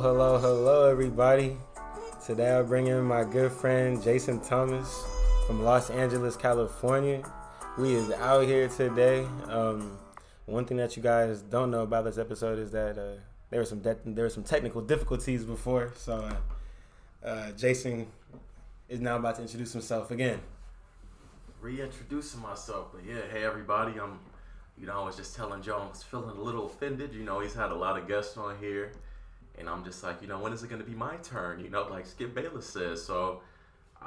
Hello, hello, everybody. Today I bring in my good friend Jason Thomas from Los Angeles, California. We is out here today. Um, one thing that you guys don't know about this episode is that uh, there were some de- there were some technical difficulties before, so uh, uh, Jason is now about to introduce himself again. Reintroducing myself, but yeah, hey everybody, I'm, you know, I was just telling was feeling a little offended. You know, he's had a lot of guests on here, and I'm just like, you know, when is it gonna be my turn? You know, like Skip Bayless says. So,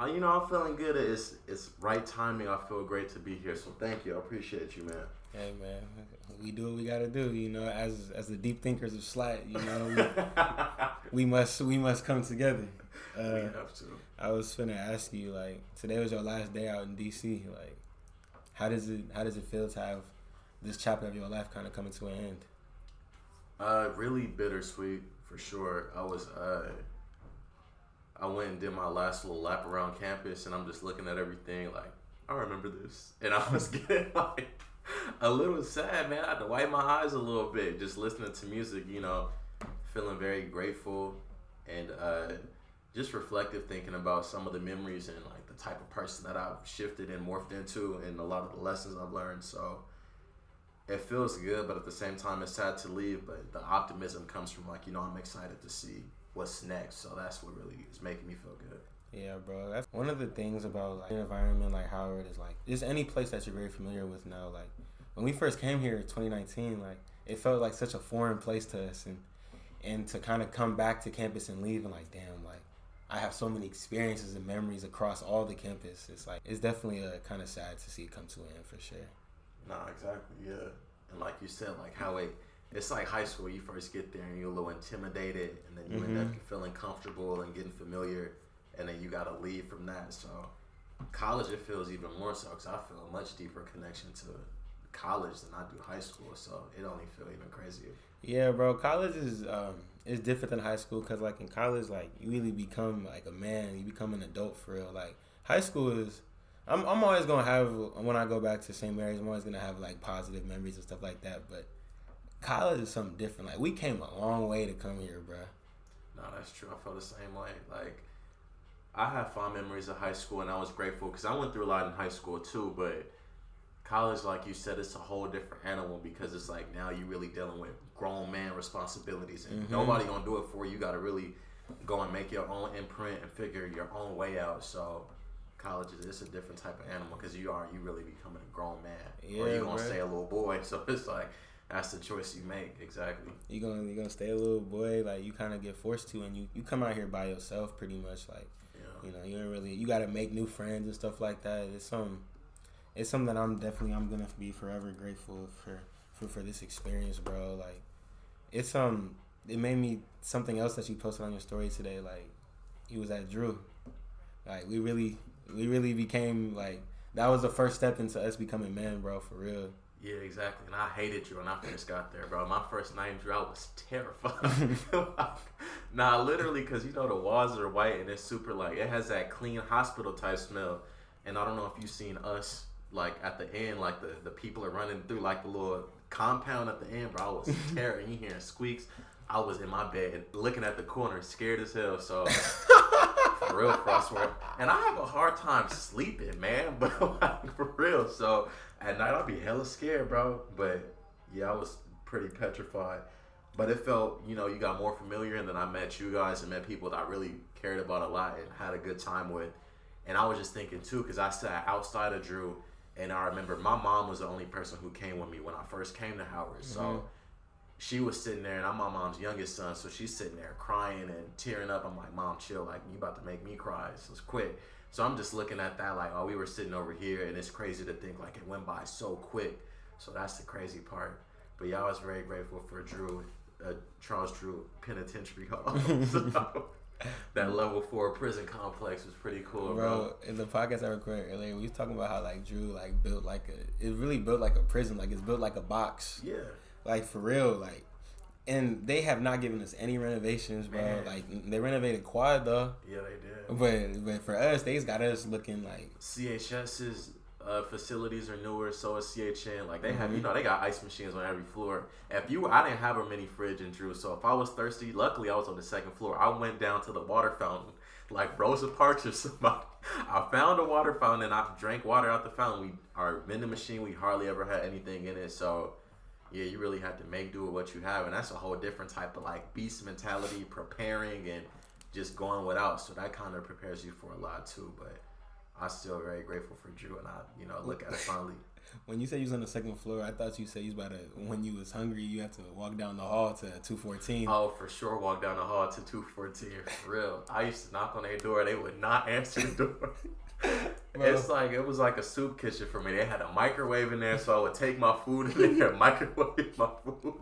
uh, you know, I'm feeling good. It's it's right timing. I feel great to be here. So thank you. I appreciate you, man. Hey man, we do what we gotta do. You know, as as the deep thinkers of Slat, you know, we, we must we must come together. Uh, we have to. I was finna ask you like today was your last day out in DC. Like, how does it how does it feel to have this chapter of your life kind of coming to an end? Uh, really bittersweet for sure. I was uh, I went and did my last little lap around campus, and I'm just looking at everything like I remember this, and I was getting like a little sad, man. I had to wipe my eyes a little bit just listening to music. You know, feeling very grateful and uh, just reflective, thinking about some of the memories and like the type of person that I've shifted and morphed into, and a lot of the lessons I've learned. So it feels good, but at the same time, it's sad to leave. But the optimism comes from like you know I'm excited to see what's next. So that's what really is making me feel good. Yeah, bro. That's one of the things about like an environment like Howard is like just any place that you're very familiar with now. Like when we first came here in 2019, like it felt like such a foreign place to us, and and to kind of come back to campus and leave and like damn, like I have so many experiences and memories across all the campus. It's like it's definitely uh, a kind of sad to see it come to an end for sure. Nah, exactly. Yeah, and like you said, like how it. It's like high school. You first get there and you're a little intimidated, and then you end up feeling comfortable and getting familiar, and then you got to leave from that. So, college it feels even more so because I feel a much deeper connection to college than I do high school. So it only feel even crazier. Yeah, bro. College is um is different than high school because like in college, like you really become like a man. You become an adult for real. Like high school is. I'm I'm always gonna have when I go back to St. Mary's. I'm always gonna have like positive memories and stuff like that. But college is something different. Like we came a long way to come here, bro. No, that's true. I felt the same way. Like I have fond memories of high school, and I was grateful because I went through a lot in high school too. But college, like you said, it's a whole different animal because it's like now you're really dealing with grown man responsibilities, and Mhm. nobody gonna do it for you. You got to really go and make your own imprint and figure your own way out. So. College is it's a different type of animal because you are you really becoming a grown man, or Yeah, you gonna bruh. stay a little boy. So it's like that's the choice you make exactly. You gonna you gonna stay a little boy. Like you kind of get forced to, and you you come out here by yourself pretty much. Like Yeah. you know you don't really you got to make new friends and stuff like that. It's some it's something that I'm definitely I'm gonna be forever grateful for for for this experience, bro. Like it's um it made me something else that you posted on your story today. Like you was at Drew. Like we really we really became like that was the first step into us becoming men, bro. For real. Yeah, exactly. And I hated you when I first got there, bro. My first night in Drew, I was terrified. nah, literally, because you know the walls are white and it's super like it has that clean hospital type smell. And I don't know if you've seen us like at the end, like the the people are running through like the little compound at the end, bro. I was terrified. you hearing squeaks. I was in my bed looking at the corner, scared as hell. So real, swear. And I have a hard time sleeping, man. But like, for real, so at night I'll be hella scared, bro. But yeah, I was pretty petrified. But it felt, you know, you got more familiar, and then I met you guys and met people that I really cared about a lot and had a good time with. And I was just thinking too, because I sat outside of Drew, and I remember my mom was the only person who came with me when I first came to Howard. So Mhm. She was sitting there, and I'm my mom's youngest son, so she's sitting there crying and tearing up. I'm like, Mom, chill, like you about to make me cry. So it's quick. So I'm just looking at that, like, oh, we were sitting over here, and it's crazy to think like it went by so quick. So that's the crazy part. But yeah, I was very grateful for Drew, uh, Charles Drew Penitentiary Hall. so, that level four prison complex was pretty cool, bro. bro. In the podcast I recorded earlier, we was talking about how like Drew like built like a it really built like a prison, like it's built like a box, Yeah, like for real, like. And they have not given us any renovations, bro. Man. Like they renovated quad though, yeah, they did. but but for us, they just got us looking like CHS's uh, facilities are newer, so is CHN. Like they have, Mhm. you know, they got ice machines on every floor. If you, I didn't have a mini fridge in Drew, so if I was thirsty, luckily I was on the second floor. I went down to the water fountain, like Rosa Parks or somebody. I found a water fountain and I drank water out the fountain. We our vending machine, we hardly ever had anything in it, so yeah, you really have to make do with what you have, and that's a whole different type of like beast mentality, preparing and just going without. So that kind of prepares you for a lot too. But I'm still very grateful for Drew, and I, you know, look at it fondly. When you said you was on the second floor, I thought you said you was about to. When you was hungry, you had to walk down the hall to two fourteen. Oh, for sure, walk down the hall to 214 for real. I used to knock on their door, they would not answer the door. It's like it was like a soup kitchen for me. They had a microwave in there, so I would take my food in there, microwave my food.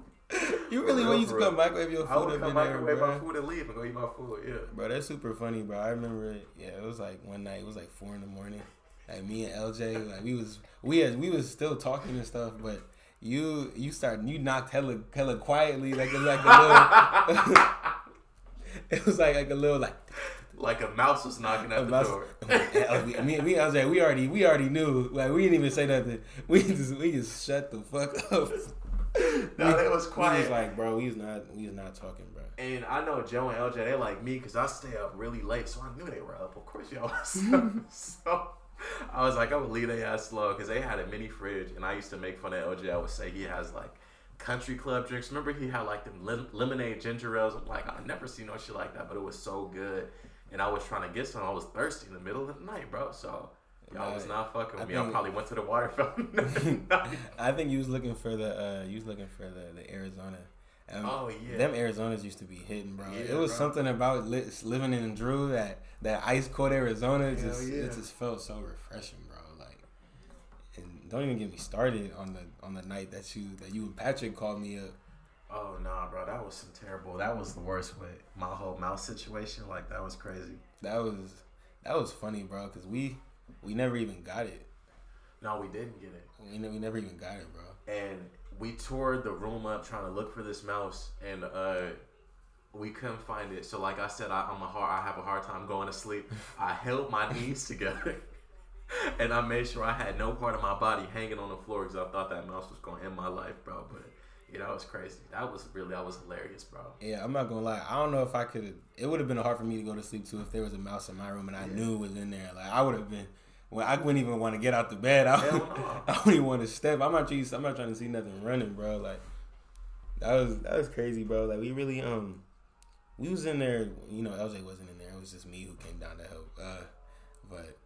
you really want you to come microwave your food I would come in there, microwave my bro? food and leave and go eat my food. Yeah. Bro, that's super funny, bro. I remember it. Yeah, it was like one night. It was like four in the morning. Like me and LJ, like we was we had we was still talking and stuff, but you you started you knocked hella hella quietly like it was like a little. it was like like a little like Like a mouse was knocking at a the mouse- door. me, me, me and LJ, we already we already knew. Like we didn't even say nothing. We just we just shut the fuck up. no, it was We quiet. was like, bro, we was not we was not talking, bro. And I know Joe and LJ, they like me because I stay up really late, so I knew they were up. Of course, y'all was up. So I was like, I would leave their ass slow because they had a mini fridge, and I used to make fun of LJ. I would say he has like country club drinks. Remember, he had like them lim- lemonade ginger ales. I'm like, I never seen no shit like that, but it was so good. And I was trying to get some. I was thirsty in the middle of the night, bro. So y'all was not fucking with I me. I probably went to the water fountain. I think you was looking for the uh you was looking for the the Arizona. Um, oh yeah. Them Arizonas used to be hitting, bro. Yeah, it was bro. something about li- living in Drew that that ice cold Arizona Hell just yeah. it just felt so refreshing, bro. Like, and don't even get me started on the on the night that you that you and Patrick called me up. Oh nah, bro, that was some terrible. That was the worst way. My whole mouse situation, like that was crazy. That was that was funny, bro, because we we never even got it. No, we didn't get it, We, we never even got it, bro. and we toured the room up trying to look for this mouse, and uh, we couldn't find it. So, like I said, I, I'm a hard. I have a hard time going to sleep. I held my knees together, and I made sure I had no part of my body hanging on the floor because I thought that mouse was going to end my life, bro. But yeah, that was crazy. That was really that was hilarious, bro. Yeah, I'm not gonna lie. I don't know if I could. It would have been hard for me to go to sleep too if there was a mouse in my room and I Yeah. knew it was in there. Like I would have been. Well, I wouldn't even want to get out the bed. I, no. I wouldn't even want to step. I'm not trying. I'm not trying to see nothing running, bro. Like that was that was crazy, bro. Like we really um we was in there. You know, LJ wasn't in there. It was just me who came down to help. Uh, but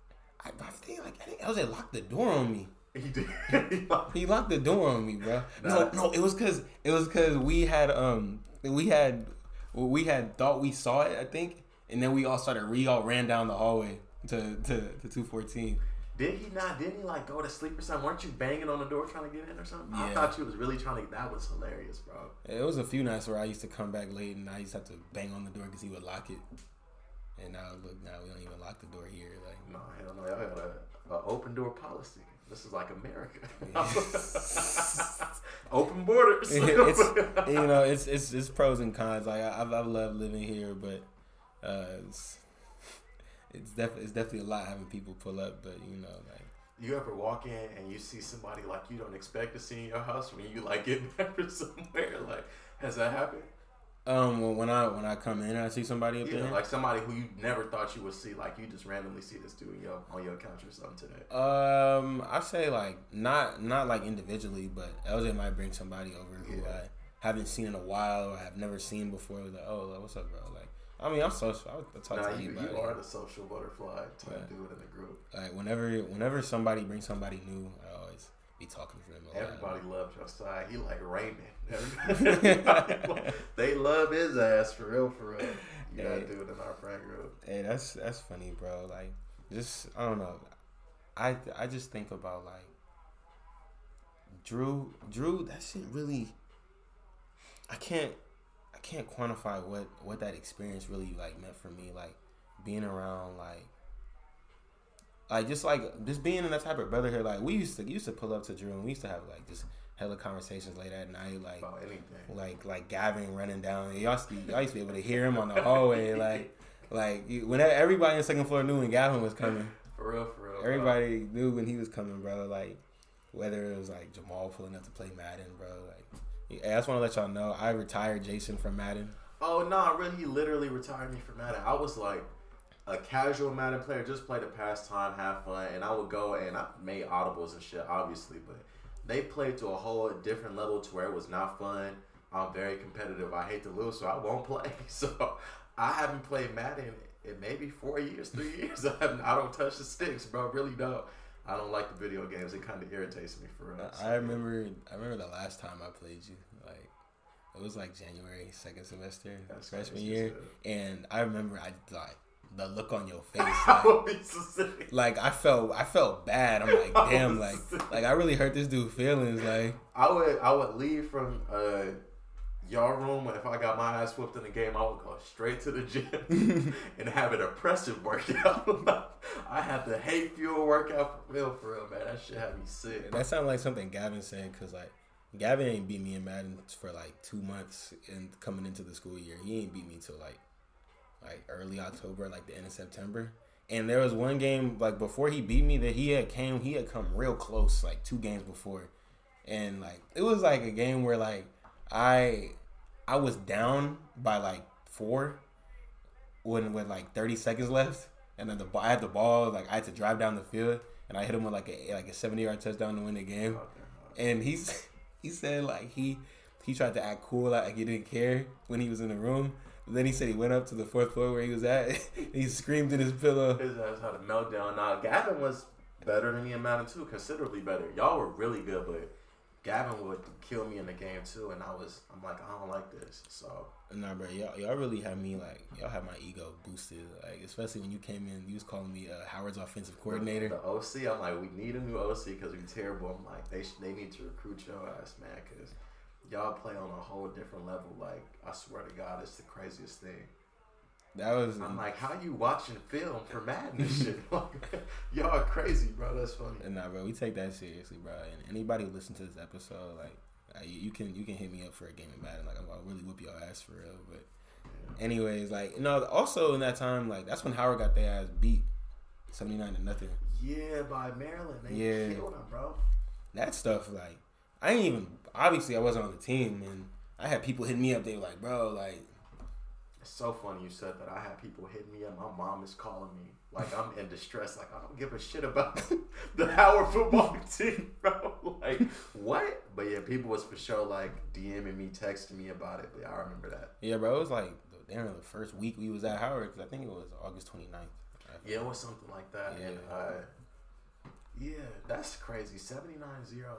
I, I think like I think LJ locked the door on me. He did. He locked the door on me, bro. Nah. No, no, it was cause it was cause we had um we had we had thought we saw it, I think, and then we all started we all ran down the hallway to to to two fourteen. Did he not? Didn't he like go to sleep or something? Weren't you banging on the door trying to get in or something? I thought you was really trying to. That was hilarious, bro. It was a few nights where I used to come back late and I used to have to bang on the door because he would lock it. And now look, now we don't even lock the door here. Like No, hell no. Y'all got a, a open door policy. This is like America. open borders. it's you know it's it's it's pros and cons. Like I, I've I've loved living here, but uh, it's it's definitely it's definitely a lot having people pull up. But you know, like you ever walk in and you see somebody like you don't expect to see in your house when you like get back from somewhere? Like, has that happened? Um when- when I when I come in I see somebody up Yeah, there. like somebody who you never thought you would see. Like you just randomly see this dude your, on your couch or something today. Um, I say like not not like individually, but LJ might bring somebody over who Yeah. I haven't seen in a while or I have never seen before. Like, oh, like, what's up, bro? Like, I mean, I'm social. I talk Nah, to you, anybody. you are the social butterfly type Yeah. dude in the group. Like whenever whenever somebody brings somebody new, I always be talking to them. A lot. Everybody loved your side. He like Raymond. They love his ass for real, for real. You gotta Hey. dude in our friend group. Hey, that's that's funny, bro. Like, just I don't know. I I just think about like Drew. Drew, that shit really. I can't I can't quantify what what that experience really like meant for me. Like being around like. Like just like just being in that type of brotherhood, like we used to used to pull up to Drew and we used to have like just hella conversations late at night, like About anything. like like Gavin running down. Y'all used, to, y'all used to be able to hear him on the hallway. Like like you, whenever everybody on the second floor knew when Gavin was coming. For real, for real. everybody knew when he was coming, bro. Like whether it was like Jamal pulling up to play Madden, bro. Like I just want to let y'all know I retired Jason from Madden. Oh no, really, he literally retired me from Madden. I was like a casual Madden player, just play the pastime, have fun, uh, and I would go and I made audibles and shit, obviously, but they played to a whole different level to where it was not fun. I'm very competitive. I hate to lose, so I won't play. So I haven't played Madden in maybe four years, three years. I, I don't touch the sticks, bro. Really don't. I don't like the video games. It kind of irritates me for real. I remember. I remember the last time I played you. Like it was like January second semester, That's freshman year, and I remember I like the look on your face. Like, like, I felt I felt bad. I'm like, damn, like like I really hurt this dude feelings. Like I would I would leave from uh y'all room and if I got my ass whooped in the game, I would go straight to the gym and have an oppressive workout. I have the hate fuel workout for real, for real, man. That shit had me sick. That sounded like something Gavin said because like Gavin ain't beat me in Madden for like two months and coming into the school year. He ain't beat me till like like early October, like the end of September. And there was one game like before he beat me that he had came he had come real close like two games before, and like it was like a game where like I I was down by like four when with like thirty seconds left, and then the I had the ball like I had to drive down the field and I hit him with like a like a seventy yard touchdown to win the game, and he's he said like he he tried to act cool like he didn't care when he was in the room then he said he went up to the fourth floor where he was at. he screamed in his pillow. His ass had a meltdown. Now Gavin was better than me in Madden too, considerably better. Y'all were really good, but Gavin would kill me in the game too, and I was I'm like I don't like this. So nah, bro, y'all y'all really had me like y'all had my ego boosted, like especially when you came in, you was calling me uh, Howard's offensive coordinator. The, the OC, I'm like we need a new OC because we're terrible. I'm like they they need to recruit your ass, man, because y'all play on a whole different level. Like I swear to God, it's the craziest thing. That was. I'm like, how you watching film for Madden shit? y'all are crazy, bro. That's funny. And nah, bro, we take that seriously, bro. And anybody who listen to this episode, like, uh, you, you, can you can hit me up for a game of Madden. Like, I'm gonna really whoop your ass for real. But, yeah. anyways, like, you know, also in that time, like, that's when Howard got their ass beat, seventy nine to nothing. Yeah, by Maryland. They yeah. killed him, bro. That stuff, like, I ain't even obviously I wasn't on the team, and I had people hitting me up. They were like, "Bro, like." It's so funny you said that. I had people hitting me up. My mom is calling me like I'm in distress. Like I don't give a shit about the Howard football team, bro. Like what? But yeah, people was for sure like DMing me, texting me about it. But yeah, I remember that. Yeah, bro. It was like damn the first week we was at Howard because I think it was August 29th. Yeah, it was something like that. Yeah. And uh, yeah, that's crazy. 79-0,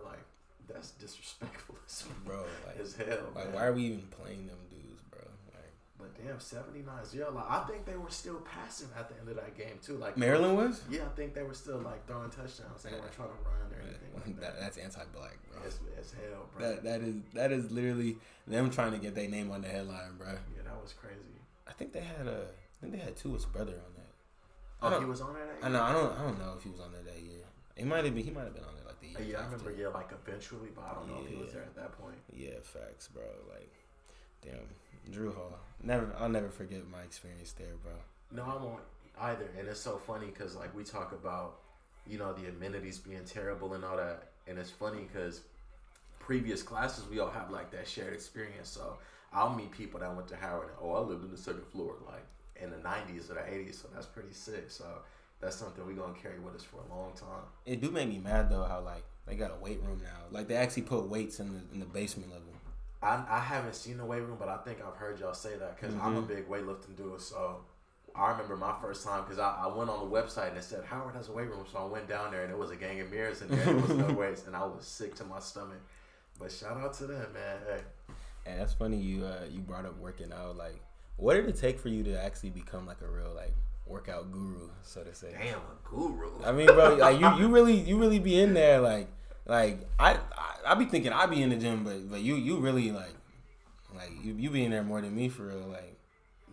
like that's disrespectful as bro. Like, as hell. Like, man. why are we even playing them dudes, bro? Like, but damn, 79 0. Like, I think they were still passing at the end of that game too. Like Maryland was. Yeah, I think they were still like throwing touchdowns. They weren't trying to run or anything. Like that. that. that's anti-black, bro. As, as hell, bro. That that is that is literally them trying to get their name on the headline, bro. Yeah, that was crazy. I think they had a. I think they had Tua's brother on that. Oh, he was on that. I know. I don't. I don't know if he was on there that year. He might have been. He might have been on the. Yeah, I remember. Yeah, like eventually, but I don't know yeah. if he was there at that point. Yeah, facts, bro. Like, damn, Drew Hall. Never, I'll never forget my experience there, bro. No, I won't either. And it's so funny because like we talk about, you know, the amenities being terrible and all that, and it's funny because previous classes we all have like that shared experience. So I'll meet people that went to Howard. And, oh, I lived in the second floor, like in the '90s or the '80s. So that's pretty sick. So that's something we're gonna carry with us for a long time. It do make me mad though how like they got a weight room now. Like they actually put weights in the in the basement level. I, I haven't seen the weight room, but I think I've heard y'all say that because mm-hmm. I'm a mm-hmm. big weightlifting dude. So I remember my first time because I, I went on the website and it said Howard has a weight room. So I went down there and it was a gang of mirrors and there was no weights and I was sick to my stomach. But shout out to them, man. Hey. And that's funny you uh, you brought up working out. Like, what did it take for you to actually become like a real like workout guru, so to say. Damn, a guru. I mean, bro, like you, you really, you really be in there, like, like I, I, I be thinking I be in the gym, but, but you, you really like, like you, you be in there more than me for real, like.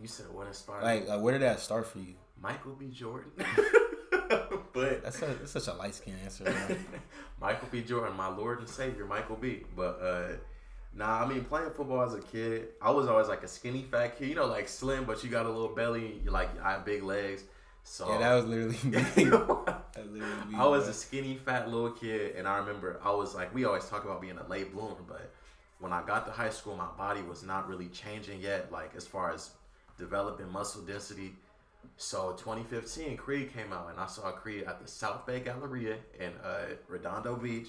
You said what inspired? Like, like where did that start for you? Michael B. Jordan. but that's, a, that's such a light skin answer. Michael B. Jordan, my Lord and Savior, Michael B. But uh, Nah, I mean playing football as a kid, I was always like a skinny fat kid. You know, like slim, but you got a little belly. You like I have big legs. So yeah, that was literally me. I was a skinny, fat little kid, and I remember I was like, we always talk about being a late bloomer, but when I got to high school, my body was not really changing yet, like as far as developing muscle density. So 2015, Creed came out, and I saw Creed at the South Bay Galleria in uh, Redondo Beach,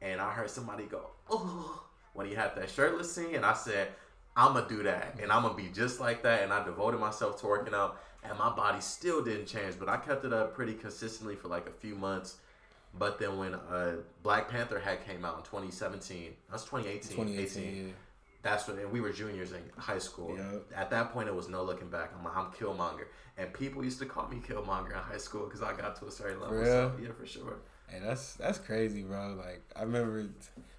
and I heard somebody go, "Oh!" When he had that shirtless scene, and I said, "I'm gonna do that, and I'm gonna be just like that." And I devoted myself to working out, and my body still didn't change, but I kept it up pretty consistently for like a few months. But then when uh, Black Panther had came out in 2017, that's 2018, 2018 18, yeah. That's when and we were juniors in high school. Yep. At that point, it was no looking back. I'm, like, I'm Killmonger, and people used to call me Killmonger in high school because I got to a certain level. For so, yeah, for sure. Hey, that's that's crazy, bro. Like I remember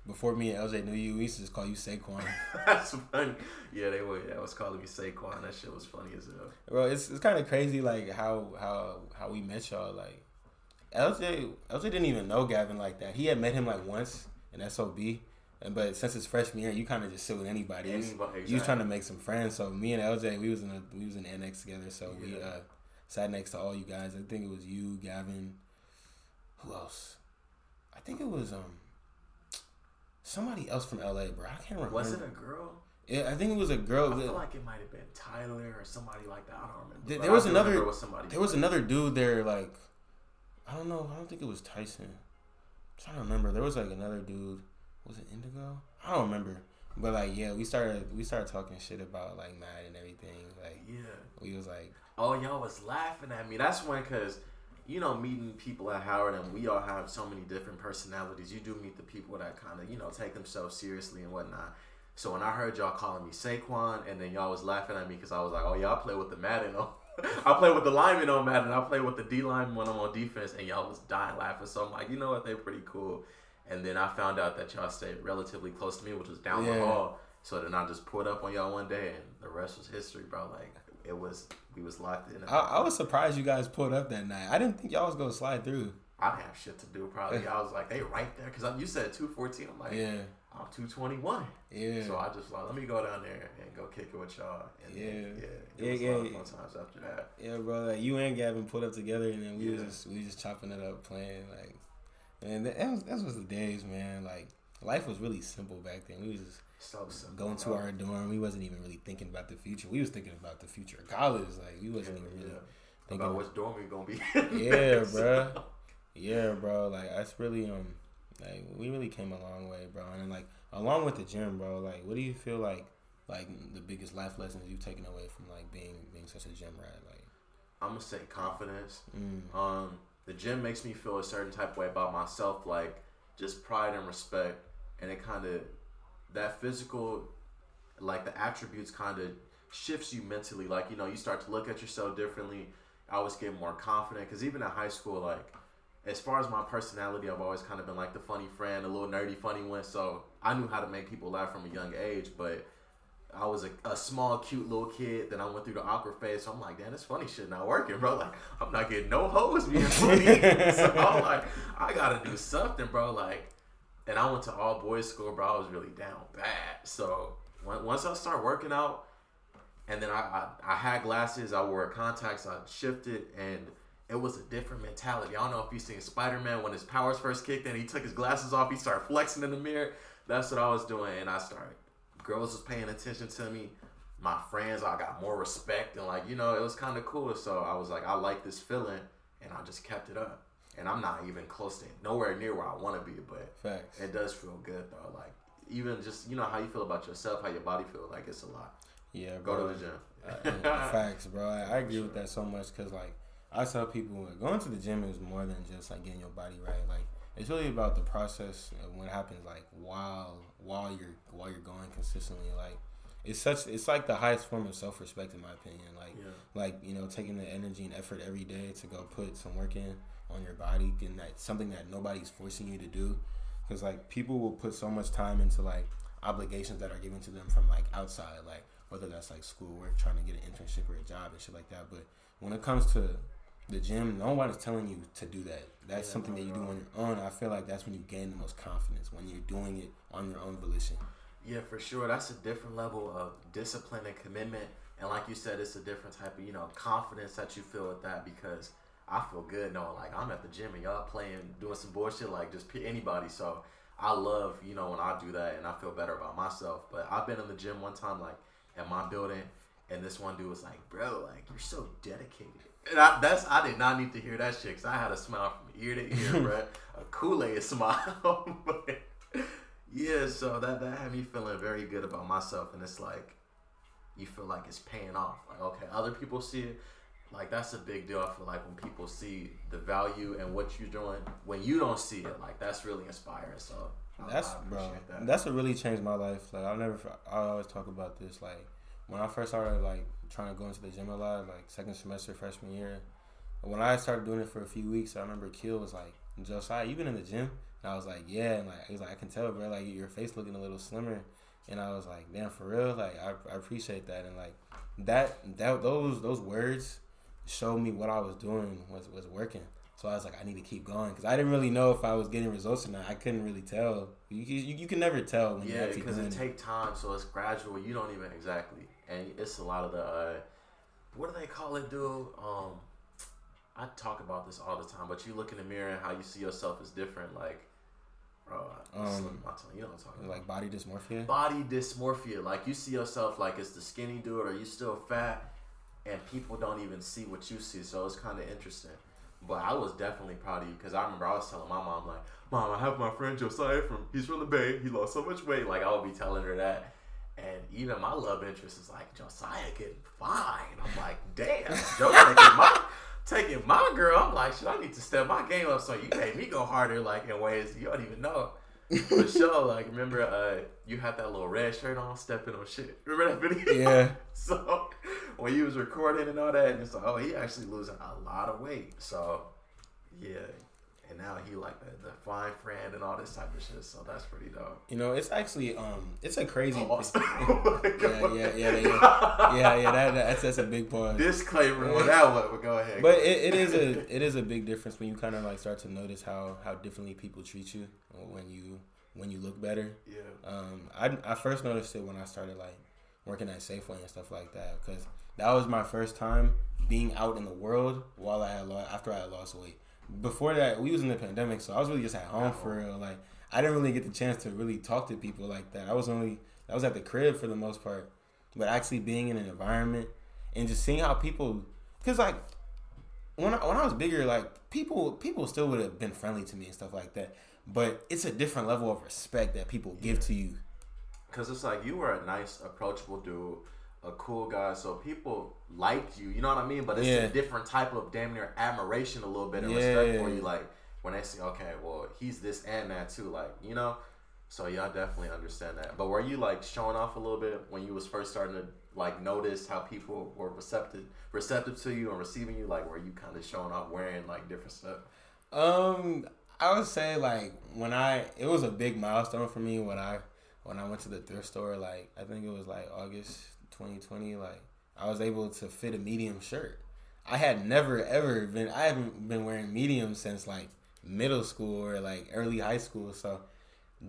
before me and LJ knew you, we used to just call you Saquon. that's funny. Yeah, they were. I was calling me Saquon. That shit was funny as hell. Bro, it's it's kind of crazy, like how how how we met y'all. Like LJ LJ didn't even know Gavin like that. He had met him like once in SOB. But since it's freshman year, you kind of just sit with anybody. anybody exactly. You was trying to make some friends. So me and LJ, we was in a we was in annex together. So yeah. we uh, sat next to all you guys. I think it was you, Gavin. Who else? I think it was um somebody else from LA, bro. I can't remember. Was it a girl? Yeah, I think it was a girl. I feel like it might have been Tyler or somebody like that. I don't remember. There, there was another. Was somebody there was another dude there. Like, I don't know. I don't think it was Tyson. I'm trying to remember. There was like another dude was it Indigo? I don't remember. But like yeah, we started we started talking shit about like Matt and everything. Like yeah, we was like, oh y'all was laughing at me. That's when because you know meeting people at Howard and we all have so many different personalities. You do meet the people that kind of you know take themselves seriously and whatnot. So when I heard y'all calling me Saquon and then y'all was laughing at me because I was like, oh y'all play with the Madden. Oh. I play with the lineman on Madden. I play with the D lineman when I'm on defense, and y'all was dying laughing. So I'm like, you know what? They're pretty cool. And then I found out that y'all stayed relatively close to me, which was down yeah. the hall. So then I just pulled up on y'all one day, and the rest was history, bro. Like it was, we was locked in. I, I, was surprised you guys pulled up that night. I didn't think y'all was gonna slide through. I didn't have shit to do. Probably I was like, they right there because you said two fourteen. I'm like, yeah. I'm 221. Yeah. So I just like, let me go down there and go kick it with y'all. And yeah. Then, yeah. It yeah, was yeah. fun times after that. Yeah, bro. Like you and Gavin put up together, and then we yeah. was just we just chopping it up, playing like and that was that was the days, man. Like life was really simple back then. We was just so simple, going to our dorm. We wasn't even really thinking about the future. We was thinking about the future of college. Like we wasn't yeah, even really yeah. thinking about which dorm we gonna be. yeah, bro. Yeah, bro. Like that's really um, like we really came a long way, bro. And like along with the gym, bro. Like, what do you feel like? Like the biggest life lessons you've taken away from like being being such a gym rat? Like, I'm gonna say confidence. Mm. Um the gym makes me feel a certain type of way about myself, like just pride and respect, and it kind of that physical, like the attributes, kind of shifts you mentally. Like you know, you start to look at yourself differently. I always get more confident because even at high school, like as far as my personality, I've always kind of been like the funny friend, a little nerdy, funny one. So I knew how to make people laugh from a young age, but I was a, a small, cute little kid. Then I went through the awkward phase. So I'm like, damn, this funny shit not working, bro. Like, I'm not getting no hoes being funny. so I'm like, I gotta do something, bro. Like, and I went to all boys school, bro. I was really down bad. So once I start working out, and then I, I, I had glasses, I wore contacts, I shifted, and it was a different mentality. I don't know if you seen Spider Man when his powers first kicked in, he took his glasses off, he started flexing in the mirror. That's what I was doing, and I started girls was paying attention to me. My friends, I got more respect and like you know, it was kind of cool. So I was like, I like this feeling, and I just kept it up. And I'm not even close to nowhere near where I want to be, but Facts. it does feel good though. Like even just you know how you feel about yourself, how your body feel. Like it's a lot. Yeah, go bro. to the gym. uh, facts, bro. I, I agree sure. with that so much because like I tell people going to the gym is more than just like getting your body right. Like it's really about the process of what happens like while while you're while you're going consistently like it's such it's like the highest form of self respect in my opinion like yeah. like you know taking the energy and effort every day to go put some work in on your body and that something that nobody's forcing you to do because like people will put so much time into like obligations that are given to them from like outside like whether that's like schoolwork trying to get an internship or a job and shit like that but when it comes to the gym, no telling you to do that. That's yeah, something that you do on your own. I feel like that's when you gain the most confidence when you're doing it on your own volition. Yeah, for sure. That's a different level of discipline and commitment. And like you said, it's a different type of you know confidence that you feel with that because I feel good knowing like I'm at the gym and y'all playing, doing some bullshit like just anybody. So I love you know when I do that and I feel better about myself. But I've been in the gym one time like at my building, and this one dude was like, "Bro, like you're so dedicated." And I, that's I did not need to hear that shit because I had a smile from ear to ear, bro. A Kool Aid smile. but, yeah, so that that had me feeling very good about myself, and it's like you feel like it's paying off. Like okay, other people see it. Like that's a big deal. I feel like when people see the value and what you're doing, when you don't see it, like that's really inspiring. So that's bro. That. That's what really changed my life. Like I'll never. I always talk about this. Like when I first started like trying to go into the gym a lot, like second semester freshman year. When I started doing it for a few weeks, I remember Kill was like, Josiah, you been in the gym? And I was like, yeah. And like he was like, I can tell, bro. Like your face looking a little slimmer. And I was like, damn, for real. Like I, I appreciate that. And like that that those those words showed me what I was doing was was working. So I was like, I need to keep going because I didn't really know if I was getting results or not. I couldn't really tell. You you, you can never tell when yeah, because it take time, so it's gradual. You don't even exactly, and it's a lot of the uh, what do they call it, dude? Um, I talk about this all the time, but you look in the mirror and how you see yourself is different. Like, bro, um, you know what I'm talking about? like body dysmorphia. Body dysmorphia, like you see yourself like it's the skinny dude, or you still fat, and people don't even see what you see. So it's kind of interesting. But I was definitely proud of you because I remember I was telling my mom like, "Mom, I have my friend Josiah from he's from the Bay. He lost so much weight." Like I would be telling her that, and even my love interest is like Josiah getting fine. I'm like, damn, Joe taking my taking my girl. I'm like, should I need to step my game up so you made me go harder like in ways you don't even know. For sure, like remember uh you had that little red shirt on, stepping on shit. Remember that video? Yeah. so when you was recording and all that, and it's like, oh, he actually losing a lot of weight. So yeah, and now he like the, the fine friend and all this type of shit. So that's pretty dope. You know, it's actually um, it's a crazy. Oh, yeah, yeah, yeah, yeah, yeah, yeah. That, that's that's a big part. Disclaimer on that one, but go ahead. But it, it is a it is a big difference when you kind of like start to notice how how differently people treat you when you when you look better. Yeah. Um, I I first noticed it when I started like working at Safeway and stuff like that because that was my first time being out in the world while I had lost, after I had lost weight before that, we was in the pandemic, so I was really just at home for real. Like I didn't really get the chance to really talk to people like that. I was only I was at the crib for the most part, but actually being in an environment and just seeing how people, because like when I, when I was bigger, like people people still would have been friendly to me and stuff like that. But it's a different level of respect that people give to you. Cause it's like you were a nice, approachable dude a cool guy, so people like you. You know what I mean? But it's yeah. a different type of damn near admiration, a little bit of yeah. respect for you. Like when they say, okay, well, he's this and that too. Like you know. So I definitely understand that. But were you like showing off a little bit when you was first starting to like notice how people were receptive receptive to you and receiving you? Like were you kind of showing off wearing like different stuff? Um, I would say like when I it was a big milestone for me when I when I went to the thrift store. Like I think it was like August 2020, like I was able to fit a medium shirt. I had never ever been. I haven't been wearing medium since like middle school or like early high school. So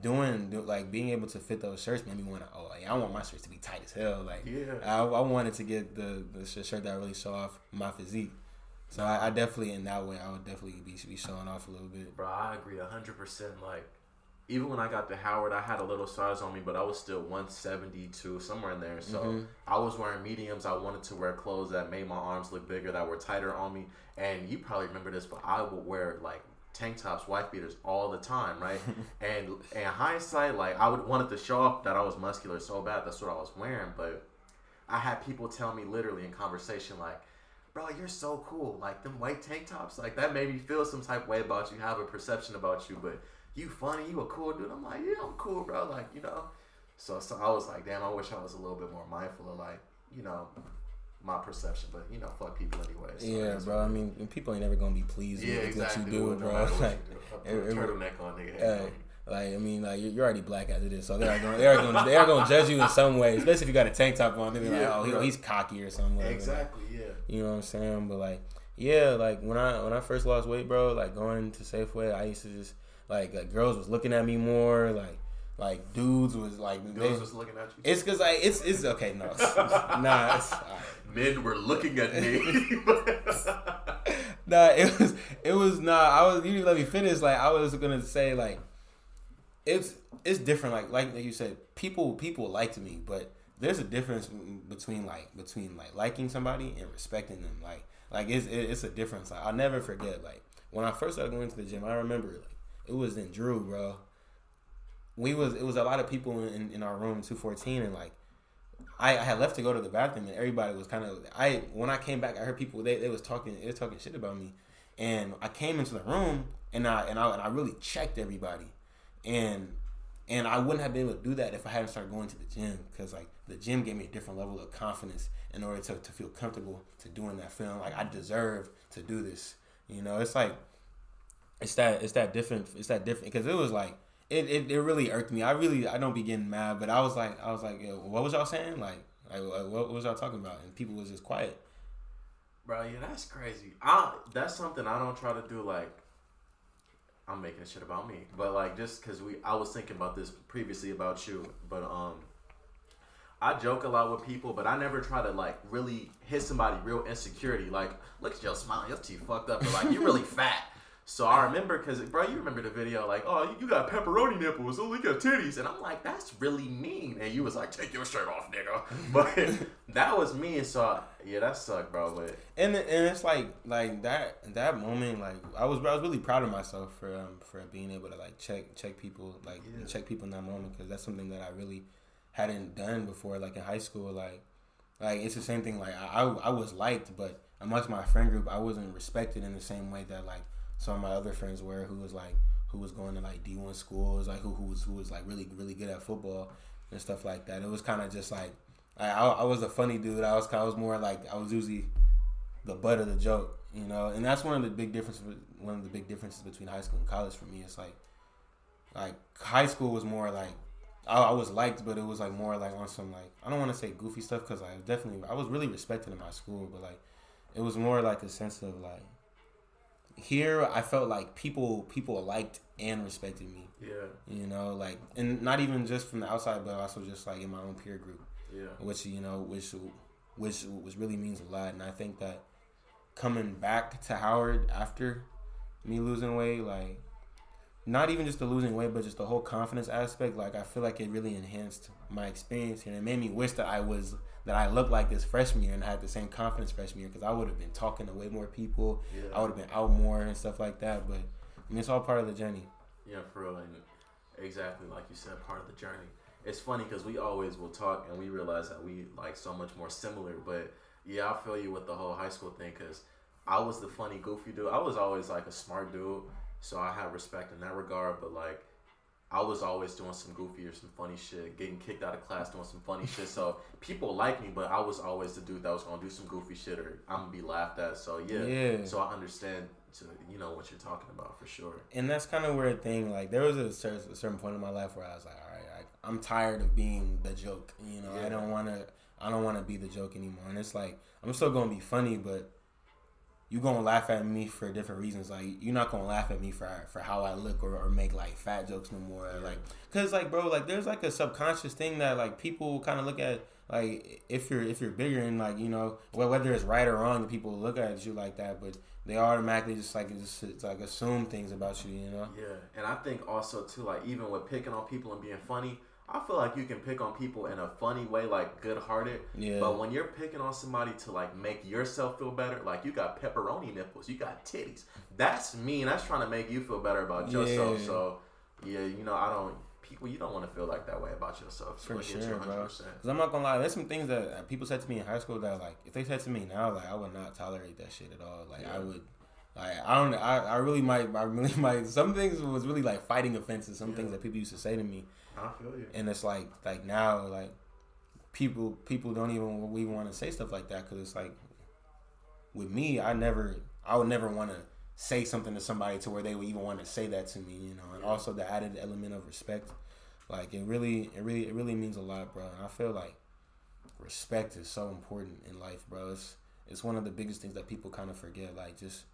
doing like being able to fit those shirts made me want to. Oh, like, I want my shirts to be tight as hell. Like yeah, I, I wanted to get the the shirt that really show off my physique. So I, I, definitely in that way I would definitely be, be showing off a little bit. Bro, I agree hundred percent. Like even when I got to Howard, I had a little size on me, but I was still 172, somewhere in there. So mm-hmm. I was wearing mediums. I wanted to wear clothes that made my arms look bigger, that were tighter on me. And you probably remember this, but I would wear like tank tops, wife beaters all the time, right? and in hindsight, like I would wanted to show off that I was muscular so bad. That's what I was wearing. But I had people tell me literally in conversation, like, bro, you're so cool. Like them white tank tops, like that made me feel some type way about you, have a perception about you, but you funny, you a cool dude. I'm like, yeah, I'm cool, bro. Like, you know. So, so I was like, damn, I wish I was a little bit more mindful of like, you know, my perception. But you know, fuck people anyway. So yeah, bro. I mean, people ain't ever gonna be pleased yeah, with exactly. what you do, bro. No like, you do. turtleneck on nigga. like I mean, like you're already black as it is, so they're going, they're going, they're going to judge you in some way, especially if you got a tank top on. They're yeah, like, oh, oh he's cocky or something. Exactly. Like, yeah. You know what I'm saying? But like, yeah, like when I when I first lost weight, bro, like going to Safeway, I used to just like, like girls was looking at me more. Like like dudes was like dudes they, was looking at you. It's because like it's it's okay. No, nah. It's, right. Men were looking at me. nah, nah, it was it was nah. I was you let me finish. Like I was gonna say like it's it's different. Like like you said, people people liked me, but there's a difference between like between like liking somebody and respecting them. Like like it's it's a difference. Like, I'll never forget. Like when I first started going to the gym, I remember like it was in Drew, bro. We was it was a lot of people in, in our room two fourteen, and like I, I had left to go to the bathroom, and everybody was kind of I when I came back, I heard people they, they was talking they was talking shit about me, and I came into the room and I and I and I really checked everybody, and and I wouldn't have been able to do that if I hadn't started going to the gym because like the gym gave me a different level of confidence in order to, to feel comfortable to doing that film. Like I deserve to do this. You know, it's like it's that it's that different it's that different because it was like it, it, it really irked me. I really I don't be getting mad, but I was like I was like what was y'all saying like like what was y'all talking about and people was just quiet. Bro, yeah, that's crazy. I that's something I don't try to do like I'm making shit about me, but like just because we, I was thinking about this previously about you, but um, I joke a lot with people, but I never try to like really hit somebody real insecurity. Like, look at your smile, your teeth fucked up, but like you're really fat. So I remember because, bro, you remember the video, like, oh, you got pepperoni nipples, oh, look at titties. And I'm like, that's really mean. And you was like, take your shirt off, nigga. But that was me. So, yeah, that sucked, bro. But And and it's like like that that moment, like I was I was really proud of myself for um for being able to like check check people like Yeah. check people in that moment because that's something that I really hadn't done before. Like in high school, like like it's the same thing. Like I I, I was liked, but amongst my friend group, I wasn't respected in the same way that like some of my other friends were, who was like who was going to like D one schools, like who who was who was like really really good at football and stuff like that. It was kind of just like I, I I was a funny dude. I was I was more like I was usually the butt of the joke, you know. And that's one of the big differences. One of the big differences between high school and college for me. It's like, like high school was more like I, I was liked, but it was like more like on some like I don't want to say goofy stuff because I definitely I was really respected in my school, but like it was more like a sense of like here I felt like people people liked and respected me, yeah, you know, like and not even just from the outside, but also just like in my own peer group yeah, which you know, which which which really means a lot. And I think that coming back to Howard after me losing weight, like not even just the losing weight, but just the whole confidence aspect, like I feel like it really enhanced my experience here. And it made me wish that I was that I looked like this freshman year and I had the same confidence freshman year because I would have been talking to way more people. yeah. I would have been out more and stuff like that. But I mean, it's all part of the journey. Yeah, for real, and exactly like you said, part of the journey. It's funny because we always will talk and we realize that we like so much more similar. But yeah, I feel you with the whole high school thing because I was the funny, goofy dude. I was always like a smart dude, so I had respect in that regard. But like, I was always doing some goofy or some funny shit, getting kicked out of class doing some funny shit. So people like me, but I was always the dude that was gonna do some goofy shit or I'm gonna be laughed at. So yeah, Yeah. so I understand to you know what you're talking about for sure. and that's kind of where a thing like there was a certain, a certain point in my life where I was like, all right, I, I'm tired of being the joke. You know, Yeah. I don't want to. I don't want to be the joke anymore. And it's like I'm still gonna be funny, but you gonna laugh at me for different reasons. Like you're not gonna laugh at me for for how I look or, or make like fat jokes no more. Or, like, cause like bro, like there's like a subconscious thing that like people kind of look at. Like if you're if you're bigger and like you know wh- whether it's right or wrong, people look at you like that, but they automatically just like just it's like assume things about you, you know. Yeah, and I think also too, like even with picking on people and being funny, I feel like you can pick on people in a funny way, like good hearted. Yeah. But when you're picking on somebody to like make yourself feel better, like you got pepperoni nipples, you got titties. That's mean. That's trying to make you feel better about yourself. Yeah. So yeah, you know, I don't. People, you don't want to feel like that way about yourself. So For sure, you bro. Because I'm not gonna lie, there's some things that people said to me in high school that like if they said to me now, like I would not tolerate that shit at all. Like Yeah. I would, like I don't, I, I really might, I really might. Some things was really like fighting offenses. Some Yeah. things that people used to say to me, I feel you. and it's like like now like people people don't even we want to say stuff like that because it's like with me, I never, I would never want to say something to somebody to where they would even want to say that to me, you know. And Yeah. also the added element of respect, like it really, it really, it really means a lot, bro. And I feel like respect is so important in life, bro. It's it's one of the biggest things that people kind of forget, like just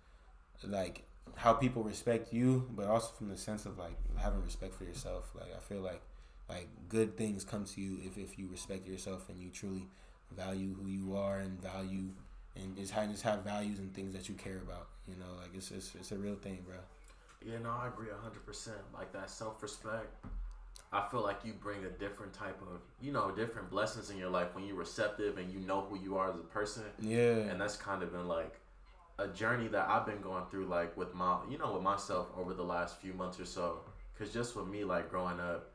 like how people respect you, but also from the sense of like having respect for yourself. Like I feel like like good things come to you if if you respect yourself and you truly value who you are and value and just have just have values and things that you care about. You know, like it's it's, it's a real thing, bro. Yeah, no, I agree hundred percent. Like that self respect. I feel like you bring a different type of, you know, different blessings in your life when you're receptive and you know who you are as a person. Yeah. And that's kind of been like a journey that I've been going through, like with my, you know, with myself over the last few months or so. Cause just with me, like growing up,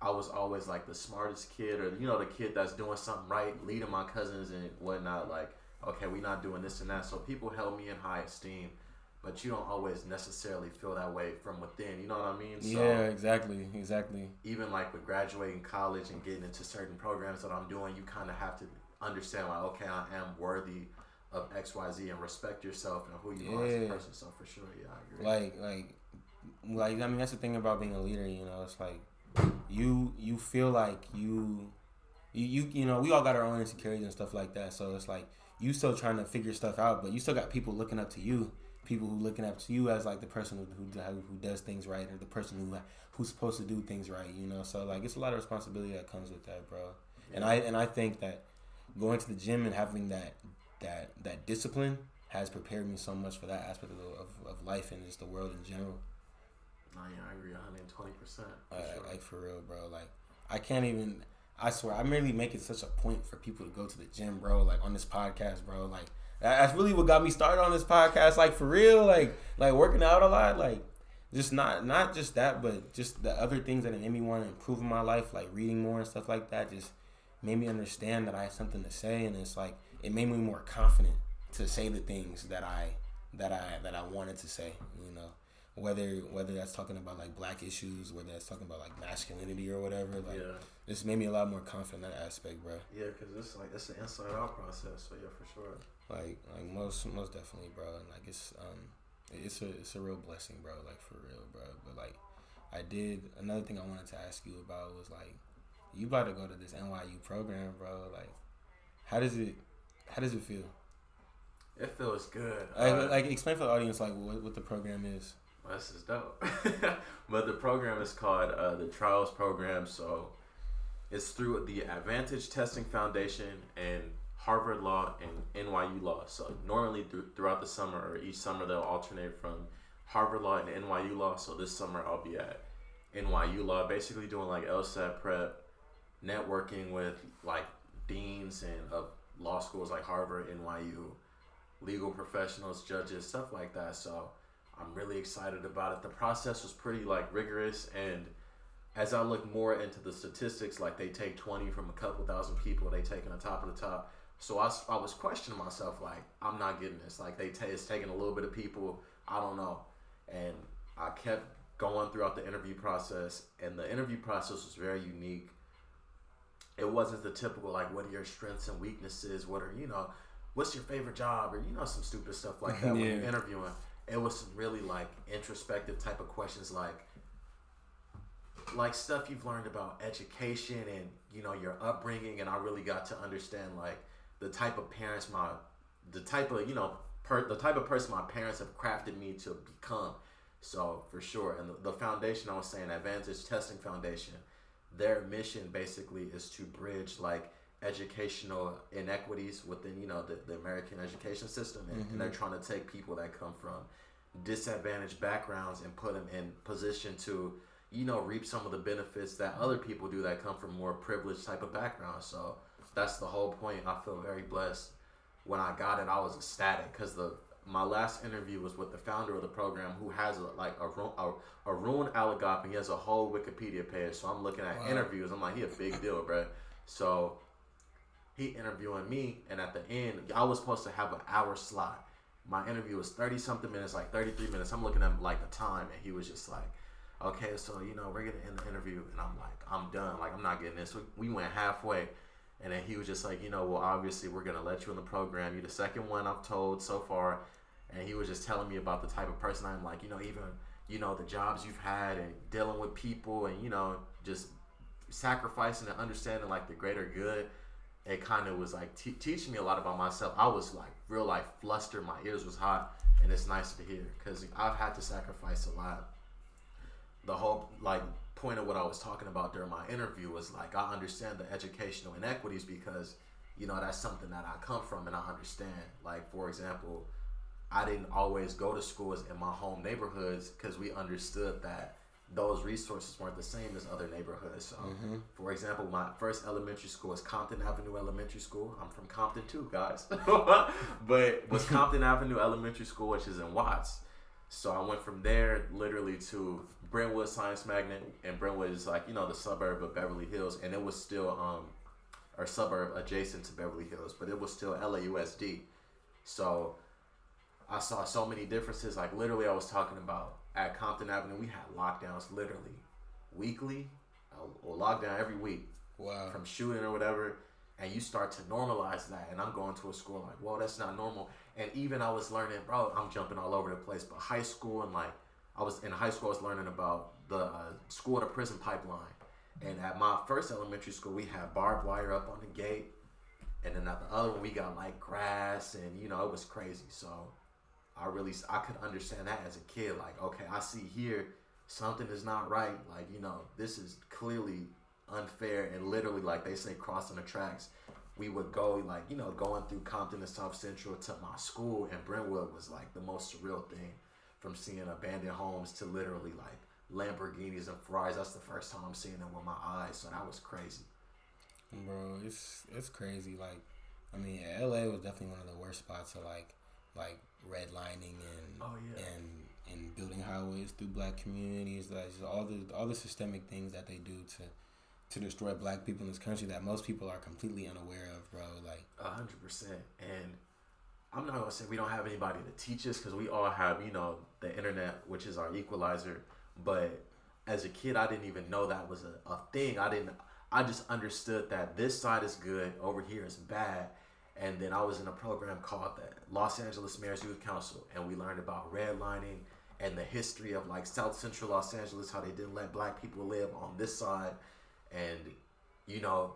I was always like the smartest kid, or you know, the kid that's doing something right, leading my cousins and whatnot. Like, okay, we're not doing this and that. So people held me in high esteem, but you don't always necessarily feel that way from within. You know what I mean? So yeah, exactly, exactly. Even like with graduating college and getting into certain programs that I'm doing, you kind of have to understand like, okay, I am worthy of X, Y, Z, and respect yourself and who you yeah. are as a person. So for sure, yeah, I agree. Like, like, like. I mean, that's the thing about being a leader. You know, it's like you you feel like you you you you know we all got our own insecurities and stuff like that. So it's like you still trying to figure stuff out, but you still got people looking up to you. People who looking up to you as like the person who who, does things right or the person who who's supposed to do things right. You know, so like it's a lot of responsibility that comes with that, bro. And I and I think that going to the gym and having that that that discipline has prepared me so much for that aspect of, of, of life and just the world in general. Yeah, I agree 120. percent Like for real, bro. Like I can't even. I swear, I'm really making such a point for people to go to the gym, bro. Like on this podcast, bro. Like that's really what got me started on this podcast. Like for real, like like working out a lot, like just not not just that, but just the other things that made me want to improve in my life, like reading more and stuff like that. Just made me understand that I had something to say, and it's like it made me more confident to say the things that I that I that I wanted to say. You know whether whether that's talking about like black issues, whether that's talking about like masculinity or whatever. Like, yeah. this made me a lot more confident in that aspect, bro. Yeah, because it's like it's an inside out process. So yeah, for sure. Like like most most definitely, bro. And like it's um it's a it's a real blessing, bro. Like for real, bro. But like I did another thing I wanted to ask you about was like you about to go to this NYU program, bro. Like how does it how does it feel? It feels good. Like, uh, like explain for the audience like what, what the program is. This is dope. but the program is called uh, the Trials Program. So it's through the Advantage Testing Foundation and Harvard Law and NYU Law. So normally th- throughout the summer or each summer they'll alternate from Harvard Law and NYU Law. So this summer I'll be at NYU Law, basically doing like LSAT prep, networking with like deans and of law schools like Harvard, NYU, legal professionals, judges, stuff like that. So I'm really excited about it. The process was pretty like rigorous and as I look more into the statistics, like they take 20 from a couple thousand people, they taking the top of the top. So I, I was questioning myself, like, I'm not getting this. Like, they t- it's taking a little bit of people. I don't know. And I kept going throughout the interview process, and the interview process was very unique. It wasn't the typical, like, what are your strengths and weaknesses? What are, you know, what's your favorite job? Or, you know, some stupid stuff like that yeah. when you're interviewing it was really like introspective type of questions like like stuff you've learned about education and you know your upbringing and i really got to understand like the type of parents my the type of you know per, the type of person my parents have crafted me to become. So for sure and the, the foundation i was saying advantage testing foundation their mission basically is to bridge like educational inequities within you know the, the American education system, and, mm-hmm. and, they're trying to take people that come from disadvantaged backgrounds and put them in position to you know reap some of the benefits that other people do that come from more privileged type of backgrounds. So that's the whole point. I feel very blessed. When I got it, I was ecstatic because the my last interview was with the founder of the program who has a, like a, a, Arun Alagappan and he has a whole Wikipedia page. So I'm looking at wow. interviews. I'm like, he a big deal, bro. So he interviewing me, and at the end, I was supposed to have an hour slot. My interview was thirty something minutes, like thirty three minutes. I'm looking at like the time, and he was just like, "Okay, so you know we're gonna end the interview," and I'm like, "I'm done. Like I'm not getting this." We, we went halfway, and then he was just like, "You know, well obviously we're gonna let you in the program. You're the second one I've told so far," and he was just telling me about the type of person I'm like, you know, even you know the jobs you've had and dealing with people, and you know just sacrificing and understanding like the greater good it kind of was like t- teaching me a lot about myself. I was like real life flustered. My ears was hot, and it's nice to hear because I've had to sacrifice a lot. The whole like point of what I was talking about during my interview was like I understand the educational inequities because you know, that's something that I come from and I understand. Like, for example, I didn't always go to schools in my home neighborhoods because we understood that those resources weren't the same as other neighborhoods. So, mm-hmm. for example, my first elementary school is Compton Avenue Elementary School. I'm from Compton too, guys. but was Compton Avenue Elementary School, which is in Watts. So I went from there literally to Brentwood Science Magnet, and Brentwood is like you know the suburb of Beverly Hills, and it was still um, or suburb adjacent to Beverly Hills, but it was still LAUSD. So I saw so many differences. Like literally, I was talking about at Compton Avenue, we had lockdowns literally weekly or lockdown every week. Wow. From shooting or whatever. And you start to normalize that. And I'm going to a school like, well, that's not normal. And even I was learning, bro, I'm jumping all over the place. But high school and like, I was in high school, I was learning about the uh, school to prison pipeline. And at my first elementary school, we had barbed wire up on the gate. And then at the other one, we got like grass and, you know, it was crazy. So I really I could understand that as a kid. Like, okay, I see here something is not right. Like, you know, this is clearly unfair and literally like they say crossing the tracks. We would go like, you know, going through Compton and South Central to my school and Brentwood was like the most surreal thing. From seeing abandoned homes to literally like Lamborghinis and Ferraris. That's the first time I'm seeing them with my eyes. So that was crazy. Bro, it's it's crazy. Like, I mean, LA was definitely one of the worst spots to like like redlining and oh, yeah. and and building highways through black communities. Like all the all the systemic things that they do to to destroy black people in this country that most people are completely unaware of, bro. Like a hundred percent. And I'm not gonna say we don't have anybody to teach us because we all have, you know, the internet, which is our equalizer. But as a kid, I didn't even know that was a, a thing. I didn't. I just understood that this side is good, over here is bad, and then I was in a program called the Los Angeles Mayor's Youth Council, and we learned about redlining and the history of like South Central Los Angeles, how they didn't let black people live on this side, and you know,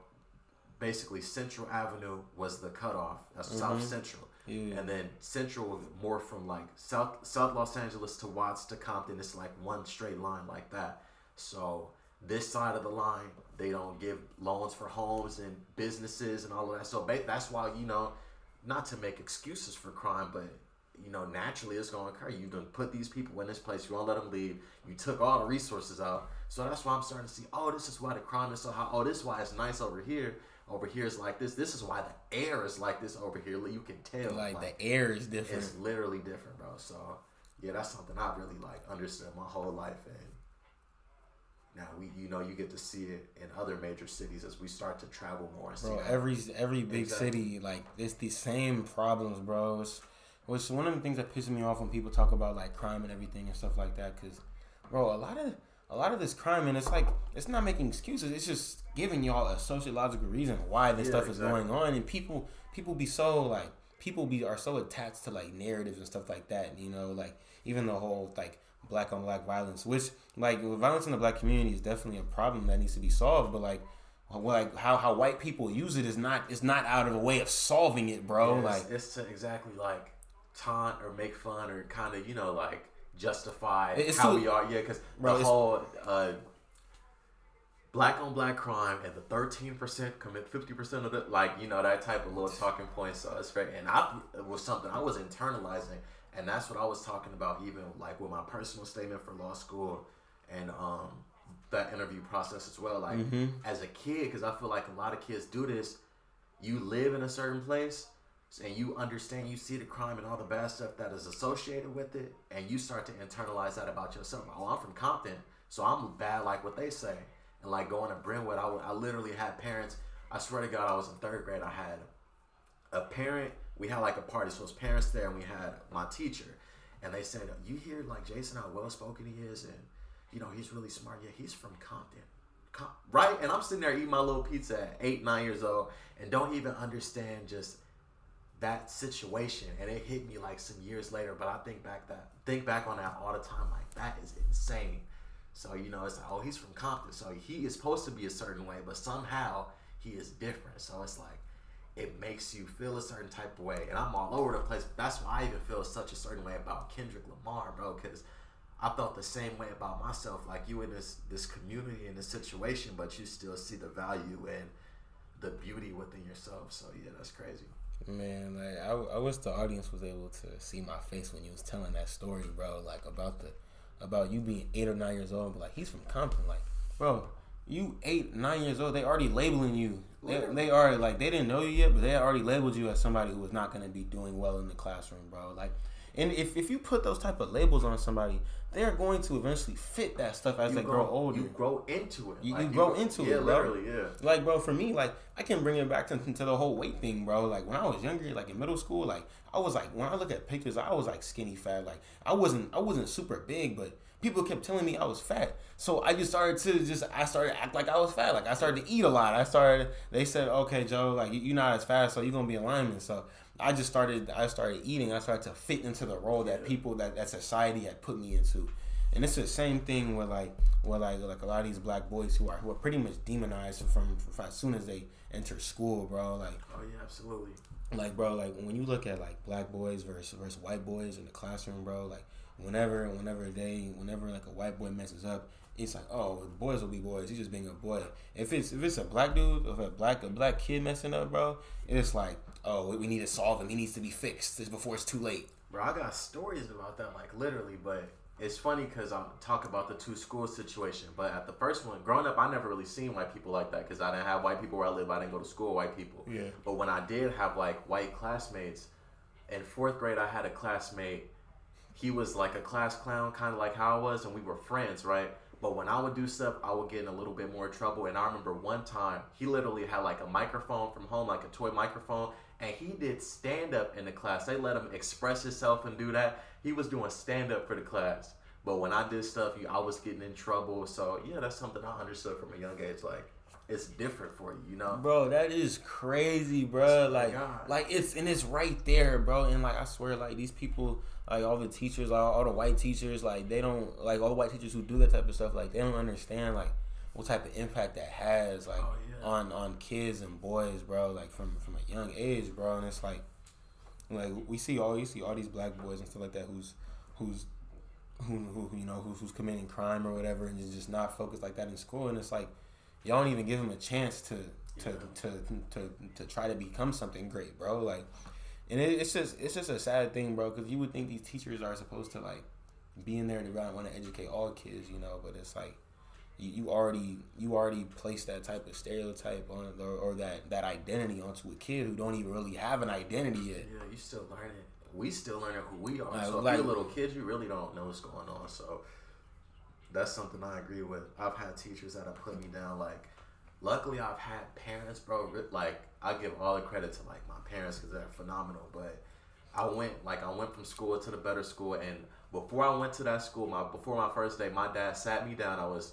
basically Central Avenue was the cutoff. That's mm-hmm. South Central, yeah. and then Central more from like South South Los Angeles to Watts to Compton. It's like one straight line like that. So this side of the line they don't give loans for homes and businesses and all of that. So that's why you know, not to make excuses for crime, but you know, naturally it's going to occur. You done put these people in this place. You won't let them leave. You took all the resources out. So that's why I'm starting to see. Oh, this is why the crime is so high. Oh, this is why it's nice over here. Over here is like this. This is why the air is like this over here. You can tell. Like, like the air is different. It's literally different, bro. So yeah, that's something I really like understood my whole life and now we, you know, you get to see it in other major cities as we start to travel more. Bro, every every big exactly. city, like it's the same problems, bro. It's, it's one of the things that pisses me off when people talk about like crime and everything and stuff like that. Cause, bro, a lot of a lot of this crime and it's like it's not making excuses. It's just giving y'all a sociological reason why this yeah, stuff exactly. is going on, and people people be so like people be are so attached to like narratives and stuff like that. You know, like even the whole like black on black violence, which like violence in the black community is definitely a problem that needs to be solved. But like, like how how white people use it is not is not out of a way of solving it, bro. Yeah, like it's to exactly like taunt or make fun or kind of you know like justify how too, we are. Yeah, because the whole uh, black on black crime and the thirteen percent commit fifty percent of it, like you know that type of little talking points. So it's very and I it was something I was internalizing and that's what I was talking about, even like with my personal statement for law school and um, that interview process as well. Like mm-hmm. as a kid, because I feel like a lot of kids do this. You live in a certain place, and you understand, you see the crime and all the bad stuff that is associated with it, and you start to internalize that about yourself. Oh, I'm from Compton, so I'm bad like what they say. And like going to Brentwood, I, would, I literally had parents. I swear to God, I was in third grade. I had a parent we had like a party, so his parents there, and we had my teacher, and they said, "You hear like Jason how well spoken he is, and you know he's really smart. Yeah, he's from Compton." Com- right? And I'm sitting there eating my little pizza at eight, nine years old, and don't even understand just that situation. And it hit me like some years later. But I think back that think back on that all the time. Like that is insane. So you know, it's like, oh, he's from Compton, so he is supposed to be a certain way, but somehow he is different. So it's like it makes you feel a certain type of way. And I'm all over the place. That's why I even feel such a certain way about Kendrick Lamar, bro, because I felt the same way about myself. Like you in this this community in this situation, but you still see the value and the beauty within yourself. So yeah, that's crazy. Man, like I, I wish the audience was able to see my face when you was telling that story, bro. Like about the about you being eight or nine years old, but like he's from Compton, like bro. You eight, nine years old, they already labeling you. They, they already like they didn't know you yet, but they already labeled you as somebody who was not going to be doing well in the classroom, bro. Like, and if, if you put those type of labels on somebody, they're going to eventually fit that stuff as You they grow, older. You grow into it. You- Like, you grow into yeah, it, bro. literally, yeah. Like, bro, for me, like, I can bring it back to, to the whole weight thing, bro. Like, when I was younger, like in middle school, like, I was like, when I look at pictures, I was like skinny fat. Like, I wasn't, I wasn't super big, but people kept telling me I was fat. So I just started to just, I started to act like I was fat. Like, I started to eat a lot. I started, they said, okay, Joe, like, you- you're not as fast, so you're gonna be in alignment. So I just started, I started eating. I started to fit into the role that people, that that society had put me into. And it's the same thing with like, with like, like a lot of these black boys who are who are pretty much demonized from, from as soon as they enter school, bro. Like, Oh yeah, absolutely. like bro, like when you look at like black boys versus versus white boys in the classroom, bro. Like whenever whenever they whenever like a white boy messes up, it's like oh boys will be boys. He's just being a boy. If it's if it's a black dude, if a black a black kid messing up, bro, it's like oh we- we need to solve him. He needs to be fixed before it's too late. Bro, I got stories about that, like literally, but it's funny because I talk about the two school situation. But at the first one, growing up, I never really seen white people like that because I didn't have white people where I live. I didn't go to school with white people. Yeah. But when I did have like white classmates, in fourth grade, I had a classmate. He was like a class clown, kind of like how I was, and we were friends, right? But when I would do stuff, I would get in a little bit more trouble. And I remember one time, he literally had like a microphone from home, like a toy microphone, and he did stand up in the class. They let him express himself and do that. He was doing stand up for the class. But when I did stuff, I was getting in trouble. So yeah, that's something I understood from a young age. Like it's different for you, you know. Bro, that is crazy, bro. Oh like, God. like it's and it's right there, bro. And like I swear, like these people, like all the teachers, all, all the white teachers, like they don't like all the white teachers who do that type of stuff. Like they don't understand like what type of impact that has, like Oh, yeah. on on kids and boys, bro. Like from from a young age, bro. And it's like, like we see all you see all these black boys and stuff like that who's who's who, who you know who's, who's committing crime or whatever and is just not focused like that in school and it's like y'all don't even give them a chance to to, to, to, to try to become something great bro like and it, it's just it's just a sad thing bro because you would think these teachers are supposed to like be in there to want to educate all kids you know but it's like you, you already you already place that type of stereotype on or, or that that identity onto a kid who don't even really have an identity yet Yeah, you still learning. We still learning who we are. Like- so if like- you're a little kid, you really don't know what's going on. So that's something I agree with. I've had teachers that have put me down. Like, luckily, I've had parents, bro. Like, I give all the credit to like my parents because they're phenomenal. But I went like I went from school to the better school, and before I went to that school, my before my first day, my dad sat me down. I was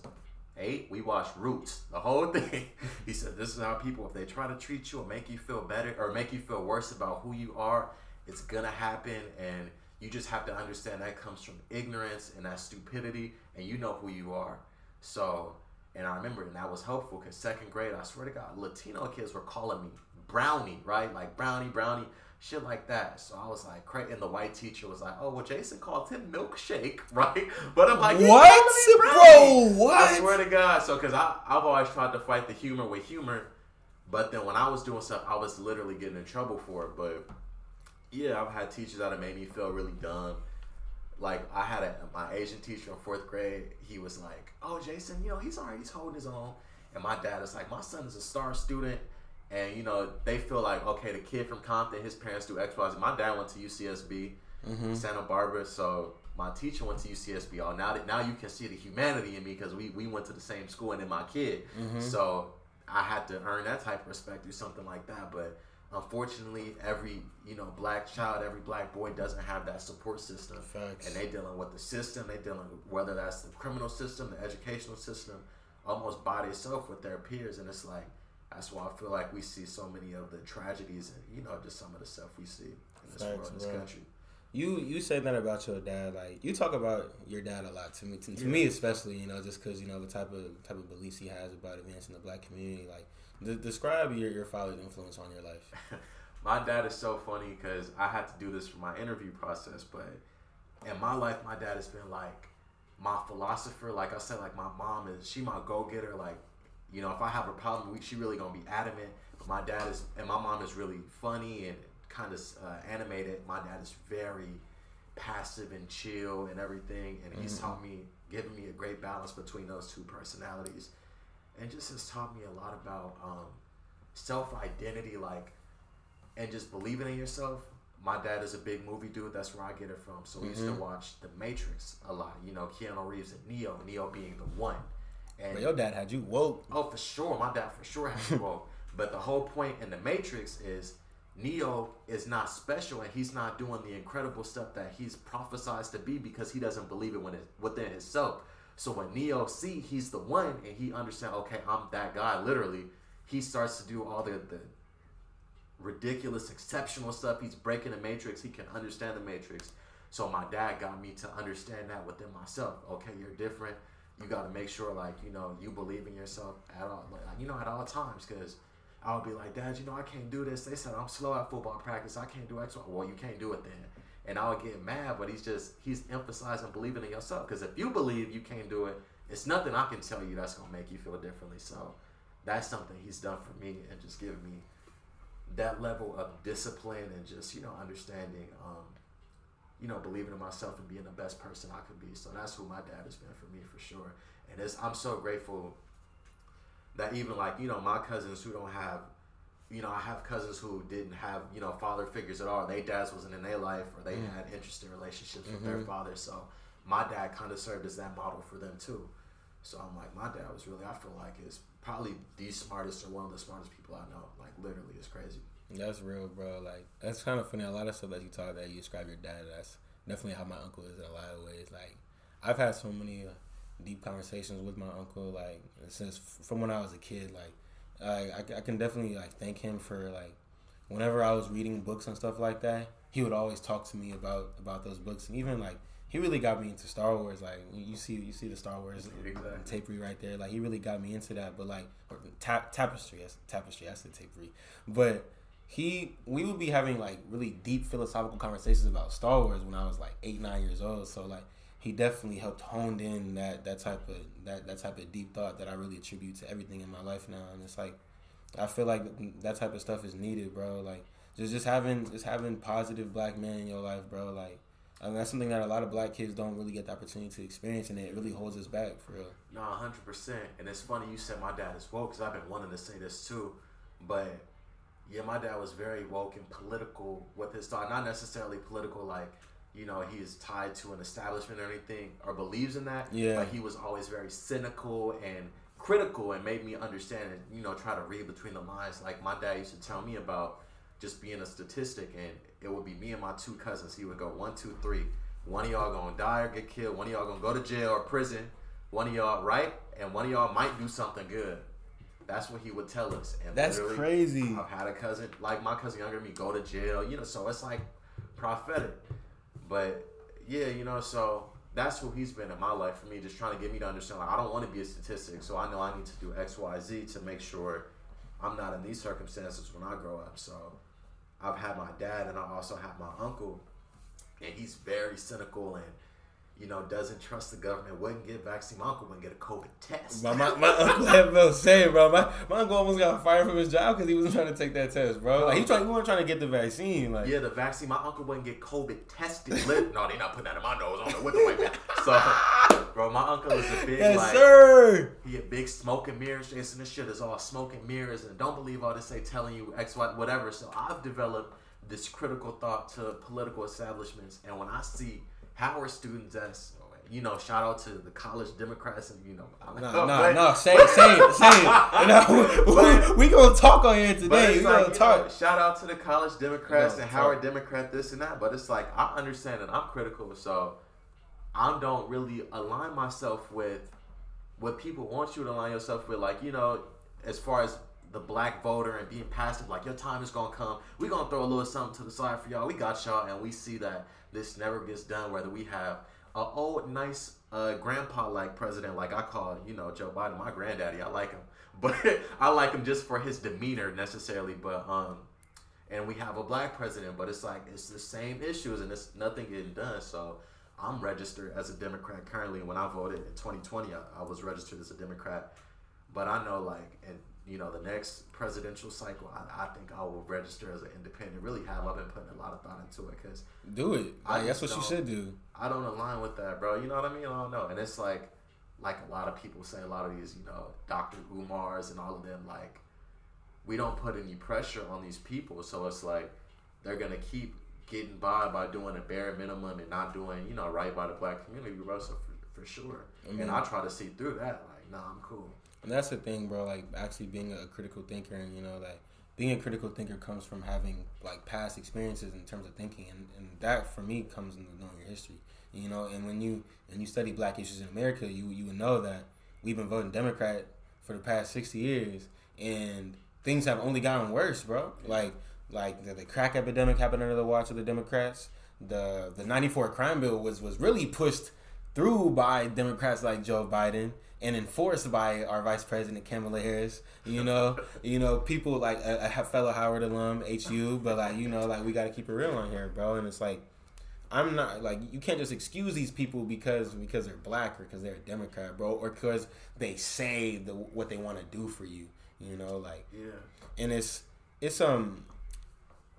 eight. We watched Roots, the whole thing. he said, "This is how people, if they try to treat you or make you feel better or make you feel worse about who you are, it's gonna happen, and you just have to understand that comes from ignorance and that stupidity, and you know who you are." So, and I remember, and that was helpful because second grade, I swear to God, Latino kids were calling me Brownie, right? Like Brownie, Brownie. Shit like that. So I was like, cra- and the white teacher was like, "Oh, well, Jason called him milkshake, right?" But I'm like, "He What? Bro, what? I swear to God. So, because I've always tried to fight the humor with humor, but then when I was doing stuff, I was literally getting in trouble for it. But yeah, I've had teachers that have made me feel really dumb. Like I had a my Asian teacher in fourth grade. He was like, "Oh, Jason, you know he's already He's holding his own." And my dad is like, "My son is a star student." And you know they feel like okay, the kid from Compton, his parents do X, Y, Z. My dad went to UCSB, mm-hmm. Santa Barbara, so my teacher went to UCSB. Oh, now that now you can see the humanity in me because we we went to the same school and then my kid. Mm-hmm. So I had to earn that type of respect through something like that. But unfortunately, every you know black child, every black boy doesn't have that support system, Facts. and they dealing with the system. They dealing with whether that's the criminal system, the educational system, almost by itself with their peers, and it's like. That's why I feel like we see so many of the tragedies and you know just some of the stuff we see in this Facts, world, in this bro. country. You you said that about your dad. Like you talk about your dad a lot to me. To, to me especially, you know, just because you know the type of type of beliefs he has about advancing the black community. Like, de- describe your your father's influence on your life. my dad is so funny because I had to do this for my interview process, but in my life, my dad has been like my philosopher. Like I said, like my mom is she my go getter. Like you know, if I have a problem, we, she really gonna be adamant. my dad is and my mom is really funny and kind of uh, animated. My dad is very passive and chill and everything, and he's Mhm. taught me, giving me a great balance between those two personalities, and just has taught me a lot about um, self identity, like, and just believing in yourself. My dad is a big movie dude. That's where I get it from. So we used to Mhm. watch The Matrix a lot. You know, Keanu Reeves and Neo. Neo being the one. And But your dad had you woke. Oh, for sure. My dad for sure has you go. but the whole point in the Matrix is Neo is not special and he's not doing the incredible stuff that he's prophesized to be because he doesn't believe it it, within himself. So when Neo see he's the one and he understand, okay, I'm that guy, literally, he starts to do all the, the ridiculous, exceptional stuff. He's breaking the matrix. He can understand the matrix. So my dad got me to understand that within myself. Okay, you're different. You got to make sure, like you know, you believe in yourself at all, like you know, at all times. Because I'll be like, Dad, you know, I can't do this. They said I'm slow at football practice. I can't do X. Well, you can't do it then. And I'll get mad, but he's just he's emphasizing believing in yourself. Because if you believe you can't do it, it's nothing I can tell you that's gonna make you feel differently. So that's something he's done for me and just giving me that level of discipline and just you know understanding um, you know believing in myself and being the best person i could be so that's who my dad has been for me for sure and i'm so grateful that even like you know my cousins who don't have you know i have cousins who didn't have you know father figures at all their dads wasn't in their life or they Mm. had interesting relationships with their Mhm. father so my dad kind of served as that model for them too so i'm like my dad was really i feel like is probably the smartest or one of the smartest people i know like literally it's crazy That's real, bro. Like that's kind of funny. A lot of stuff that you talk that you describe your dad. That's definitely how my uncle is in a lot of ways. Like I've had so many deep conversations with my uncle. Like since from when I was a kid. Like I, I I can definitely like thank him for like whenever I was reading books and stuff like that. He would always talk to me about about those books and even like he really got me into Star Wars. Like you see, you see the Star Wars Exactly. tapery right there. Like he really got me into that. But like tap, tapestry, that's tapestry. I said tapery, but he we would be having like really deep philosophical conversations about Star Wars when I was like eight nine years old. So like he definitely helped honed in that that type of that that type of deep thought that I really attribute to everything in my life now. And it's like I feel like that type of stuff is needed, bro. Like just just having just having positive black men in your life, bro. Like I mean, that's something that a lot of black kids don't really get the opportunity to experience, and it really holds us back for real. No, hundred percent. And it's funny you said my dad is woke because I've been wanting to say this too, but yeah, my dad was very woke and political with his thought. Not necessarily political, like you know he's tied to an establishment or anything or believes in that. Yeah. But he was always very cynical and critical and made me understand and you know try to read between the lines. Like my dad used to tell me about just being a statistic, and it would be me and my two cousins. He would go one, two, three. One of y'all gonna die or get killed. One of y'all gonna go to jail or prison. One of y'all right, and one of y'all might do something good. That's what he would tell us. And That's crazy. I've had a cousin, like my cousin younger than me, go to jail. You know, so it's like prophetic. But yeah, you know, so that's who he's been in my life for me, just trying to get me to understand. Like, I don't want to be a statistic, so I know I need to do X, Y, Z to make sure I'm not in these circumstances when I grow up. So I've had my dad, and I also have my uncle, and he's very cynical and you know doesn't trust the government. Wouldn't get vaccine. My uncle wouldn't get a COVID test. My, my, my uncle had felt same, bro. My, my uncle almost got fired from his job because he wasn't trying to take that test, bro. Like he oh. tried, he wasn't trying to get the vaccine. Like Yeah, the vaccine. My uncle wouldn't get COVID tested. No, they not putting that in my nose. I don't know what the white man. So, bro, my uncle is a big yes, like sir. he a big smoke and mirrors. Jason, this shit is all smoke and mirrors, and don't believe all this they telling you X, Y, whatever. So I've developed this critical thought to political establishments, and when I see Howard students as you know, shout out to the college Democrats and you know, No, but- no, no. Same, same, same. Know, But- we gonna talk on here today. We like, gonna talk. know, shout out to the college Democrats and talk. Howard Democrat, this and that. But it's like I understand that I'm critical, so I don't really align myself with what people want you to align yourself with. Like you know, as far as the black voter and being passive, like your time is gonna come. We gonna throw a little something to the side for y'all. We got y'all, and we see that this never gets done. Whether we have a old nice uh, grandpa like president, like I call you know Joe Biden, my granddaddy. I like him, but I like him just for his demeanor necessarily. But um, and we have a black president, but it's like it's the same issues and it's nothing getting done. So I'm registered as a Democrat currently. When I voted in 2020, I, I was registered as a Democrat. But I know like and you know, the next presidential cycle, I, I think I will register as an independent. Really have. I've been putting a lot of thought into it because do it. Like, that's what you should do. I don't align with that, bro. You know what I mean? I don't know. And it's like, like a lot of people say, a lot of these, you know, Dr. Umars and all of them, like, we don't put any pressure on these people. So it's like, they're going to keep getting by by doing a bare minimum and not doing, you know, right by the black community, bro. So for, for sure. Mean- and I try to see through that. Like, nah, I'm cool. And that's the thing, bro. Like actually being a critical thinker, and you know, like being a critical thinker comes from having like past experiences in terms of thinking, and, and that for me comes into knowing your history. You know, and when you and you study Black issues in America, you you would know that we've been voting Democrat for the past sixty years, and things have only gotten worse, bro. Like like the, the crack epidemic happened under the watch of the Democrats. The the ninety four crime bill was was really pushed through by Democrats like Joe Biden and enforced by our Vice President Kamala Harris. You know, you know, people like a, a fellow Howard alum, HU, but like you know, like we got to keep it real on here, bro. And it's like, I'm not like you can't just excuse these people because because they're black or because they're a Democrat, bro, or because they say the what they want to do for you. You know, like Yeah. and it's it's um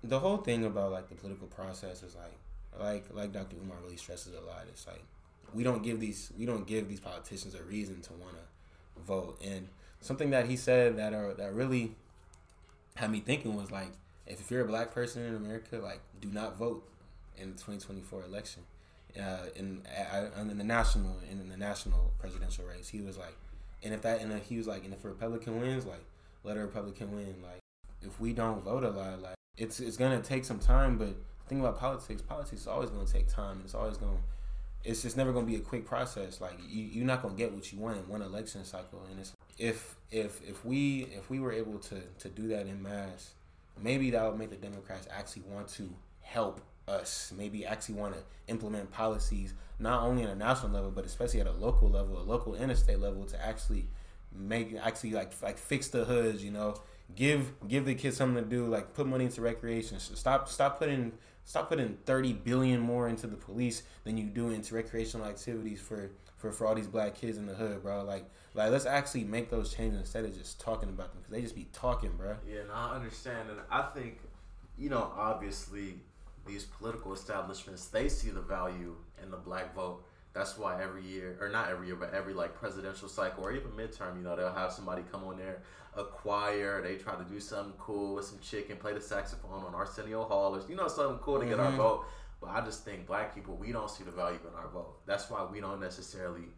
the whole thing about like the political process is like like like Dr. Umar really stresses a lot. It's like we don't give these we don't give these politicians a reason to want to vote. And something that he said that are that really had me thinking was like if, you're a black person in America, like do not vote in the 2024 election. Uh, in uh, in the national in the national presidential race, he was like, and if that and he was like, and if a Republican wins, like let a Republican win. Like if we don't vote a lot, like it's it's gonna take some time. But the thing about politics, politics is always gonna take time. It's always gonna it's just never gonna be a quick process. Like you, you're not gonna get what you want in one election cycle. And it's if if if we if we were able to to do that in mass, maybe that would make the Democrats actually want to help us. Maybe actually want to implement policies not only on a national level, but especially at a local level, a local and a state level, to actually make actually like like fix the hoods. You know, give give the kids something to do. Like put money into recreation. Stop stop putting stop putting thirty billion more into the police than you do into recreational activities for for for all these black kids in the hood, bro. Like like let's actually make those changes instead of just talking about them because they just be talking, bro. Yeah, and I understand, and I think, you know, obviously, these political establishments they see the value in the black vote. That's why every year, or not every year, but every like presidential cycle or even midterm, you know, they'll have somebody come on there, a choir. They try to do something cool with some chicken, play the saxophone on Arsenio Hall, or you know, something cool to get our Mhm. vote. But I just think black people, we don't see the value in our vote. That's why we don't necessarily,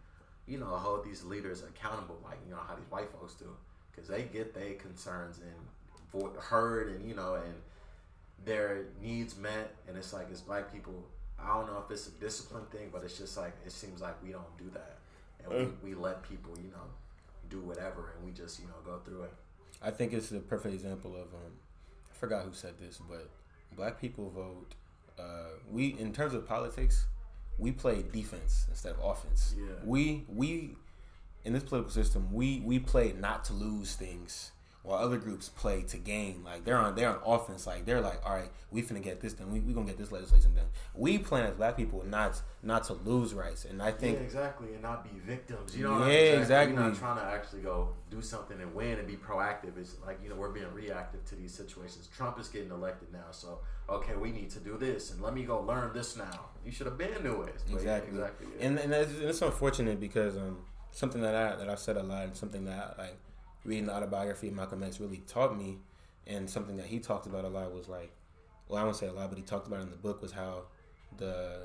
you know, hold these leaders accountable like you know how these white folks do, because they get their concerns and vo- heard and you know and their needs met. And it's like as black people, I don't know if it's a discipline thing, but it's just like it seems like we don't do that, and Mm. we, we let people, you know, do whatever, and we just you know go through it. I think it's a perfect example of um, I forgot who said this, but black people vote. Uh, we in terms of politics, we play defense instead of offense. Yeah. We we in this political system, we we play not to lose things, while other groups play to gain. Like they're on they're on offense. Like they're like, all right, we finna get this done. We we gonna get this legislation done. We plan as black people not not to lose rights, and I think yeah, exactly, and not be victims. You know, what I Yeah, mean? exactly. We're not trying to actually go do something and win and be proactive. It's like you know we're being reactive to these situations. Trump is getting elected now, so okay, we need to do this, and let me go learn this now. You should have been new it. But yeah, Exactly. exactly. yeah. And and it's, it's unfortunate because um something that I that I've said a lot and something that like reading the autobiography of Malcolm X really taught me and something that he talked about a lot was like well I won't say a lot but he talked about in the book was how the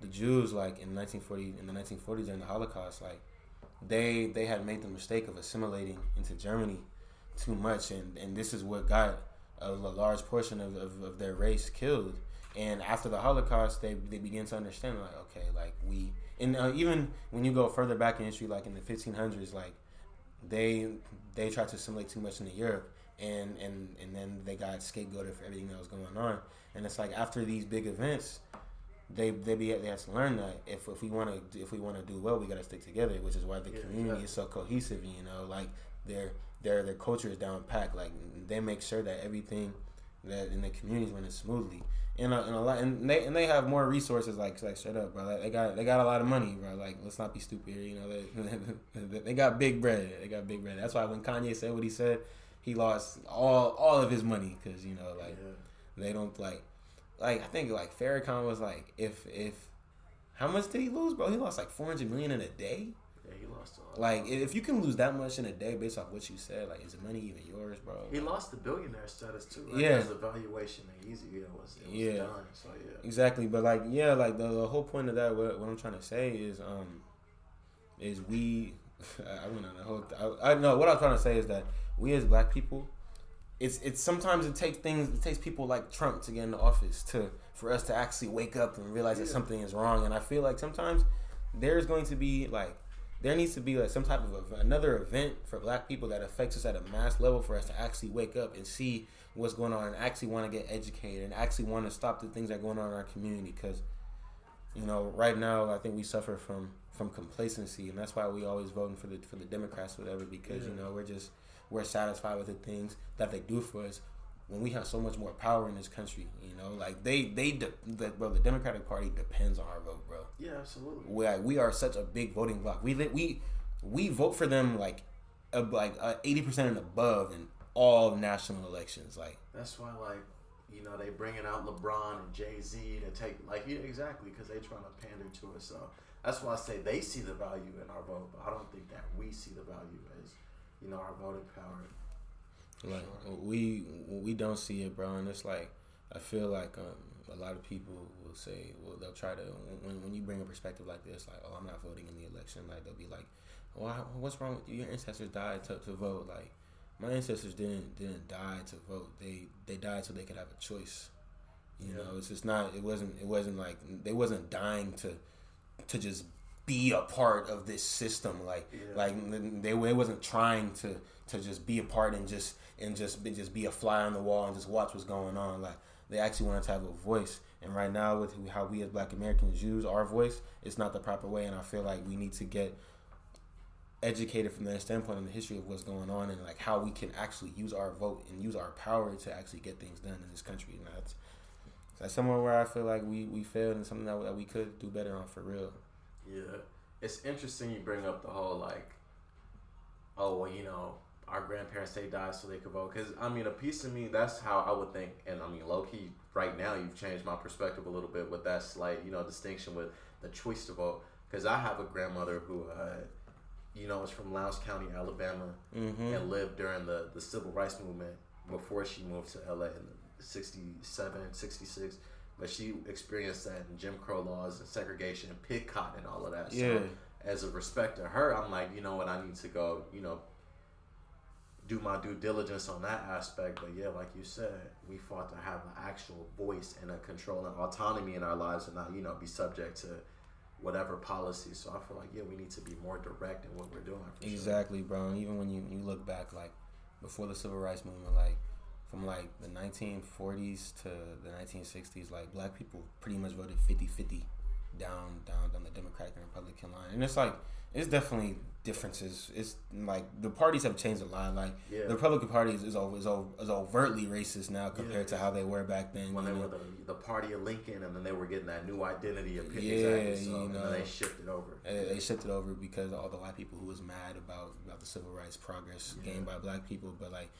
the Jews like in 1940 in the 1940s during the Holocaust like they they had made the mistake of assimilating into Germany too much and and this is what got a, a large portion of, of, of their race killed. And after the Holocaust, they they begin to understand like, okay, like we and uh, even when you go further back in history, like in the 1500s, like they they tried to assimilate too much into Europe, and and and then they got scapegoated for everything that was going on. And it's like after these big events, they they be they have to learn that if if we want to if we want to do well, we got to stick together, which is why the Yeah, community is so cohesive. You know, like their their their culture is down packed. Like they make sure that everything that and the community's running smoothly. And, uh, and a lot, and they and they have more resources. Like like straight up, bro. Like, they got they got a lot of money, bro. Like let's not be stupid here. You know, they, they got big bread. They got big bread. That's why when Kanye said what he said, he lost all all of his money because you know like yeah. they don't like like I think like Farrakhan was like if if how much did he lose, bro? He lost like four hundred million in a day. Lost a lot. Like if you can lose that much in a day based off what you said, like is the money even yours, bro? He lost the billionaire status too. Right? Yeah, the valuation that easy yeah was, it was yeah. done. So yeah, exactly. But like yeah, like the, the whole point of that, what, what I'm trying to say is um is we. I went on the whole. I, I know what I'm trying to say is that we as black people it's it's sometimes it takes things it takes people like Trump to get into office to for us to actually wake up and realize yeah. that something is wrong. And I feel like sometimes there's going to be like there needs to be like some type of another event for black people that affects us at a mass level for us to actually wake up and see what's going on and actually want to get educated and actually want to stop the things that are going on in our community because you know right now I think we suffer from from complacency and that's why we always voting for the for the Democrats or whatever because yeah. you know we're just we're satisfied with the things that they do for us when we have so much more power in this country. You know, like they they de- the, bro, the Democratic Party depends on our vote. Yeah, absolutely. We like, we are such a big voting bloc. We we we vote for them like uh, like eighty percent and above in all national elections. Like that's why like you know they bringing out LeBron and Jay Z to take like yeah exactly because they trying to pander to us. So that's why I say they see the value in our vote, but I don't think that we see the value as you know, our voting power. Like sure. we we don't see it, bro, and it's like I feel like um, a lot of people will say, well, they'll try to when when you bring a perspective like this, like, oh, I'm not voting in the election, like they'll be like, well, what's wrong with you? Your ancestors died to, to vote. Like my ancestors didn't didn't die to vote. They they died so they could have a choice. You yeah. know, it's just not. It wasn't. It wasn't like they wasn't dying to to just be a part of this system. Like yeah. like they, they wasn't trying to to just be a part and just and just be, just be a fly on the wall and just watch what's going on. Like they actually wanted to have a voice. And right now, with how we as Black Americans use our voice, it's not the proper way. And I feel like we need to get educated from that standpoint on the history of what's going on and like how we can actually use our vote and use our power to actually get things done in this country. And that's that's somewhere where I feel like we, we failed and something that, that we could do better on for real. Yeah, it's interesting you bring up the whole like, oh well, you know, our grandparents they died so they could vote. Because I mean, a piece of me that's how I would think, and I mean, low key, right now you've changed my perspective a little bit with that slight, you know, distinction with the choice to vote. Because I have a grandmother who, uh, you know, is from Lowndes County, Alabama, mm-hmm. and lived during the the civil rights movement before she moved to LA in 67, 66 but she experienced that in Jim Crow laws and segregation and pig cotton and all of that. Yeah. So as a respect to her, I'm like, you know what, I need to go, you know, do my due diligence on that aspect. But yeah, like you said, we fought to have an actual voice and a control and autonomy in our lives and not, you know, be subject to whatever policy. So I feel like yeah, we need to be more direct in what we're doing. exactly, sure. bro. And even when you, you look back, like before the civil rights movement, like from like the 1940s to the 1960s, like black people pretty much voted 50-50 down down down the Democratic and Republican line, and it's like it's definitely differences. It's like the parties have changed a lot. Like yeah. the Republican Party is is, is, is overtly racist now compared yeah. to how they were back then. When they know? were the, the party of Lincoln, and then they were getting that new identity of yeah, exactly. So, you know, they shifted over. They, they shifted over because all the white people who was mad about about the civil rights progress yeah. gained by black people, but like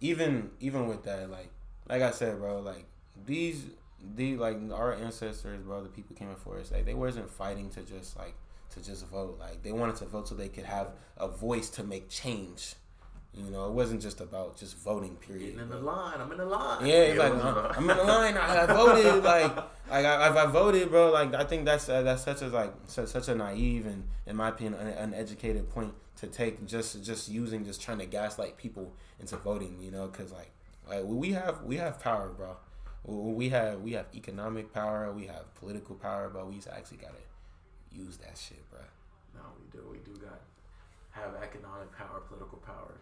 even even with that, like like I said, bro, like these these like our ancestors, bro, the people came before us, like they wasn't fighting to just like to just vote. Like they wanted to vote so they could have a voice to make change. You know, it wasn't just about just voting. Period. Getting in the line. I'm in the line. Yeah, it's like uh, I'm in the line. I, I voted. Like, like I, I, voted, bro. Like I think that's uh, that's such a like such, such a naive and, in my opinion, un- uneducated point to take. Just just using just trying to gaslight people into voting. You know, because like like we have we have power, bro. We have we have economic power. We have political power, but we actually gotta use that shit, bro. No, we do. We do got have economic power, political power.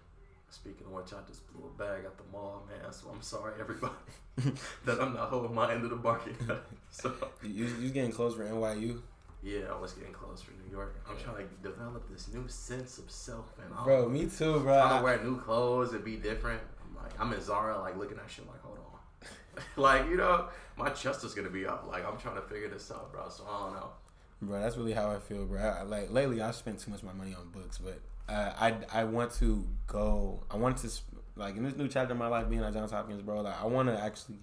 Speaking of which, I just blew a bag at the mall, man. So I'm sorry, everybody, that I'm not holding my end of the bargain. so you you getting close for NYU? Yeah, I was getting close for New York. I'm trying to develop this new sense of self, and bro, me too, bro. Trying to wear new clothes and be different. I'm like, Like I'm in Zara, like looking at shit, like hold on, like you know, my chest is gonna be up. Like I'm trying to figure this out, bro. So I don't know. Bro, that's really how I feel, bro. I, like lately, I spent too much of my money on books, but uh, I I want to go. I want to like in this new chapter of my life, being at Johns Hopkins, bro. Like I want to actually,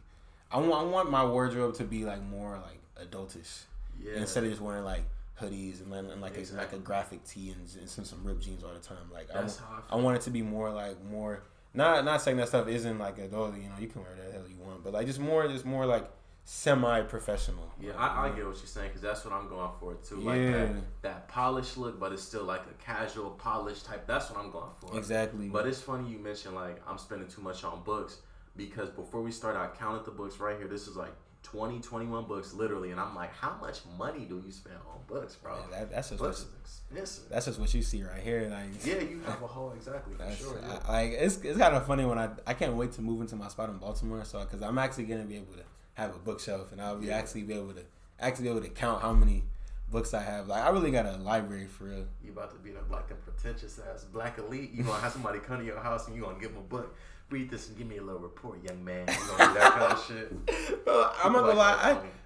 I want I want my wardrobe to be like more like adultish, Yeah. instead of just wearing like hoodies and, and like a, like a graffic tee and, and some some ripped jeans all the time. Like I, That's how I I want it to be more like more. Not not saying that stuff isn't like adult. You know, you can wear that hell you want, but like just more just more like semi professional. Yeah, I, I get what you're saying because that's what I'm going for too. Like that, that polished look, but it's still like a casual, polished type. That's what I'm going for. Exactly. But it's funny you mentioned like I'm spending too much on books because before we started, I counted the books right here. This is like 20, 21 books literally, and I'm like, how much money do you spend on books, bro? Yeah, that, that's just books what, expensive. that's just what you see right here. Like Yeah, you have a whole exactly for sure. Yeah. I, like it's it's kind of funny when I I can't wait to move into my spot in Baltimore. So because I'm actually gonna be able to have a bookshelf and I'll be Yeah. actually be able to actually be able to count how many books I have. Like I really got a library for real. You about to be the like a pretentious ass black elite. You gonna have somebody come to your house and you gonna give them a book. Read this and give me a little report, young man. You that kind of shit. Bro, I'm not gonna lie,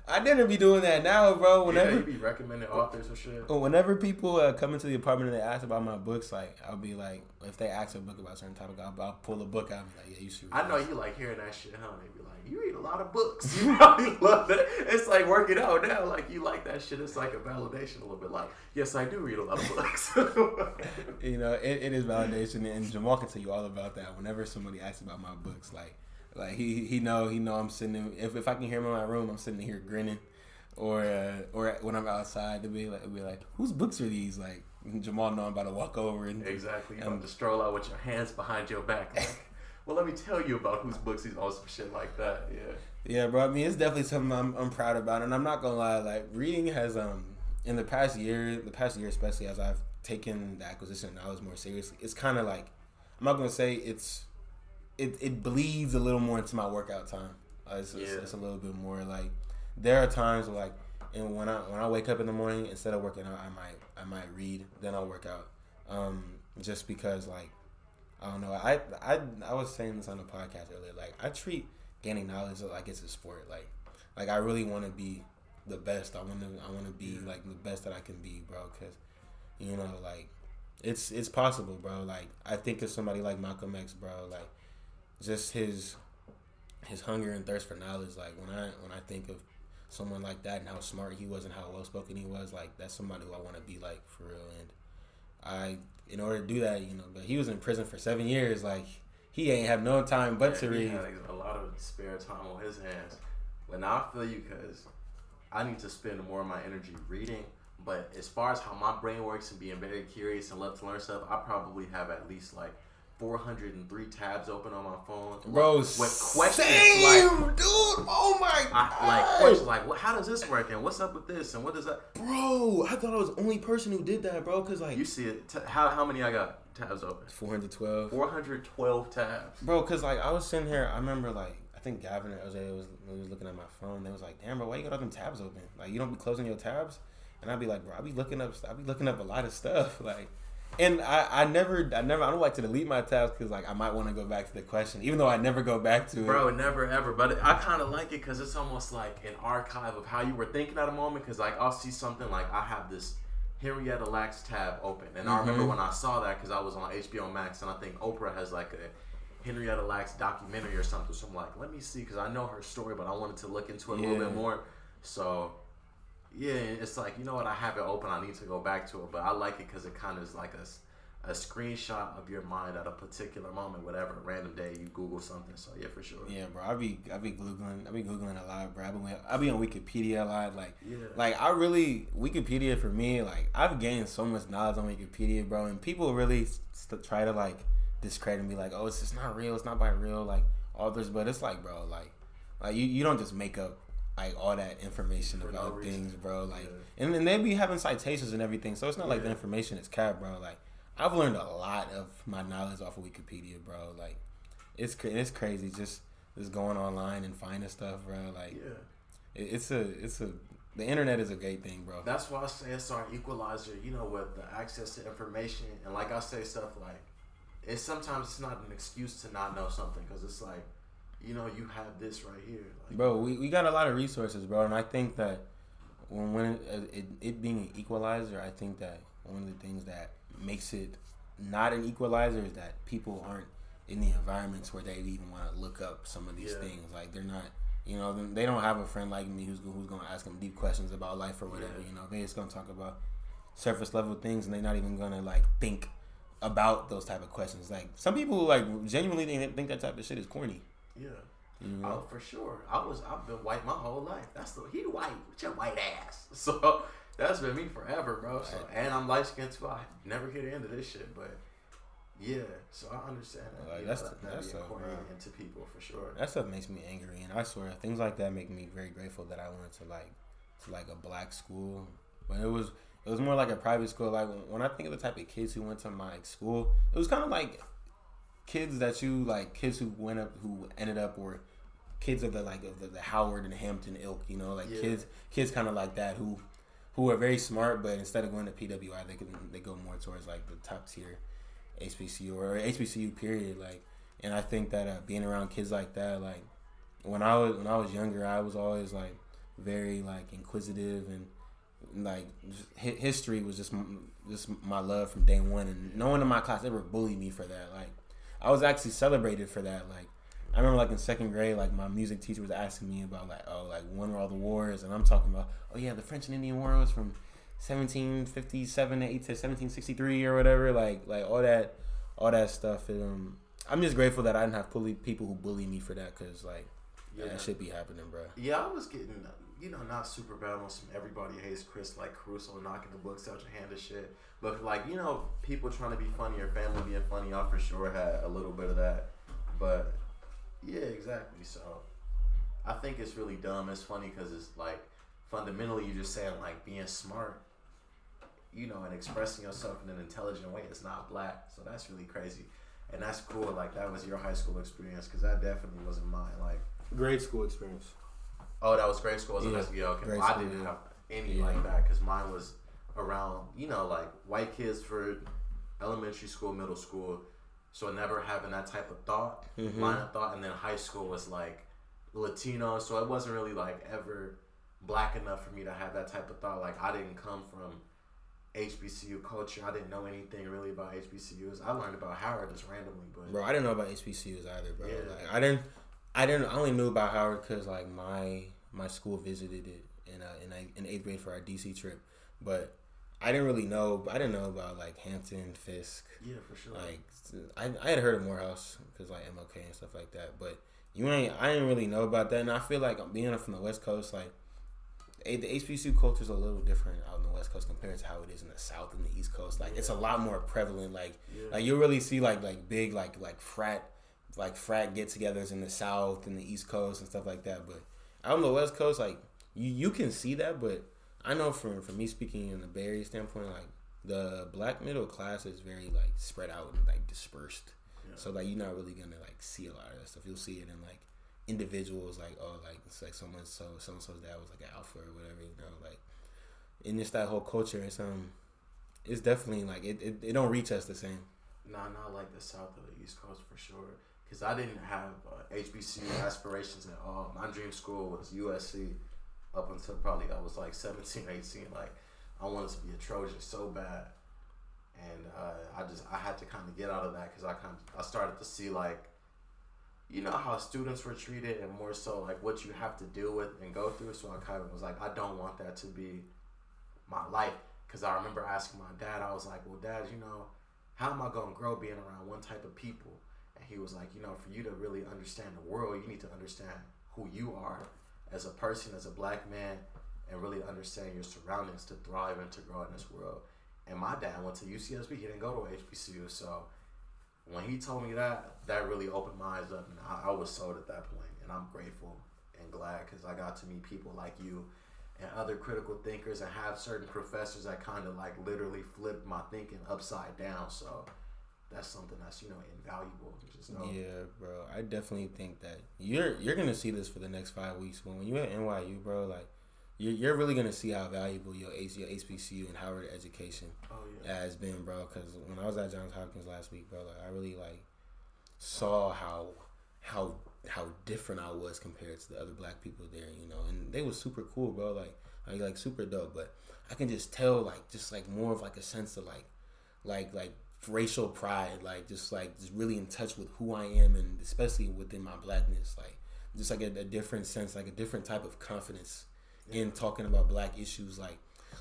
I I didn't be doing that now, bro. Yeah, Whenever you be recommending authors and shit. whenever people uh, come into the apartment and they ask about my books, like I'll be like, if they ask a book about a certain topic, I'll, I'll pull a book out and be like, yeah, you should. I know this. you like hearing that shit, huh? They be like, you read a lot of books. You probably love that. It's like working out now. Like you like that shit. It's like a validation a little bit. Like, yes, I do read a lot of books. You know, it, it is validation, and Jamal can tell you all about that. Whenever somebody asks about my books, like, like he he know he know I'm sitting. In, if if I can hear him in my room, I'm sitting here grinning, or uh, or when I'm outside, they'll be like, they'll be like, whose books are these? Like Jamal know I'm about to walk over and exactly. You Um, to stroll out with your hands behind your back. Like, well, let me tell you about whose books he's on some shit like that. Yeah. Yeah, bro. I mean, it's definitely something I'm, I'm proud about, and I'm not gonna lie. Like reading has um in the past year, the past year especially, as I've taken the acquisition knowledge more seriously, it's kind of like I'm not gonna say it's it it bleeds a little more into my workout time. Uh, it's, it's, it's a little bit more like there are times where like and when I when I wake up in the morning instead of working out, I might I might read, then I'll work out. Um, just because like I don't know. I I I was saying this on the podcast earlier. Like I treat gaining knowledge like it's a sport. Like like I really want to be the best. I want to I want to be like the best that I can be, bro. Because you know like it's it's possible, bro. Like I think of somebody like Malcolm X, bro. Like just his his hunger and thirst for knowledge. Like when I when I think of someone like that and how smart he was and how well spoken he was, like that's somebody who I want to be like for real. And I, in order to do that, you know, but he was in prison for seven years. Like he ain't have no time but to Yeah, he read. had a lot of spare time on his hands. But now I feel you because I need to spend more of my energy reading. But as far as how my brain works and being very curious and love to learn stuff, I probably have at least like 403 tabs open on my phone. Bro, with questions same, like, dude. Oh my I, like questions like, what, how does this work and what's up with this and what does that? bro. I thought I was the only person who did that, bro. Cause like You see it? T- how how many I got tabs open? 412, 412 tabs. bro. Cause like I was sitting here, I remember like I think Gavin and Jose was, was looking at my phone. They was like, "Damn, bro, why you got all them tabs open? Like you don't be closing your tabs." And I'd be like, "Bro, I be looking up, I be looking up a lot of stuff." Like, and I, I never, I never, I don't like to delete my tabs because like I might want to go back to the question, even though I never go back to it. Bro, never ever. But I kind of like it because it's almost like an archive of how you were thinking at a moment. Because like I'll see something like I have this Henrietta Lacks tab open, and I mm-hmm. remember when I saw that because I was on HBO Max, and I think Oprah has like a Henrietta Lacks documentary or something. So I'm like, let me see because I know her story, but I wanted to look into it a little bit more. So. Yeah, it's like you know what I have it open. I need to go back to it, but I like it because it kind of is like a, a screenshot of your mind at a particular moment, whatever random day you Google something. So yeah, for sure. Yeah, bro. I be I be googling I be googling a lot, bro. I be, I be on Wikipedia a lot. Like Yeah. like I really Wikipedia for me. Like I've gained so much knowledge on Wikipedia, bro. And people really st- try to like discredit me, like, oh, it's just not real. It's not by real like authors. But it's like, bro, like like you you don't just make up like all that information For about reason. things, bro. Like Yeah. and then they be having citations and everything. So it's not like the information is cap, bro. Like I've learned a lot of my knowledge off of Wikipedia, bro. Like it's it's crazy just just going online and finding stuff, bro. Like Yeah. it, it's a it's a the internet is a great thing, bro. That's why I say it's our equalizer, you know, with the access to information. And like I say, stuff like, it's sometimes it's not an excuse to not know something because it's like, you know, you have this right here, like, bro. We, we got a lot of resources, bro, and I think that when when it, uh, it, it being an equalizer, I think that one of the things that makes it not an equalizer is that people aren't in the environments where they even want to look up some of these Yeah. things. Like they're not, you know, they don't have a friend like me who's who's gonna ask them deep questions about life or whatever. Yeah. You know, they just gonna talk about surface level things, and they're not even gonna like think about those type of questions. Like some people like genuinely think, think that type of shit is corny. Yeah. Know? Oh, for sure. I was I've been white my whole life. That's the he white with your white ass. So that's been me forever, bro. So and I'm light skinned too. I never get into this shit, but yeah. So I understand that. Like, that's the- that, that that's be important bro. into people for sure. That stuff makes me angry, and I swear things like that make me very grateful that I went to like to like a black school. But it was it was more like a private school. Like when I think of the type of kids who went to my school, it was kind of like kids that you like kids who went up who ended up or kids of the like of the, the Howard and Hampton ilk. You know, like Yeah. kids kids kind of like that who who are very smart, but instead of going to PWI, they can they go more towards like the top tier HBCU or HBCU period. Like, and I think that uh, being around kids like that, like when I was when I was younger, I was always like very like inquisitive and like history was just m- just my love from day one. And no one in my class ever bullied me for that. Like, I was actually celebrated for that. Like. I remember like in second grade, like my music teacher was asking me about like, oh, like when were all the wars? And I'm talking about, oh yeah, the French and Indian War was from 1757 to 1763 or whatever. Like like all that all that stuff. And, um, I'm just grateful that I didn't have bully people who bully me for that because like Yeah. that should be happening, bro. Yeah, I was getting, you know, not super on some everybody hates Chris like Caruso knocking the books out your hand and shit. But like, you know, people trying to be funny or family being funny, I for sure had a little bit of that. But yeah, exactly. So I think it's really dumb. It's funny because it's like fundamentally you're just saying like being smart, you know, and expressing yourself in an intelligent way is not black. So that's really crazy. And that's cool. Like that was your high school experience because that definitely wasn't mine. Like Grade school experience. Oh, that was grade school. Was Yeah, okay. Well, I didn't have any Yeah. like that because mine was around, you know, like white kids for elementary school, middle school. So never having that type of thought, Mhm. line of thought, and then high school was like Latino. So it wasn't really like ever black enough for me to have that type of thought. Like I didn't come from HBCU culture. I didn't know anything really about HBCUs. I learned about Howard just randomly, but Bro, I didn't know about HBCUs either, bro. Yeah. Like I didn't, I didn't. I only knew about Howard because like my my school visited it in uh, in eighth- in eighth grade for our DC trip, but I didn't really know. I didn't know about like Hampton, Fisk. yeah, for sure. Like I, I had heard of Morehouse because like MLK and stuff like that, but you ain't. I didn't really know about that, and I feel like being from the West Coast, like the HBCU culture is a little different out in the West Coast compared to how it is in the South and the East Coast. Like it's a lot more prevalent. Like yeah. like you really see like like big like like frat like frat get-togethers in the South and the East Coast and stuff like that. But out on the West Coast, like you you can see that, but I know from from me speaking in the Bay Area standpoint, like the black middle class is very like spread out and like dispersed. Yeah. So like you're not really gonna like see a lot of that stuff. You'll see it in like individuals like oh like it's like someone so so and so's dad was like an alpha or whatever you know like in just that whole culture it's um it's definitely like it, it, it don't reach us the same Nah, not like the South or the East Coast for sure. Because I didn't have uh, HBCU aspirations at all. My dream school was USC up until probably I was like 17, 18. Like, I wanted to be a Trojan so bad. And uh, I just, I had to kind of get out of that because I kind of, I started to see like, you know how students were treated and more so like what you have to deal with and go through. So I kind of was like, I don't want that to be my life. Because I remember asking my dad, I was like, well, dad, you know, how am I going to grow being around one type of people? He was like, you know, for you to really understand the world, you need to understand who you are as a person, as a black man, and really understand your surroundings to thrive and to grow in this world. And my dad went to UCSB. He didn't go to HBCU. So when he told me that, that really opened my eyes up. And I, I was sold at that point. And I'm grateful and glad because I got to meet people like you and other critical thinkers and have certain professors that kind of like literally flipped my thinking upside down. So that's something that's, you know, invaluable. Just know. yeah bro i definitely think that you're you're gonna see this for the next five weeks when, when you're at nyu bro like you're, you're really gonna see how valuable your your HBCU and Howard education Oh yeah. has been, bro. Because when I was at Johns Hopkins last week, bro, like, I really like saw how how how different I was compared to the other black people there, you know. And they was super cool, bro. Like like like super dope. But I can just tell like just like more of like a sense of like like like racial pride, like just like just really in touch with who I am and especially within my blackness, like just like a, a different sense, like a different type of confidence in talking about black issues, like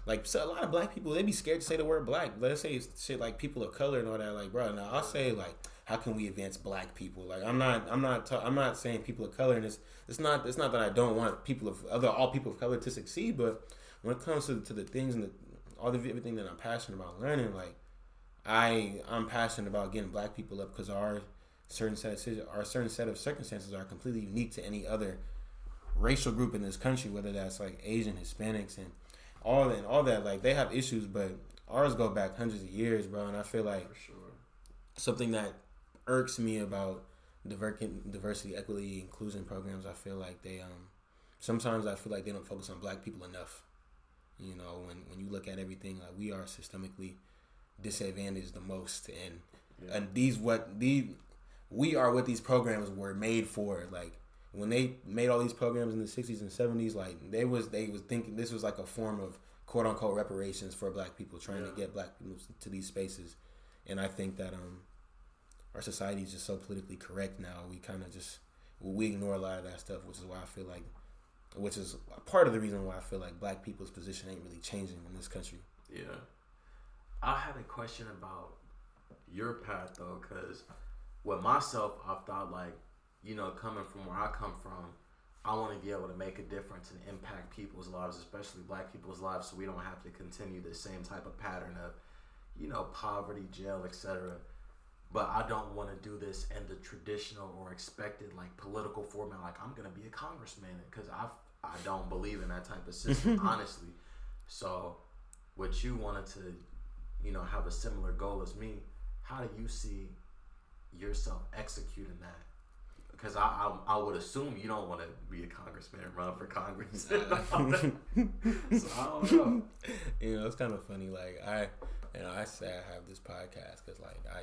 like so a lot of black people they be scared to say the word black. Let's say shit like people of color and all that. Like, bro, now I'll say like, how can we advance black people? Like, I'm not, I'm not, ta- I'm not saying people of color, and it's it's not it's not that I don't want people of other all people of color to succeed, but when it comes to, to the things and the, all the everything that I'm passionate about learning, like I I'm passionate about getting black people up because our certain set of, our certain set of circumstances are completely unique to any other racial group in this country, whether that's like Asian, Hispanics, and all that, and all that. Like they have issues, but ours go back hundreds of years, bro. And I feel like For sure. something that irks me about diver- diversity, equity, inclusion programs. I feel like they um sometimes I feel like they don't focus on black people enough. You know, when when you look at everything, like we are systemically disadvantaged the most, and Yeah. and these what these we are what these programs were made for. Like when they made all these programs in the '60s and '70s, like they was they was thinking this was like a form of quote unquote reparations for black people, trying Yeah. to get black people to these spaces. And I think that um our society is just so politically correct now. We kind of just we ignore a lot of that stuff, which is why I feel like, which is part of the reason why I feel like black people's position ain't really changing in this country. Yeah. I had a question about your path though, because with myself, I've thought like, you know, coming from where I come from, I want to be able to make a difference and impact people's lives, especially black people's lives, so we don't have to continue the same type of pattern of, you know, poverty, jail, etc. But I don't want to do this in the traditional or expected like political format. Like I'm gonna be a congressman because I I don't believe in that type of system, honestly. So, what you wanted to, you know, have a similar goal as me. How do you see yourself executing that? Because I, I I would assume you don't want to be a congressman and run for Congress. that. so I don't know. you know, it's kind of funny. Like I, you know, I say I have this podcast because like I.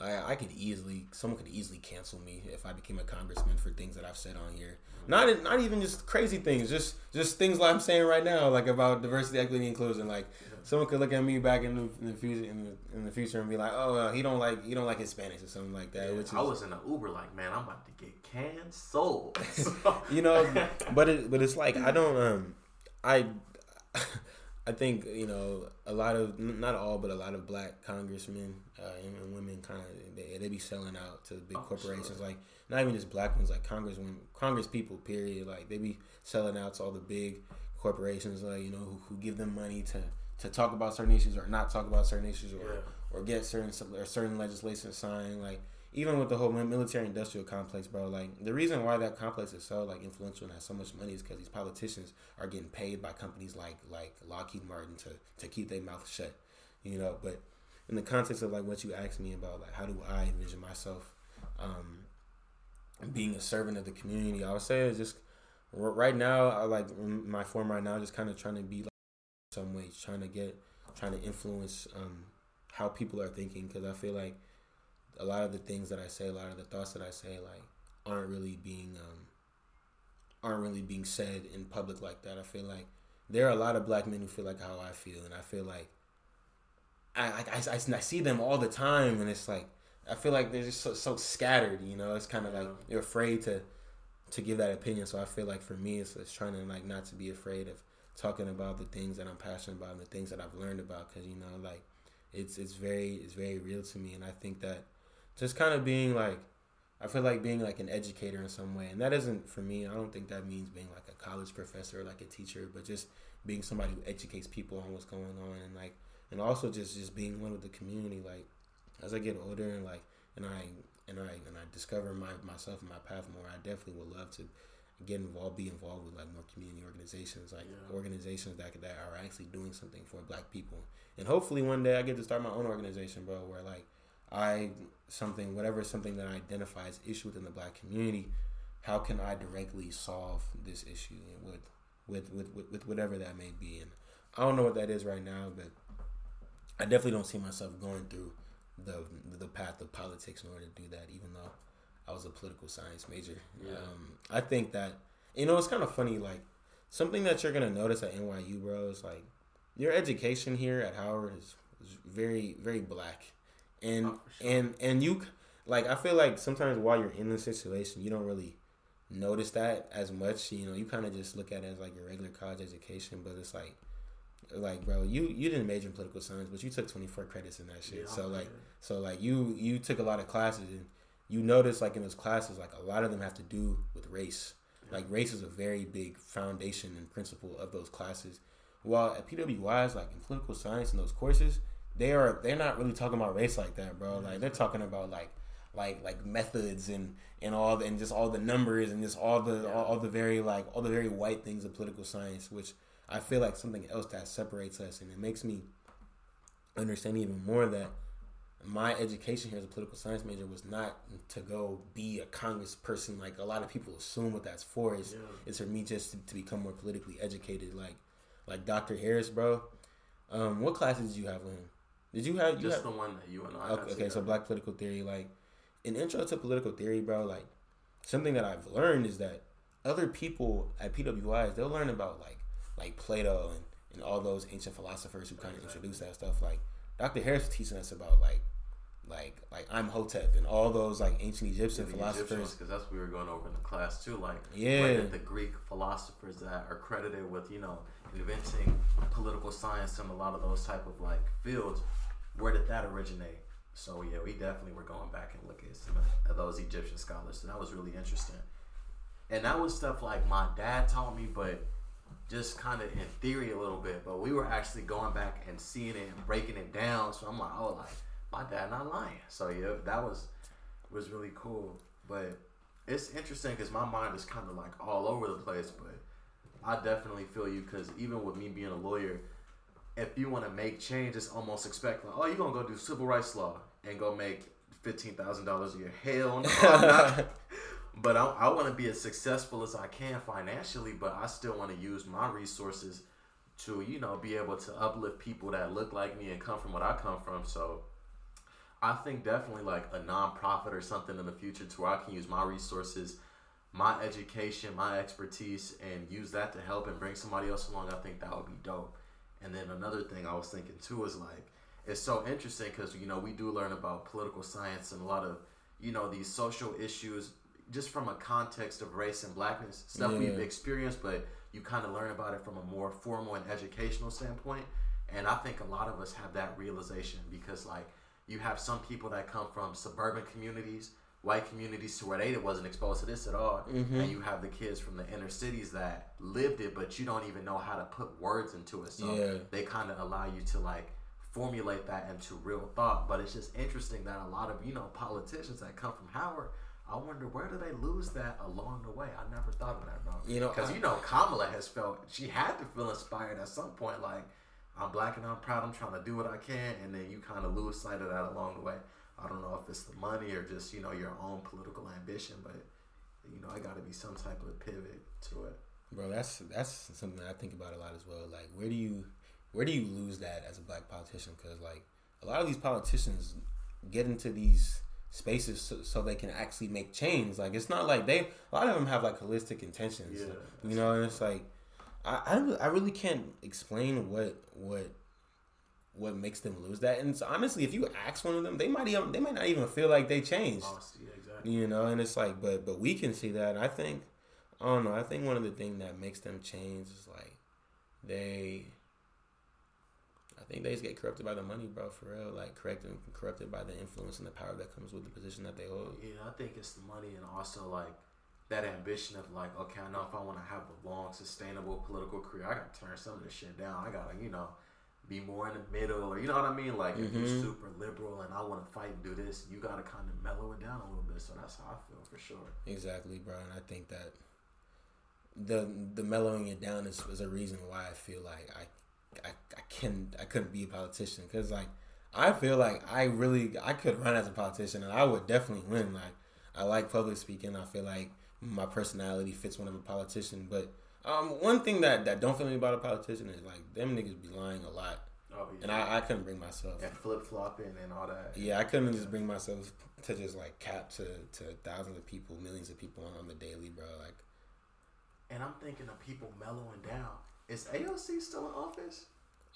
I, I could easily someone could easily cancel me if I became a congressman for things that I've said on here. Not not even just crazy things, just just things like I'm saying right now, like about diversity, equity, inclusion. Like someone could look at me back in the, in the future in the, in the future and be like, oh, well, he don't like he don't like Hispanics or something like that. which is I was in an Uber like, man, I'm about to get canceled. you know but it but it's like i don't um i i think you know a lot of not all but a lot of black congressmen uh, and, and women kind of they, they be selling out to big Oh, corporations sure. like not even just black ones like congress women congress people period like they be selling out to all the big corporations like you know who, who give them money to to talk about certain issues or not talk about certain issues or Yeah. or get certain or certain legislation signed. Like even with the whole military industrial complex, bro. Like the reason why that complex is so like influential and has so much money is because these politicians are getting paid by companies like like Lockheed Martin to to keep their mouth shut. You know, but in the context of like what you asked me about, like how do I envision myself um, being a servant of the community? I would say it's just right now. I like my form right now, just kind of trying to be like some ways, trying to get, trying to influence um, how people are thinking because I feel like a lot of the things that I say, a lot of the thoughts that I say, like aren't really being um, aren't really being said in public like that. I feel like there are a lot of black men who feel like how I feel, and I feel like I I, I, I see them all the time, and it's like I feel like they're just so, so scattered. You know, it's kind of like you're afraid to to give that opinion. So I feel like for me, it's, it's trying to like not to be afraid of talking about the things that I'm passionate about and the things that I've learned about, because you know, like it's it's very it's very real to me, and I think that just kind of being like I feel like being like an educator in some way, and that isn't for me. I don't think that means being like a college professor or like a teacher, but just being somebody who educates people on what's going on, and like and also just just being one with the community. Like as I get older and like and I and I and I discover my myself and my path more, I definitely would love to get involved, be involved with like more community organizations, like Yeah. organizations that that are actually doing something for Black people, and hopefully one day I get to start my own organization, bro, where like I something whatever something that I identify as issue within the Black community, how can I directly solve this issue with with, with, with, whatever that may be. And I don't know what that is right now, but I definitely don't see myself going through the the path of politics in order to do that, even though I was a political science major. Yeah. Um, I think that you know it's kind of funny, like something that you're gonna notice at NYU, bro, is like your education here at Howard is, is very very black, and Oh, sure. and and you like I feel like sometimes while you're in the situation, you don't really notice that as much. You know, you kind of just look at it as like your regular college education, but it's like like bro you you didn't major in political science but you took 24 credits in that shit Yeah, so like yeah. so like you you took a lot of classes and you notice like in those classes like a lot of them have to do with race like race is a very big foundation and principle of those classes while at pwis like in political science and those courses they are they're not really talking about race like that bro. Like they're talking about like like like methods and and all the, and just all the numbers and just all the all, all the very like all the very white things of political science which i feel like something else that separates us and it makes me understand even more that my education here as a political science major was not to go be a congressperson like a lot of people assume what that's for. Is Yeah. is for me just to, to become more politically educated. Like like dr harris bro um what classes did you have with him did you have you Just have, the one that you and I. Okay, okay, so black political theory, like an intro to political theory, bro. Like something that I've learned is that other people at PWIs they'll learn about like like Plato and, and all those ancient philosophers who kind of introduced that stuff. Like Dr. Harris was teaching us about like like like Imhotep and all those like ancient Egyptian philosophers. because that's what we were going over in the class too. Like, Yeah. the Greek philosophers that are credited with you know inventing political science and a lot of those type of like fields, where did that originate? So yeah, we definitely were going back and looking at some of those Egyptian scholars, so that was really interesting. And that was stuff like my dad taught me, but just kind of in theory a little bit. But we were actually going back and seeing it and breaking it down. So I'm like, oh, like my dad not lying. So yeah, that was was really cool. But it's interesting because my mind is kind of like all over the place. But I definitely feel you because even with me being a lawyer, if you want to make change, it's almost expect like, oh, you're gonna go do civil rights law and go make fifteen thousand dollars a year. Hell no, I'm not. But I, I want to be as successful as I can financially, but I still want to use my resources to, you know, be able to uplift people that look like me and come from what I come from. So I think definitely like a nonprofit or something in the future to where I can use my resources, my education, my expertise, and use that to help and bring somebody else along. I think that would be dope. And then another thing I was thinking too is like, it's so interesting because, you know, we do learn about political science and a lot of, you know, these social issues just from a context of race and blackness, stuff Yeah. we've experienced, but you kind of learn about it from a more formal and educational standpoint. And I think a lot of us have that realization because, like, you have some people that come from suburban communities, white communities, to where they wasn't exposed to this at all, mm-hmm. and you have the kids from the inner cities that lived it, but you don't even know how to put words into it. So Yeah. they kind of allow you to like formulate that into real thought. But it's just interesting that a lot of you know politicians that come from Howard. I wonder where do they lose that along the way? I never thought of that, bro. You know, because you know Kamala has felt she had to feel inspired at some point. Like I'm black and I'm proud. I'm trying to do what I can, and then you kind of lose sight of that along the way. I don't know if it's the money or just you know your own political ambition, but you know I got to be some type of pivot to it. Bro, that's that's something that I think about a lot as well. Like, where do you where do you lose that as a black politician? Because like a lot of these politicians get into these spaces so, so they can actually make change. Like, it's not like they a lot of them have like holistic intentions. Yeah, you know, and it's like I I, I really can't explain what what what makes them lose that. And so honestly, if you ask one of them, they might even they might not even feel like they changed oh, yeah, exactly. you know and it's like but but we can see that and i think i don't know i think one of the things that makes them change is like they i think they just get corrupted by the money bro for real like corrected corrupted by the influence and the power that comes with the position that they hold Yeah, I think it's the money and also like that ambition of like, okay, I know if I want to have a long, sustainable political career, I got to turn some of this shit down. I gotta, you know, be more in the middle, or you know what I mean. Like if you're mm-hmm. super liberal and I want to fight and do this, you gotta kind of mellow it down a little bit. So that's how I feel for sure. exactly bro and i think that the the mellowing it down is, is a reason why i feel like i i, I can i couldn't be a politician because like I feel like I really I could run as a politician and I would definitely win. Like I like public speaking. I feel like my personality fits one of a politician, but Um, one thing that that don't feel me about a politician is like them niggas be lying a lot, Oh yeah. and I, I couldn't bring myself. and flip flopping and all that. Yeah, I couldn't just bring myself to just like cap to to thousands of people, millions of people on the daily, bro. Like, And I'm thinking of people mellowing down. Is AOC still in office?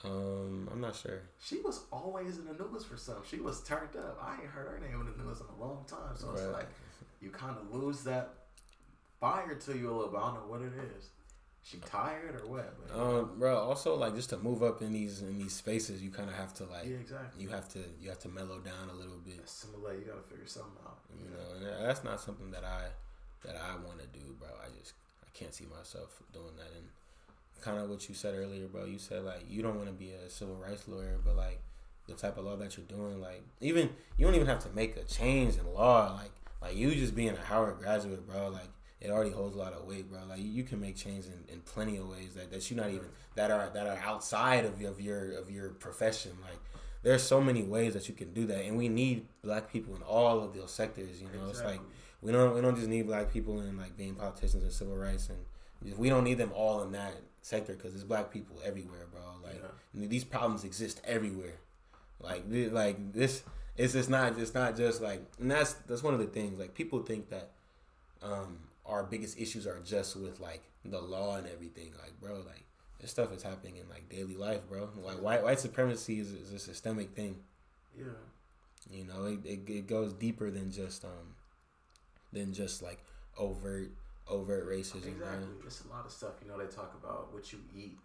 um, I'm not sure. She was always in the news for something. She was turned up. I ain't heard her name in the news in a long time. So it's like you kind of lose that fire to you a little bit. I don't know what it is. She tired or what? But, Um, bro. Also, like just to move up in these in these spaces, you kind of have to like yeah, exactly. you have to you have to mellow down a little bit. Assimilate. You gotta figure something out. You know, and that's not something that I that I want to do, bro. I just I can't see myself doing that. And kind of what you said earlier, bro. You said like you don't want to be a civil rights lawyer, but like the type of law that you're doing, like even you don't even have to make a change in law. Like like you just being a Howard graduate, bro. Like it already holds a lot of weight, bro. Like you, you can make change in, in plenty of ways that that you're not even that are that are outside of your of your of your profession. Like there's so many ways that you can do that, and we need black people in all of those sectors. You know, it's like we don't we don't just need black people in like being politicians and civil rights, and we don't need them all in that sector because there's black people everywhere, bro. Like these problems exist everywhere. Like like this, it's just not it's not just like, and that's that's one of the things. Like people think that um our biggest issues are just with like the law and everything. Like bro, like this stuff is happening in like daily life, bro. Like white white supremacy is, is a systemic thing. yeah. You know, it, it, it goes deeper than just um than just like overt overt racism, Exactly. It's a lot of stuff. You know, they talk about what you eat,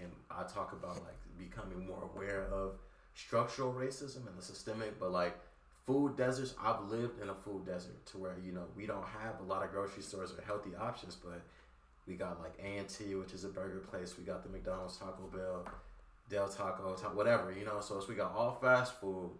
and I talk about like becoming more aware of structural racism and the systemic. But like food deserts, I've lived in a food desert to where you know we don't have a lot of grocery stores or healthy options, but we got like A and T, which is a burger place. We got the McDonald's, Taco Bell, Del Taco, whatever. You know, so we got all fast food,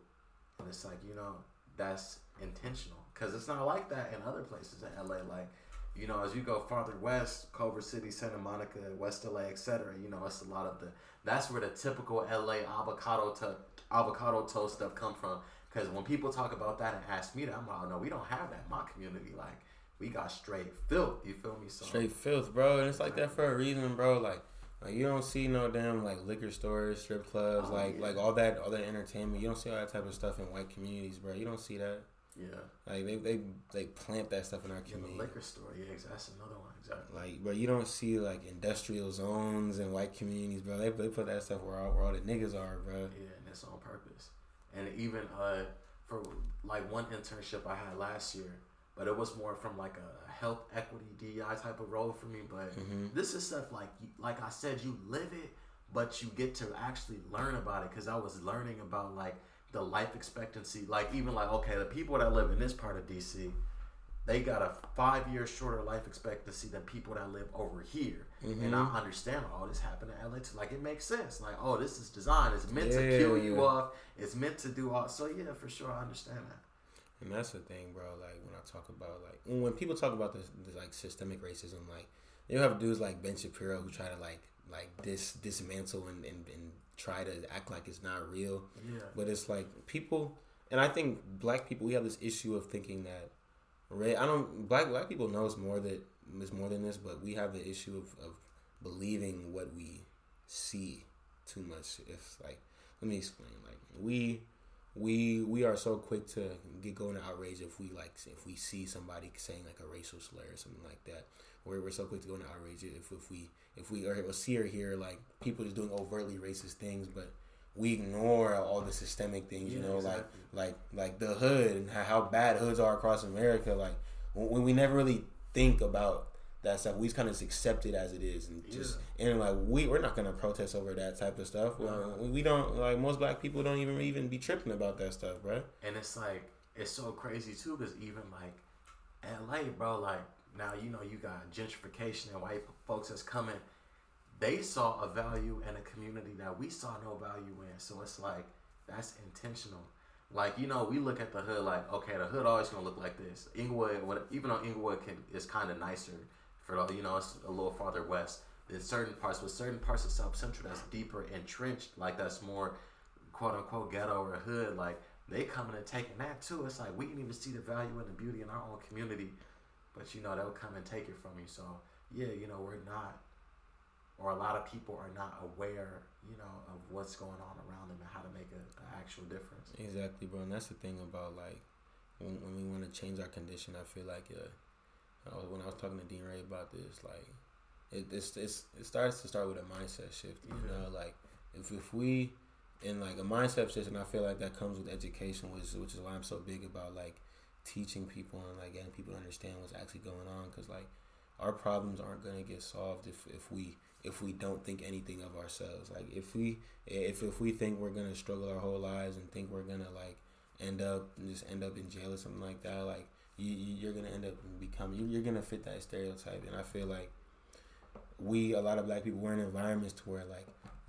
and it's like you know that's intentional because it's not like that in other places in LA. Like you know, as you go farther west, Culver City, Santa Monica, West LA, etc. You know, it's a lot of the. That's where the typical LA avocado to avocado toast stuff come from. Because when people talk about that and ask me that, I'm like, oh, no, we don't have that in my community. Like, we got straight filth. You feel me? So Straight filth, bro. And it's like that for a reason, bro. Like like you don't see no damn like liquor stores, strip clubs, Oh, like yeah. like all that all that entertainment. You don't see all that type of stuff in white communities, bro. You don't see that. yeah, Like they they they plant that stuff in our community. liquor store. Yeah, that's another one. Exactly. Like, but you don't see like industrial zones in white communities, bro. They, they put that stuff where all, where all the niggas are, bro. Yeah, and it's on purpose. And even uh, for like one internship I had last year, but it was more from like a health equity DEI type of role for me. But Mhm. this is stuff like like I said, you live it, but you get to actually learn about it. Because I was learning about like the life expectancy, like even like okay, the people that live in this part of DC. They got a five year shorter life expectancy than people that live over here. And I mm-hmm. understand all this happened in LA too. Like it makes sense. Like, oh, this is designed. It's meant to kill you off. It's meant to do all. So yeah, for sure, I understand that. And that's the thing, bro. Like when I talk about like when when people talk about this, this like systemic racism, like you have dudes like Ben Shapiro who try to like like dis dismantle and, and, and try to act like it's not real. Yeah. But it's like people, and I think black people we have this issue of thinking that red. I don't black black people know it's more that it's more than this, but we have the issue of, of believing what we see too much. If like, let me explain. Like we we we are so quick to get going to outrage if we like if we see somebody saying like a racial slur or something like that. We're, we're so quick to go into outrage if if we if we or see or hear like people just doing overtly racist things, but we ignore all the systemic things. you Yeah, know, exactly. like like like the hood and how, bad hoods are across America. Like when we never really think about that stuff, we just kind of just accept it as it is, and just and like we we're not gonna protest over that type of stuff. Well, we, we don't like most black people don't even even be tripping about that stuff, bro. And it's like it's so crazy too, because even like LA, bro, like now you know you got gentrification and white folks that's coming. They saw a value in a community that we saw no value in. So it's like that's intentional. Like you know, we look at the hood like, okay, the hood always gonna look like this. Inglewood, even though Inglewood can is kind of nicer for you know it's a little farther west. There's certain parts, but certain parts of South Central that's deeper entrenched, like that's more quote unquote ghetto or hood. Like they coming and taking that too. It's like we can even see the value and the beauty in our own community, but you know they'll come and take it from you. So yeah, you know we're not or a lot of people are not aware, you know, of what's going on around them and how to make an actual difference. Exactly, bro. And that's the thing about like when, when we want to change our condition. I feel like uh, I was, when I was talking to Dean Ray about this, like it it's, it's it starts to start with a mindset shift. You Yeah. know, like if if we in like a mindset shift, and I feel like that comes with education, which which is why I'm so big about like teaching people and like getting people to understand what's actually going on. Because like our problems aren't gonna get solved if if we if we don't think anything of ourselves. Like if we if if we think we're gonna struggle our whole lives and think we're gonna like end up just end up in jail or something like that, like you you- you're gonna end up becoming you- you're gonna fit that stereotype. And I feel like we a lot of black people we're in environments to where like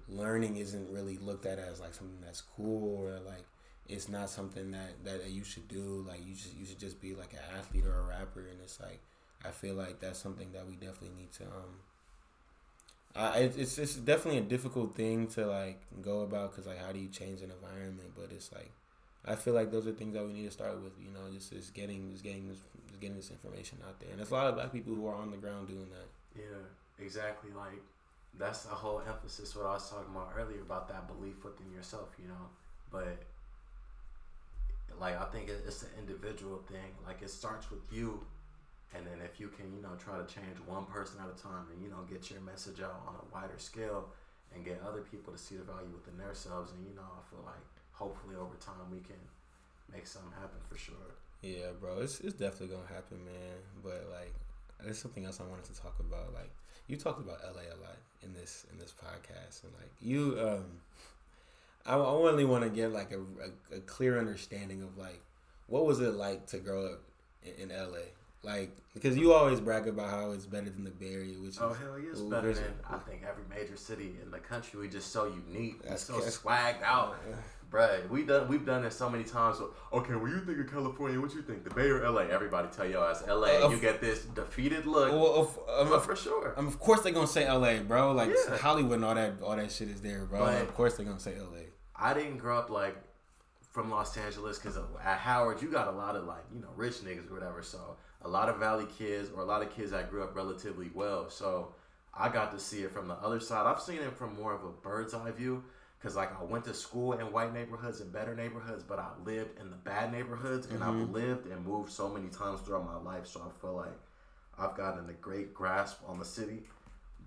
learning isn't really looked at as like something that's cool or like it's not something that that you should do like you should you should just be like an athlete or a rapper and it's like I feel like that's something that we definitely need to um I it's it's definitely a difficult thing to like go about because like how do you change an environment but it's like I feel like those are things that we need to start with you know just is getting just getting this just getting this information out there and there's a lot of black people who are on the ground doing that Yeah, exactly. Like that's the whole emphasis what I was talking about earlier about that belief within yourself, you know. But like I think it's an individual thing. Like it starts with you, and then if you can, you know, try to change one person at a time, and you know, get your message out on a wider scale, and get other people to see the value within themselves, and you know, I feel like hopefully over time we can make something happen for sure. Yeah, bro, it's it's definitely gonna happen, man. But like, there's something else I wanted to talk about. Like, you talked about LA a lot in this in this podcast, and like you, um, I, I only want to get like a, a, a clear understanding of like what was it like to grow up in, in LA. Like, because you always brag about how it's better than the Bay Area, which Oh is hell yeah, it's Ooh, better than I think every major city in the country. We just so unique, That's so swagged out, bruh. We done we've done it so many times. So, okay, when you think of California, what you think, the Bay or LA? Everybody tell you it's LA. Uh, you get this defeated look, Well, of, but for sure. um, of course they're gonna say LA, bro. Like Yeah. Hollywood and all that, all that shit is there, bro. But- of course they're gonna say LA. I didn't grow up like from Los Angeles because at Howard you got a lot of like you know rich niggas or whatever. So a lot of Valley kids or a lot of kids that grew up relatively well. So I got to see it from the other side. I've seen it from more of a bird's eye view because like I went to school in white neighborhoods and better neighborhoods, but I lived in the bad neighborhoods and I've mm-hmm. lived and moved so many times throughout my life. So I feel like I've gotten a great grasp on the city.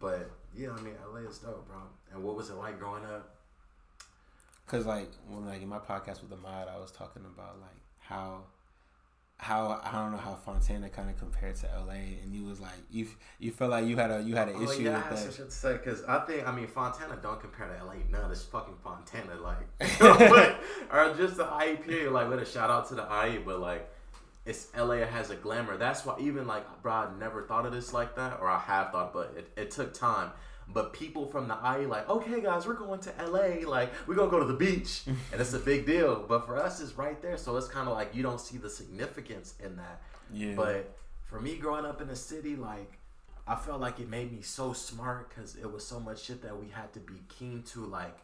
But yeah, I mean LA is dope, bro. And what was it like growing up? Cause like when like in my podcast with the mod, I was talking about like how how I don't know how Fontana kind of compared to LA, and you was like you you felt like you had a you had an Oh, issue yeah, with that. shit to say because I think I mean Fontana don't compare to LA none. It's fucking Fontana like, but, or just the IE period. Like, with a shout out to the IE, but like, it's LA has a glamour. That's why even like, bro, I never thought of this like that, or I have thought, but it, it took time. But people from the IE like, okay, guys, we're going to LA. Like, we're gonna go to the beach, and it's a big deal. But for us, it's right there, so it's kind of like you don't see the significance in that. Yeah, But for me growing up in the city, like I felt like it made me so smart because it was so much shit that we had to be keen to, like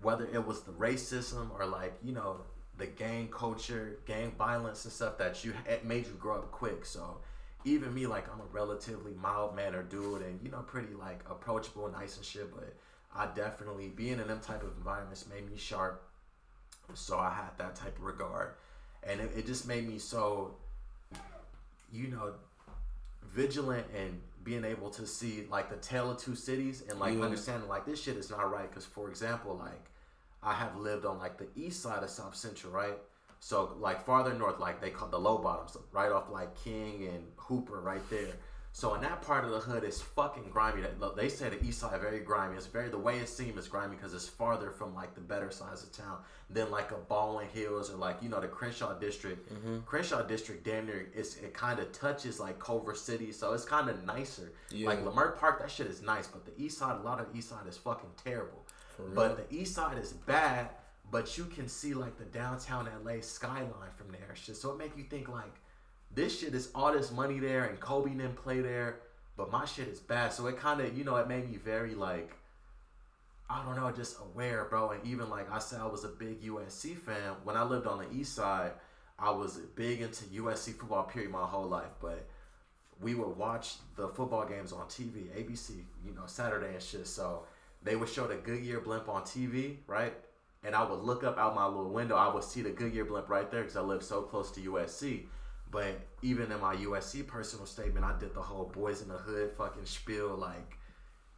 whether it was the racism or like you know the gang culture, gang violence and stuff that you it made you grow up quick. So even me, like I'm a relatively mild mannered dude and you know pretty like approachable, and nice and shit, but I definitely being in them type of environments made me sharp. So I had that type of regard, and it, it just made me so you know, vigilant and being able to see like the tale of two cities and like Yeah. understanding like this shit is not right. Because for example, like I have lived on like the east side of South Central, right? So like farther north, like they call the low bottoms, right off like King and Hooper, right there. So in that part of the hood, it's fucking grimy. They say the east side very grimy. It's very the way it seems is grimy because it's farther from like the better sides of town than like a Baldwin Hills or like you know the Crenshaw district. Mm-hmm. Crenshaw district, damn near, it's, it kind of touches like Culver City, so it's kind of nicer. Yeah. Like Leimert Park, that shit is nice, but the east side, a lot of the east side is fucking terrible. But the east side is bad, but you can see like the downtown LA skyline from there. Shit, so it make you think like this shit is all this money there, and Kobe didn't play there, but my shit is bad. So it kind of, you know, it made me very like. I don't know, just aware, bro. And even like I said, I was a big USC fan. When I lived on the east side, I was big into USC football, period, my whole life. But we would watch the football games on TV, ABC, you know, Saturday and shit. So they would show the Goodyear blimp on TV, right? And I would look up out my little window. I would see the Goodyear blimp right there because I live so close to USC. But even in my USC personal statement, I did the whole boys in the hood fucking spiel, like,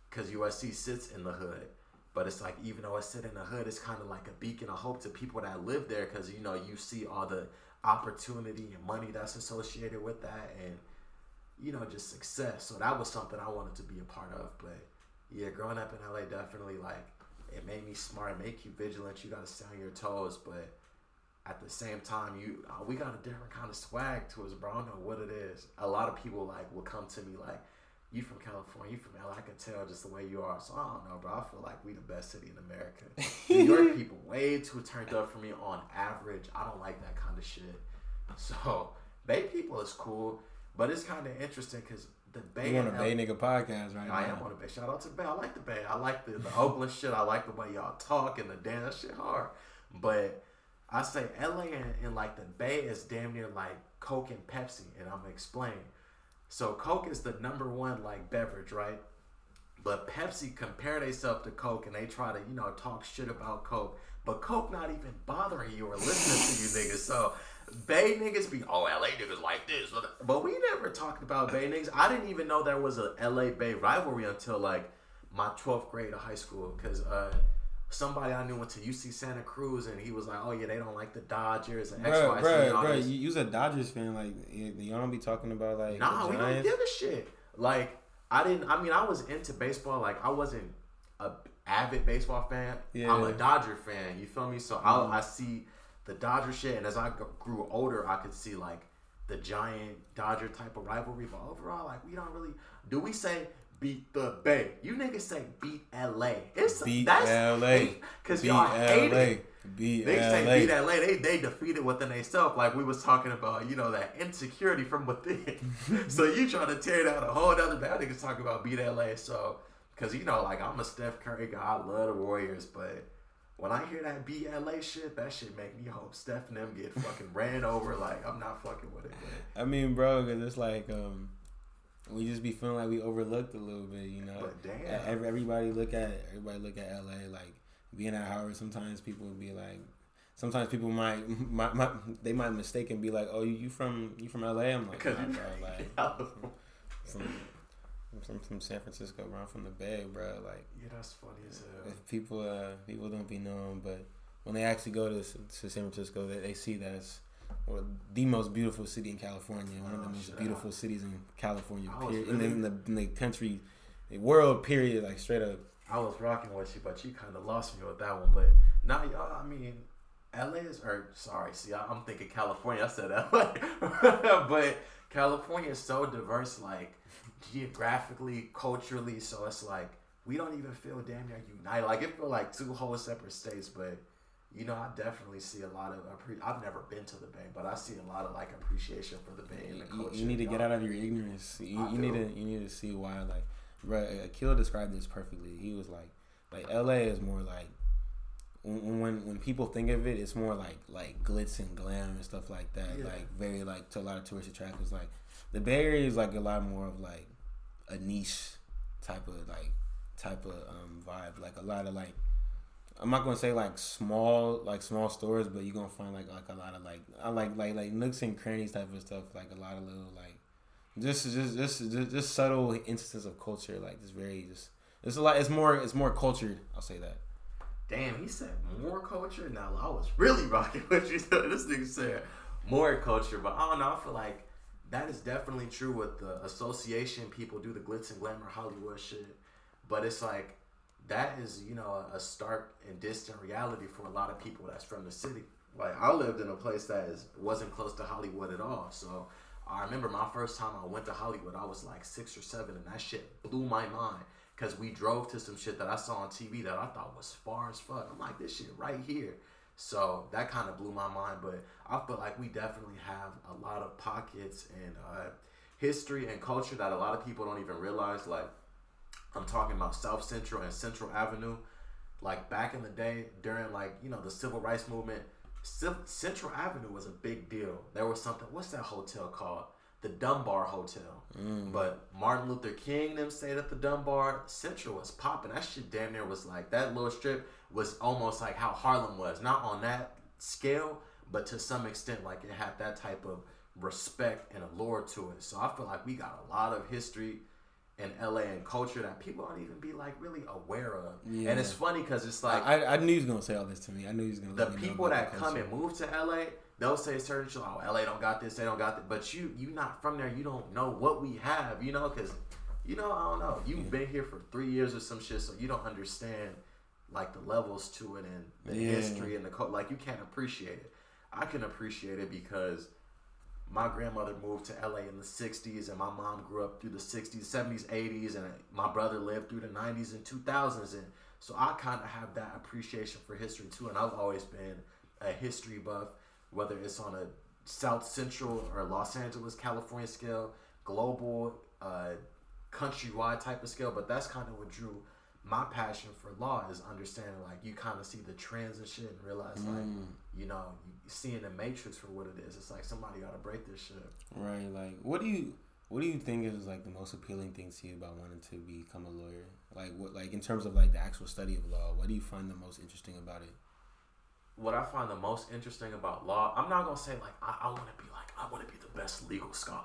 because USC sits in the hood. But it's like, even though I sit in the hood, it's kind of like a beacon of hope to people that live there because, you know, you see all the opportunity and money that's associated with that and, you know, just success. So that was something I wanted to be a part of. But yeah, growing up in LA definitely, like, it made me smart, make you vigilant. You got to stay on your toes. But at the same time, you uh, we got a different kind of swag to us, bro. I don't know what it is. A lot of people like will come to me like, "You from California? You from LA? I can tell just the way you are." So I don't know, bro. I feel like we the best city in America. New York people way too turned up for me on average. I don't like that kind of shit. So Bay people is cool, but it's kind of interesting because the Bay. You on a Bay nigga podcast right I now? am on the Bay. Shout out to Bay. I like the Bay. I like the, the Oakland shit. I like the way y'all talk and the dance shit hard. But I say LA and, and like the Bay is damn near like Coke and Pepsi, and I'm gonna explain. So Coke is the number one like beverage, right? But Pepsi compare themselves to Coke and they try to, you know, talk shit about Coke. But Coke not even bothering you or listening to you niggas. So Bay niggas be, oh, LA niggas like this. But we never talked about Bay niggas. I didn't even know there was a LA Bay rivalry until like my 12th grade of high school. Because uh, somebody I knew went to UC Santa Cruz and he was like, oh, yeah, they don't like the Dodgers and X, Bro, Y, Z. bro, you, you's a Dodgers fan. Like, you, you don't be talking about like Nah, we don't give a shit. Like I didn't. I mean, I was into baseball. Like I wasn't a avid baseball fan. Yeah. I'm a Dodger fan. You feel me? So I I see the Dodger shit, and as I grew older, I could see like the giant Dodger type of rivalry. But overall, like we don't really. Do we say? Beat the Bay. You niggas say beat LA. It's Beat that's LA. Because y'all hate LA. it. Beat They say LA. beat LA. They they defeated within themselves. Like we was talking about, you know, that insecurity from within. so you trying to tear down a whole other bad niggas talking about beat LA. So because you know, like I'm a Steph Curry guy. I love the Warriors, but when I hear that BLA shit, that shit make me hope Steph and them get fucking ran over. Like I'm not fucking with it. Man. I mean, bro, because it's like um, we just be feeling like we overlooked a little bit, you know. But damn. Everybody look at everybody look at LA like being at Howard. Sometimes people would be like, sometimes people might, might, might they might mistake and be like, oh, you, you from you from LA? I'm like, Because nah, bro, like yeah, from, from from San Francisco, bro. I'm from the Bay, bro. Like yeah, that's funny as hell. if people uh people don't be knowing, but when they actually go to, to San Francisco, they, they see that it's well, the most beautiful city in California, one of the Oh, most beautiful cities in California, period, really- in, the, in, the, in the country, the world, period, like straight up. I was rocking with you, but you kind of lost me with that one. But now, y'all, I mean, LA is, or sorry, see, I, I'm thinking California. I said LA, but California is so diverse, like geographically, culturally. So it's like we don't even feel damn near united. Like it feel like two whole separate states, but. You know, I definitely see a lot of. Appre- I've never been to the Bay, but I see a lot of like appreciation for the Bay and the culture. you need to get out of your ignorance. You, you need to you need to see why. Like, bro, uh, Akil described this perfectly. He was like, like LA is more like when when when people think of it, it's more like like glitz and glam and stuff like that. Yeah. Like very like to a lot of tourist attractions. Like the Bay Area is like a lot more of like a niche type of like type of um vibe. Like a lot of like I'm not gonna say like small like small stores, but you're gonna find like like a lot of like I like like like nooks and crannies type of stuff. Like a lot of little like just just just just, just subtle instances of culture. Like just very just it's a lot. It's more it's more cultured. I'll say that. Damn, he said more culture. Now I was really rocking with you. this nigga said more culture, but I don't know. I feel like that is definitely true with the association people do the glitz and glamour Hollywood shit. But it's like that is you know a stark and distant reality for a lot of people that's from the city. Like I lived in a place that is wasn't close to Hollywood at all, so. I remember my first time I went to Hollywood, I was like six or seven, and that shit blew my mind. Cause we drove to some shit that I saw on TV that I thought was far as fuck. I'm like, this shit right here. So that kind of blew my mind. But I feel like we definitely have a lot of pockets and uh, history and culture that a lot of people don't even realize. Like I'm talking about South Central and Central Avenue. Like back in the day, during like you know the civil rights movement, Central Avenue was a big deal. There was something. What's that hotel called? the Dunbar Hotel. Mm. But Martin Luther King them stayed at the Dunbar. Central was popping. That shit damn near was like that little strip was almost like how Harlem was. Not on that scale, but to some extent like it had that type of respect and allure to it. So I feel like we got a lot of history in LA and culture that people don't even be like really aware of. Yeah. And it's funny because it's like I, I knew he was gonna say all this to me. I knew he was gonna. the let me know people that the come and move to LA, they'll say certain shit. Oh, LA don't got this. They don't got that. But you, you not from there. You don't know what we have. You know, because you know, I don't know. You've been here for three years or some shit, so you don't understand like the levels to it and the Yeah. history and the code. Like you can't appreciate it. I can appreciate it because my grandmother moved to LA in the 60s and my mom grew up through the 60s, 70s, 80s and my brother lived through the 90s and 2000s and so I kind of have that appreciation for history too and I've always been a history buff whether it's on a South Central or Los Angeles, California scale, global, uh, countrywide type of scale but that's kind of what drew my passion for law is understanding like you kind of see the trends and shit and realize like Mm. you know seeing the matrix for what it is it's like somebody got to break this shit Right. Like, what do you what do you think is like the most appealing thing to you about wanting to become a lawyer? Like, what like in terms of like the actual study of law, what do you find the most interesting about it? what i find the most interesting about law i'm not gonna say like i, I want to be like i want to be the best legal scholar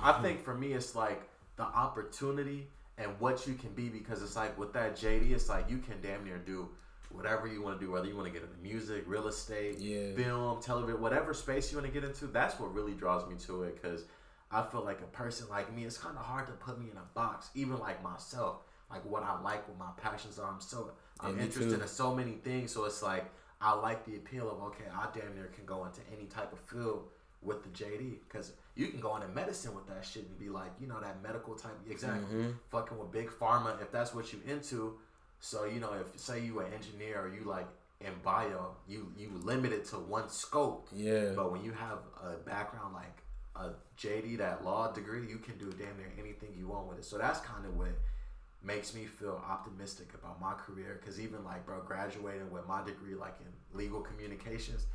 i think for me it's like the opportunity and what you can be because it's like with that jd it's like you can damn near do whatever you want to do whether you want to get into music real estate Yeah. film television whatever space you want to get into that's what really draws me to it because i feel like a person like me it's kind of hard to put me in a box even like myself like what i like what my passions are i'm so i'm Yeah, interested too. in so many things so it's like i like the appeal of okay i damn near can go into any type of field with the jd because you can go into medicine with that shit and be like you know that medical type exactly Mhm. fucking with big pharma if that's what you into so you know if say you an engineer or you like in bio you you limited to one scope Yeah. but when you have a background like a JD, that law degree, you can do damn near anything you want with it. So that's kind of what makes me feel optimistic about my career. Because even like, bro, graduating with my degree, like in legal communications,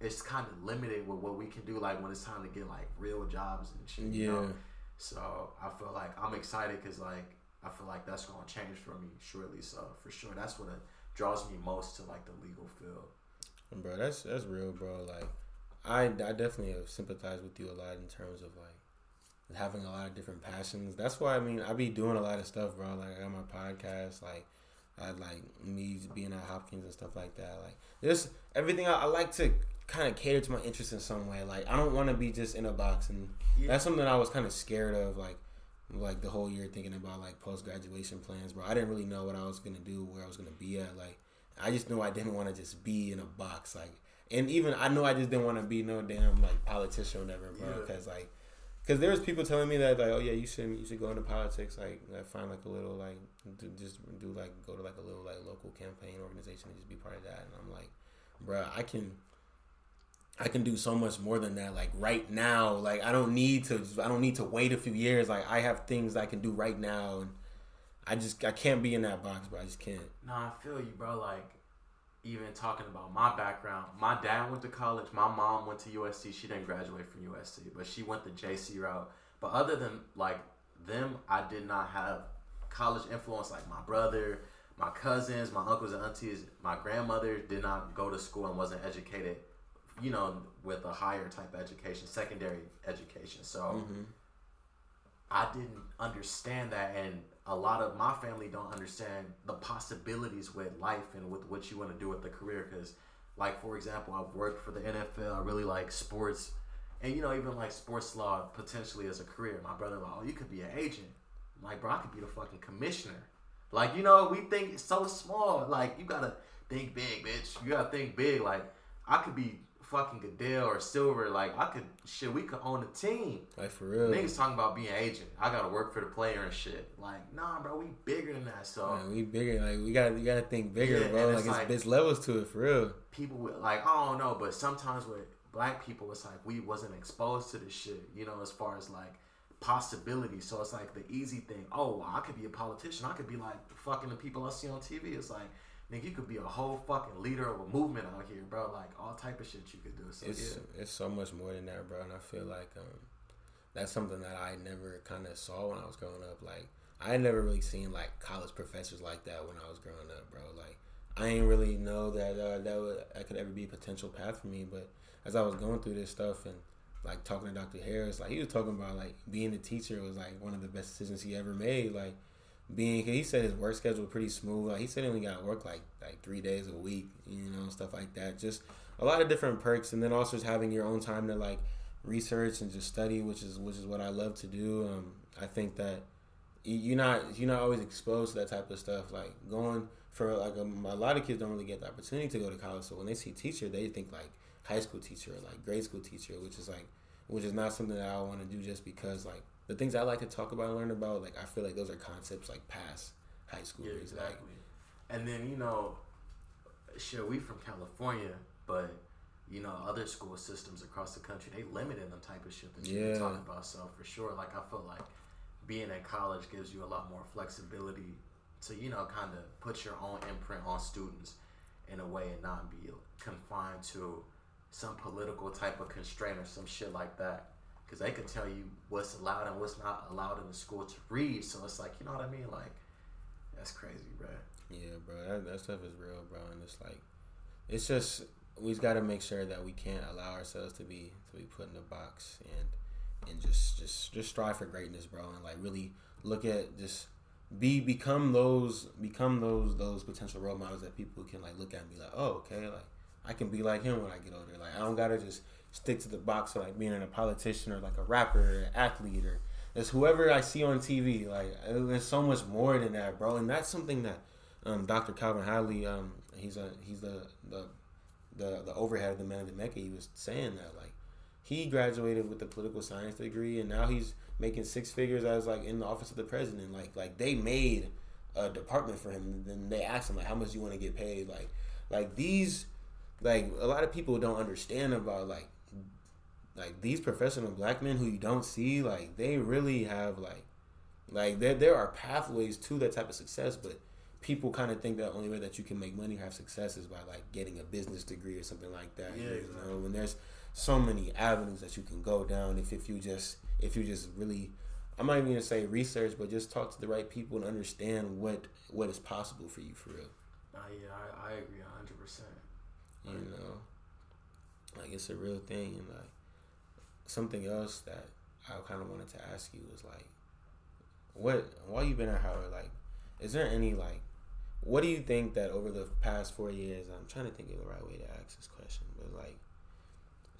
it's kind of limited with what we can do. Like when it's time to get like real jobs and shit. You Yeah. know? So I feel like I'm excited because like I feel like that's gonna change for me shortly. So for sure, that's what it draws me most to like the legal field. Bro, that's that's real, bro. Like, I, I definitely uh, have sympathized with you a lot in terms of like having a lot of different passions. That's why I mean I be doing a lot of stuff, bro. Like I got my podcast, like I like me being at Hopkins and stuff like that. Like this everything I, I like to kind of cater to my interests in some way. Like I don't want to be just in a box, and Yeah. that's something I was kind of scared of. Like like the whole year thinking about like post graduation plans, bro. I didn't really know what I was gonna do, where I was gonna be at. Like I just knew I didn't want to just be in a box, like. And even I know I just didn't want to be no damn like politician or whatever, bro. Yeah. Because like, because there was people telling me that like, oh yeah, you should you should go into politics, like, like find like a little like do, just do like go to like a little like local campaign organization and just be part of that. And I'm like, bro, I can. I can do so much more than that. Like right now, like I don't need to. I don't need to wait a few years. Like I have things I can do right now, and I just I can't be in that box, bro. I just can't. Nah, I feel you, bro. Like, even talking about my background, my dad went to college. My mom went to USC. She didn't graduate from USC, but she went the JC route. But other than like them, I did not have college influence like my brother, my cousins, my uncles and aunties. My grandmother did not go to school and wasn't educated, you know, with a higher type education, secondary education. So. Mm-hmm. I didn't understand that, and a lot of my family don't understand the possibilities with life and with what you want to do with the career. Because, like for example, I've worked for the NFL. I really like sports, and you know even like sports law potentially as a career. My brother like, oh, you could be an agent. I'm like, bro, I could be the fucking commissioner. Like you know, we think it's so small. Like you gotta think big, bitch. You gotta think big. Like I could be fucking Goodell or Silver. Like I could shit. We could own a team. Like for real. Niggas talking about being agent. I gotta work for the player and shit. Like, nah, bro, we bigger than that. So Man, we bigger. Like we got you got to think bigger, Yeah, bro. Like it's it's, like- it's levels to it for real. people with like, I don't know, but sometimes with black people, it's like we wasn't exposed to this shit. You know, as far as like possibilities. So it's like the easy thing. Oh, I could be a politician. I could be like fucking the people I see on TV. It's like. Nigga, you could be a whole fucking leader of a movement out here, bro. Like all type of shit you could do. So It's yeah, it's so much more than that, bro. And I feel like um, that's something that I never kind of saw when I was growing up. Like I never really seen like college professors like that when I was growing up, bro. Like I ain't really know that uh, that would that could ever be a potential path for me. But as I was going through this stuff and like talking to Dr. Harris, like he was talking about like being a teacher was like one of the best decisions he ever made. Like being, he said his work schedule pretty smooth. Like he said he only got work like like three days a week, you know, stuff like that. Just a lot of different perks, and then also just having your own time to like research and just study, which is which is what I love to do. Um, I think that you're not you're not always exposed to that type of stuff. Like going for like a, a lot of kids don't really get the opportunity to go to college. So when they see teacher, they think like high school teacher or like grade school teacher, which is like which is not something that I want to do just because like the things I like to talk about and learn about, like I feel like those are concepts like past high school. Yeah, exactly. Like, and then you know, sure we from California, but you know other school systems across the country they limited the type of shit that you yeah. talking about. So for sure, like I feel like being in college gives you a lot more flexibility to you know kind of put your own imprint on students in a way and not be confined to some political type of constraint or some shit like that because they can tell you what's allowed and what's not allowed in the school to read. So it's like you know what i mean? Like that's crazy bro yeah bro that, that stuff is real bro and it's like it's just we've got to make sure that we can't allow ourselves to be to be put in a box and and just just just strive for greatness, bro, and like really look at just be become those become those those potential role models that people can like look at and be like, oh, okay, like I can be like him when I get older. Like I don't gotta just stick to the box of like being a politician or like a rapper or an athlete or it's whoever I see on TV. Like there's so much more than that, bro, and that's something that um, Dr. Calvin Hadley, um, he's a he's the the the the overhead of the man of the Mecca. He was saying that like he graduated with a political science degree and now he's making six figures as like in the office of the president like like they made a department for him and then they asked him like how much do you want to get paid like like these like a lot of people don't understand about like like these professional black men who you don't see like they really have like like there there are pathways to that type of success but people kind of think that only way that you can make money or have success is by like getting a business degree or something like that yeah, you know when there's so many avenues that you can go down if, if you just if you just really I'm not even gonna say research, but just talk to the right people and understand what what is possible for you for real. Uh, yeah, I, I agree hundred percent. You know, like it's a real thing, and like something else that I kind of wanted to ask you was like, what while you've been at Howard, like, is there any like, what do you think that over the past four years? I'm trying to think of the right way to ask this question, but like,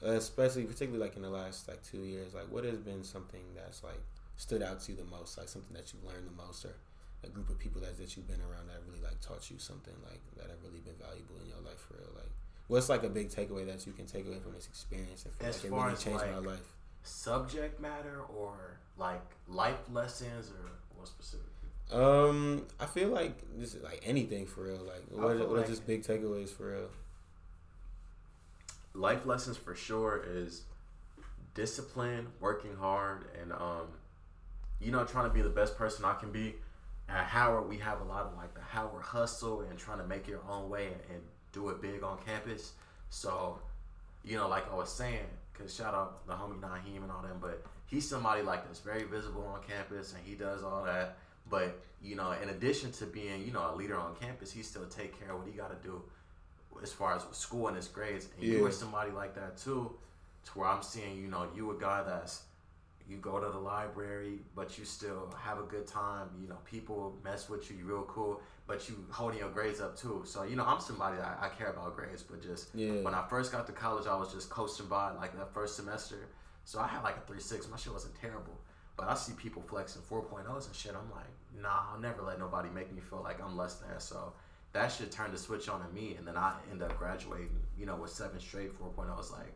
especially particularly like in the last like two years like what has been something that's like stood out to you the most like something that you've learned the most or a group of people that, that you've been around that really like taught you something like that have really been valuable in your life for real like what's like a big takeaway that you can take away from this experience and feel as like it really as changed like my life? subject matter or like life lessons or what specific um i feel like this is like anything for real. Like what, what like, are just big takeaways for real? Life lessons for sure is discipline, working hard, and um, you know, trying to be the best person I can be. At Howard, we have a lot of like the Howard hustle and trying to make your own way and, and do it big on campus. So, you know, like I was saying, cause shout out the homie Naheem and all them, but he's somebody like that's very visible on campus and he does all that. But you know, in addition to being you know a leader on campus, he still take care of what he got to do as far as school and his grades. And yeah. you are somebody like that too, to where I'm seeing, you know, you a guy that's you go to the library, but you still have a good time. You know, people mess with you, you real cool, but you holding your grades up too. So you know, I'm somebody that I, I care about grades, but just yeah. when I first got to college, I was just coasting by like that first semester. So I had like a three six. My shit wasn't terrible. But I see people flexing 4.0s and shit. I'm like, nah, I'll never let nobody make me feel like I'm less than. So that shit turned the switch on in me, and then I end up graduating, you know, with seven straight 4.0. I was like,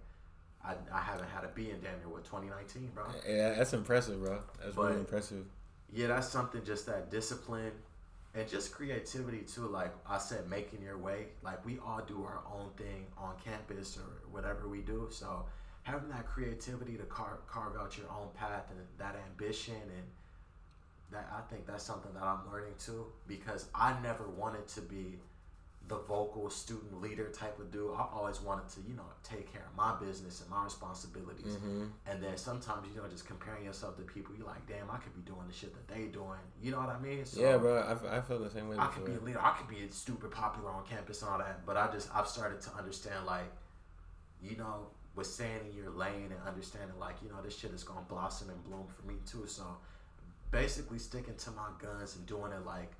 I, I haven't had a B in damn near with 2019, bro. Yeah, that's impressive, bro. That's but, really impressive. Yeah, that's something. Just that discipline and just creativity too. Like I said, making your way. Like we all do our own thing on campus or whatever we do. So having that creativity to carve carve out your own path and that ambition and that I think that's something that I'm learning too because I never wanted to be the vocal student leader type of dude. I always wanted to, you know, take care of my business and my responsibilities. Mm-hmm. And then sometimes, you know, just comparing yourself to people, you're like, damn, I could be doing the shit that they doing. You know what I mean? So yeah, bro. I, f- I feel the same way. I could be a leader. I could be a stupid popular on campus and all that. But I just, I've started to understand, like, you know, with staying in your lane and understanding, like, you know, this shit is going to blossom and bloom for me too. So basically sticking to my guns and doing it, like,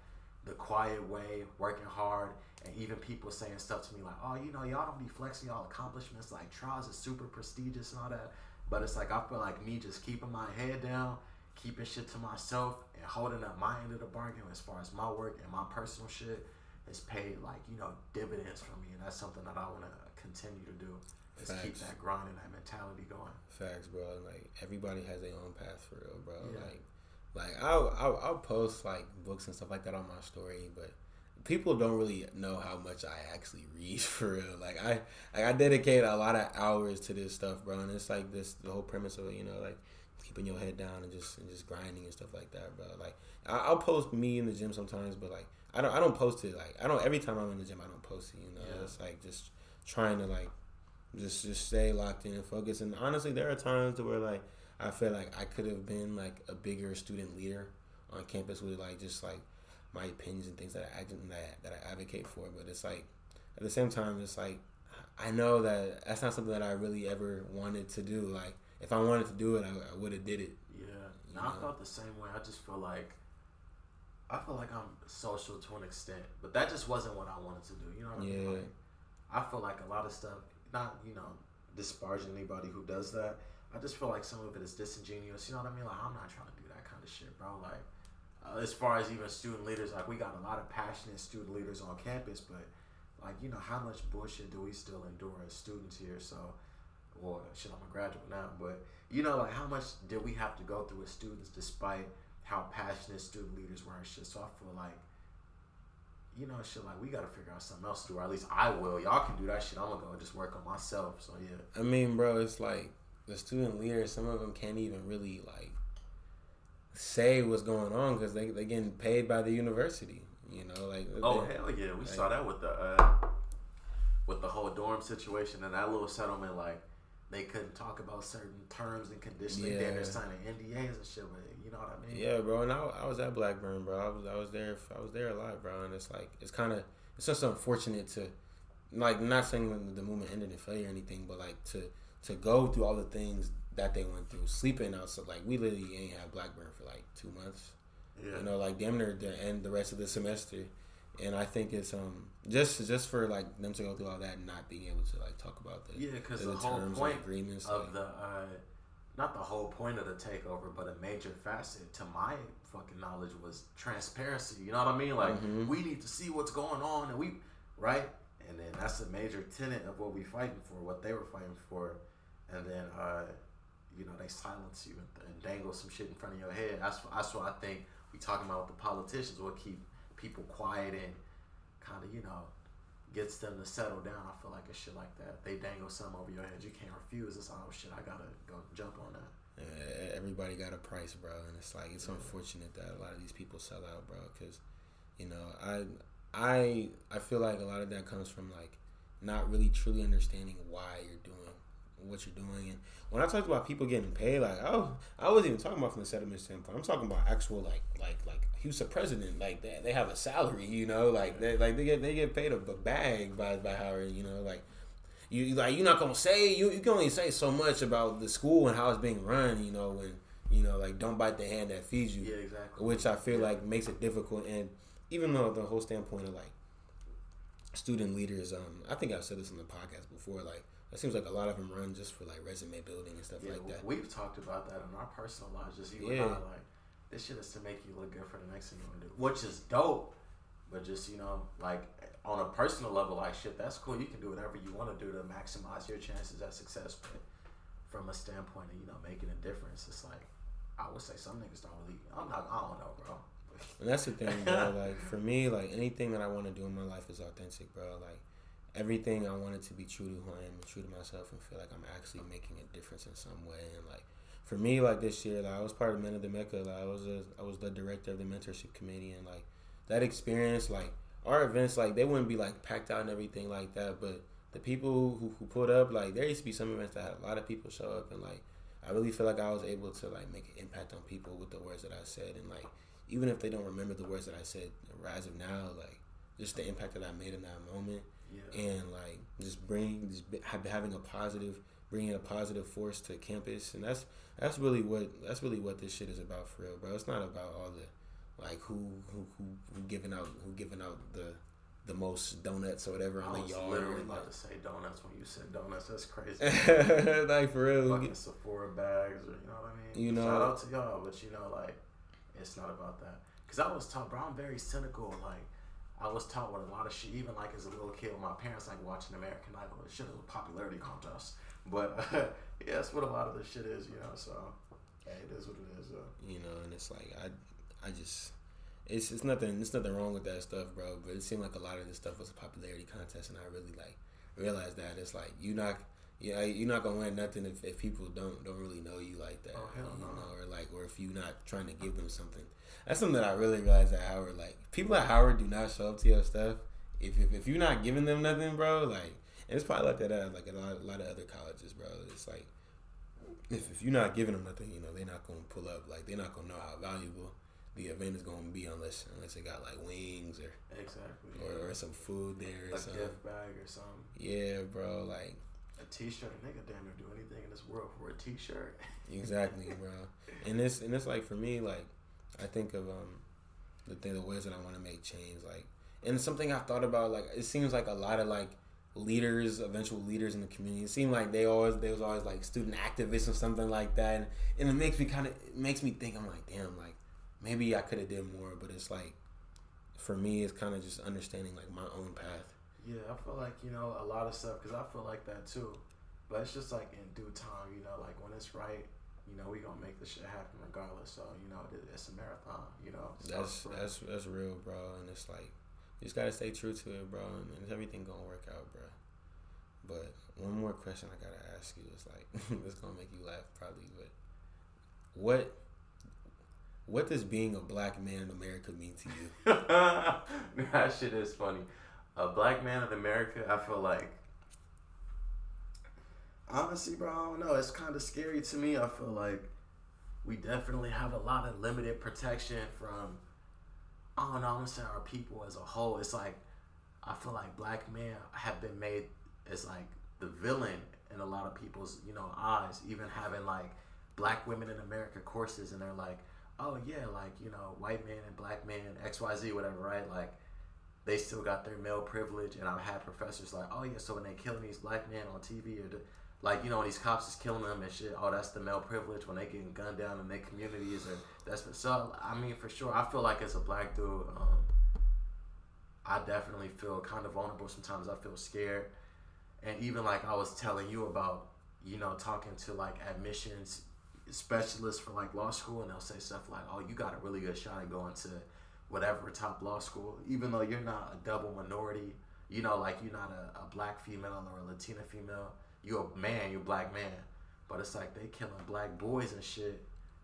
the quiet way, working hard, and even people saying stuff to me like, "Oh, you know, y'all don't be flexing y'all accomplishments. Like trials is super prestigious and all that." But it's like I feel like me just keeping my head down, keeping shit to myself, and holding up my end of the bargain as far as my work and my personal shit has paid like you know dividends for me, and that's something that I want to continue to do. Is Facts. keep that grind and that mentality going. Facts, bro. Like everybody has their own path for real, bro. Yeah. Like, like I'll, I'll I'll post like books and stuff like that on my story, but people don't really know how much I actually read for real. Like I like I dedicate a lot of hours to this stuff, bro. And it's like this the whole premise of it, you know, like keeping your head down and just and just grinding and stuff like that, bro. Like I, will post me in the gym sometimes, but like I don't I don't post it like I don't every time I'm in the gym I don't post it. You know, yeah. it's like just trying to like just just stay locked in and focus. And honestly, there are times where like I feel like I could have been like a bigger student leader on campus with like just like my opinions and things that I that, that I advocate for. But it's like at the same time, it's like I know that that's not something that I really ever wanted to do. Like if I wanted to do it, I, I would have did it. Yeah, no, I felt the same way. I just feel like I feel like I'm social to an extent, but that just wasn't what I wanted to do. You know what I mean? Like, I feel like a lot of stuff, not you know, disparaging anybody who does that. I just feel like some of it is disingenuous. You know what I mean? Like I'm not trying to do that kind of shit, bro. Like uh, as far as even student leaders, like we got a lot of passionate student leaders on campus, but like you know how much bullshit do we still endure as students here? So, well, shit, I'm a graduate now, but you know like how much did we have to go through as students, despite how passionate student leaders were and shit. So I feel like. You know, shit like we gotta figure out something else to do, or at least I will. Y'all can do that shit. I'm gonna go just work on myself. So yeah. I mean, bro, it's like the student leaders. Some of them can't even really like say what's going on because they they getting paid by the university. You know, like oh they, hell yeah, we like, saw that with the uh, with the whole dorm situation and that little settlement. Like they couldn't talk about certain terms and conditions. Yeah. Then they're signing NDAs and shit. But you know what I mean? Yeah, bro. And I, I was at Blackburn, bro. I was I was there. I was there a lot, bro. And it's like it's kind of it's just unfortunate to like not saying the movement ended in failure or anything, but like to to go through all the things that they went through, sleeping out. So like we literally ain't had Blackburn for like two months. Yeah. You know, like damn near the end the rest of the semester. And I think it's um just just for like them to go through all that and not being able to like talk about the yeah because the, the, whole point agreements of like, the uh, not the whole point of the takeover, but a major facet to my fucking knowledge was transparency. You know what I mean? Like mm-hmm. we need to see what's going on, and we right, and then that's a major tenet of what we fighting for, what they were fighting for, and then uh, you know they silence you and, and dangle some shit in front of your head. That's that's what I think we talking about with the politicians. What keep people quiet and kind of you know gets them to settle down. I feel like a shit like that. They dangle something over your head you can't refuse. It's oh shit, I gotta go jump on that. Yeah, everybody got a price, bro, and it's like it's yeah. unfortunate that a lot of these people sell out, bro. Because you know, I I I feel like a lot of that comes from like not really truly understanding why you're doing what you're doing. And when I talked about people getting paid, like oh, I wasn't even talking about from the settlement standpoint. I'm talking about actual like like like he's a president. Like they, they have a salary, you know, like they like they get they get paid a, bag by by Howard, you know, like. You like you're not gonna say you, you can only say so much about the school and how it's being run, you know, and you know, like don't bite the hand that feeds you. Yeah, exactly. Which I feel like makes it difficult and even though the whole standpoint of like student leaders, um, I think I've said this in the podcast before, like it seems like a lot of them run just for like resume building and stuff yeah, like that. We've talked about that in our personal lives. Just you yeah. and I, like this shit is to make you look good for the next thing you want to do, which is dope. But just you know, like on a personal level, like shit, that's cool. You can do whatever you want to do to maximize your chances at success. But from a standpoint of you know making a difference, it's like I would say some niggas don't really. I'm not. I don't know, bro. And that's the thing, bro. like for me, like anything that I want to do in my life is authentic, bro. Like everything I wanted to be true to who I am and true to myself and feel like I'm actually making a difference in some way. And like for me, like this year, like I was part of Men of the Mecca. Like I was a, I was the director of the mentorship committee, and like that experience, like our events like they wouldn't be like packed out and everything like that, but the people who, who pulled up, like there used to be some events that had a lot of people show up, and like I really feel like I was able to like make an impact on people with the words that I said, and like even if they don't remember the words that I said, as of now, like just the impact that I made in that moment, Yeah. and like just bring just having a positive, bringing a positive force to campus, and that's that's really what that's really what this shit is about for real, bro. It's not about all the like who who who, who giving out who giving out the the most donuts or whatever on the yard. I was literally about to say donuts when you said donuts. That's crazy. like, like for real, Fucking Sephora bags, or you know what I mean. You know- shout out to y'all, but you know, like, it's not about that. Cause I was taught, bro. I'm very cynical. Like, I was taught with a lot of shit. Even like as a little kid, with my parents like watching American Idol. This shit is a popularity contest. But yeah, that's what a lot of this shit is, you know. So, hey, it is what it is. Though. you know, and it's like I, I just, it's it's nothing, it's nothing wrong with that stuff, bro. But it seemed like a lot of this stuff was a popularity contest, and I really like realized that it's like you not, yeah, you're not gonna win nothing if, if people don't don't really know you like that, Oh, hell you no. know, or like, or if you're not trying to give them something. That's something that I really realized at Howard. Like people at Howard do not show up to your stuff if if, if you're not giving them nothing, bro. Like, and it's probably like that at like a lot, a lot of other colleges, bro. It's like if, if you're not giving them nothing, you know, they're not gonna pull up. Like they're not gonna know how valuable the event is gonna be unless unless it got like wings or Exactly. or, or some food there or a something. gift bag or something. Yeah, bro. Like T-shirt. A nigga damn near do anything in this world for a T-shirt. exactly, bro. And it's and it's like for me, like I think of um the thing, the ways that I want to make change, like and something I've thought about. Like it seems like a lot of like leaders, eventual leaders in the community. It seemed like they always they was always like student activists or something like that, and, and it makes me kind of makes me think I'm like damn like maybe I could have did more, but it's like for me it's kind of just understanding like my own path. Yeah, I feel like you know a lot of stuff because I feel like that too. But it's just like in due time, you know, like when it's right, you know, we gonna make this shit happen regardless. So you know, it's a marathon. You know, That's that's that's real, bro. And it's like you just gotta stay true to it, bro, and, everything gonna work out, bro. But one more question I gotta ask you is like it's gonna make you laugh probably, but what what does being a black man in America mean to you? that shit is funny. A black man in America, I feel like. Honestly, bro, I don't know. It's kind of scary to me. I feel like we definitely have a lot of limited protection from. I don't know. I'm gonna say our people as a whole. It's like I feel like black men have been made as like the villain in a lot of people's you know eyes. Even having like black women in America courses, and they're like, oh yeah, like you know, white men and black men, X Y Z, whatever, right? Like they still got their male privilege, and I've had professors like, oh yeah, so when they killing these black men on TV or the, like you know these cops is killing them and shit, oh that's the male privilege when they getting gunned down in their communities or that's so I mean for sure I feel like as a black dude, um, I definitely feel kind of vulnerable sometimes. I feel scared, and even like I was telling you about, you know, talking to like admissions specialists for like law school, and they'll say stuff like, "Oh, you got a really good shot at going to whatever top law school, even though you're not a double minority. You know, like you're not a, a black female or a Latina female. You're a man. You're a black man. But it's like they killing black boys and shit.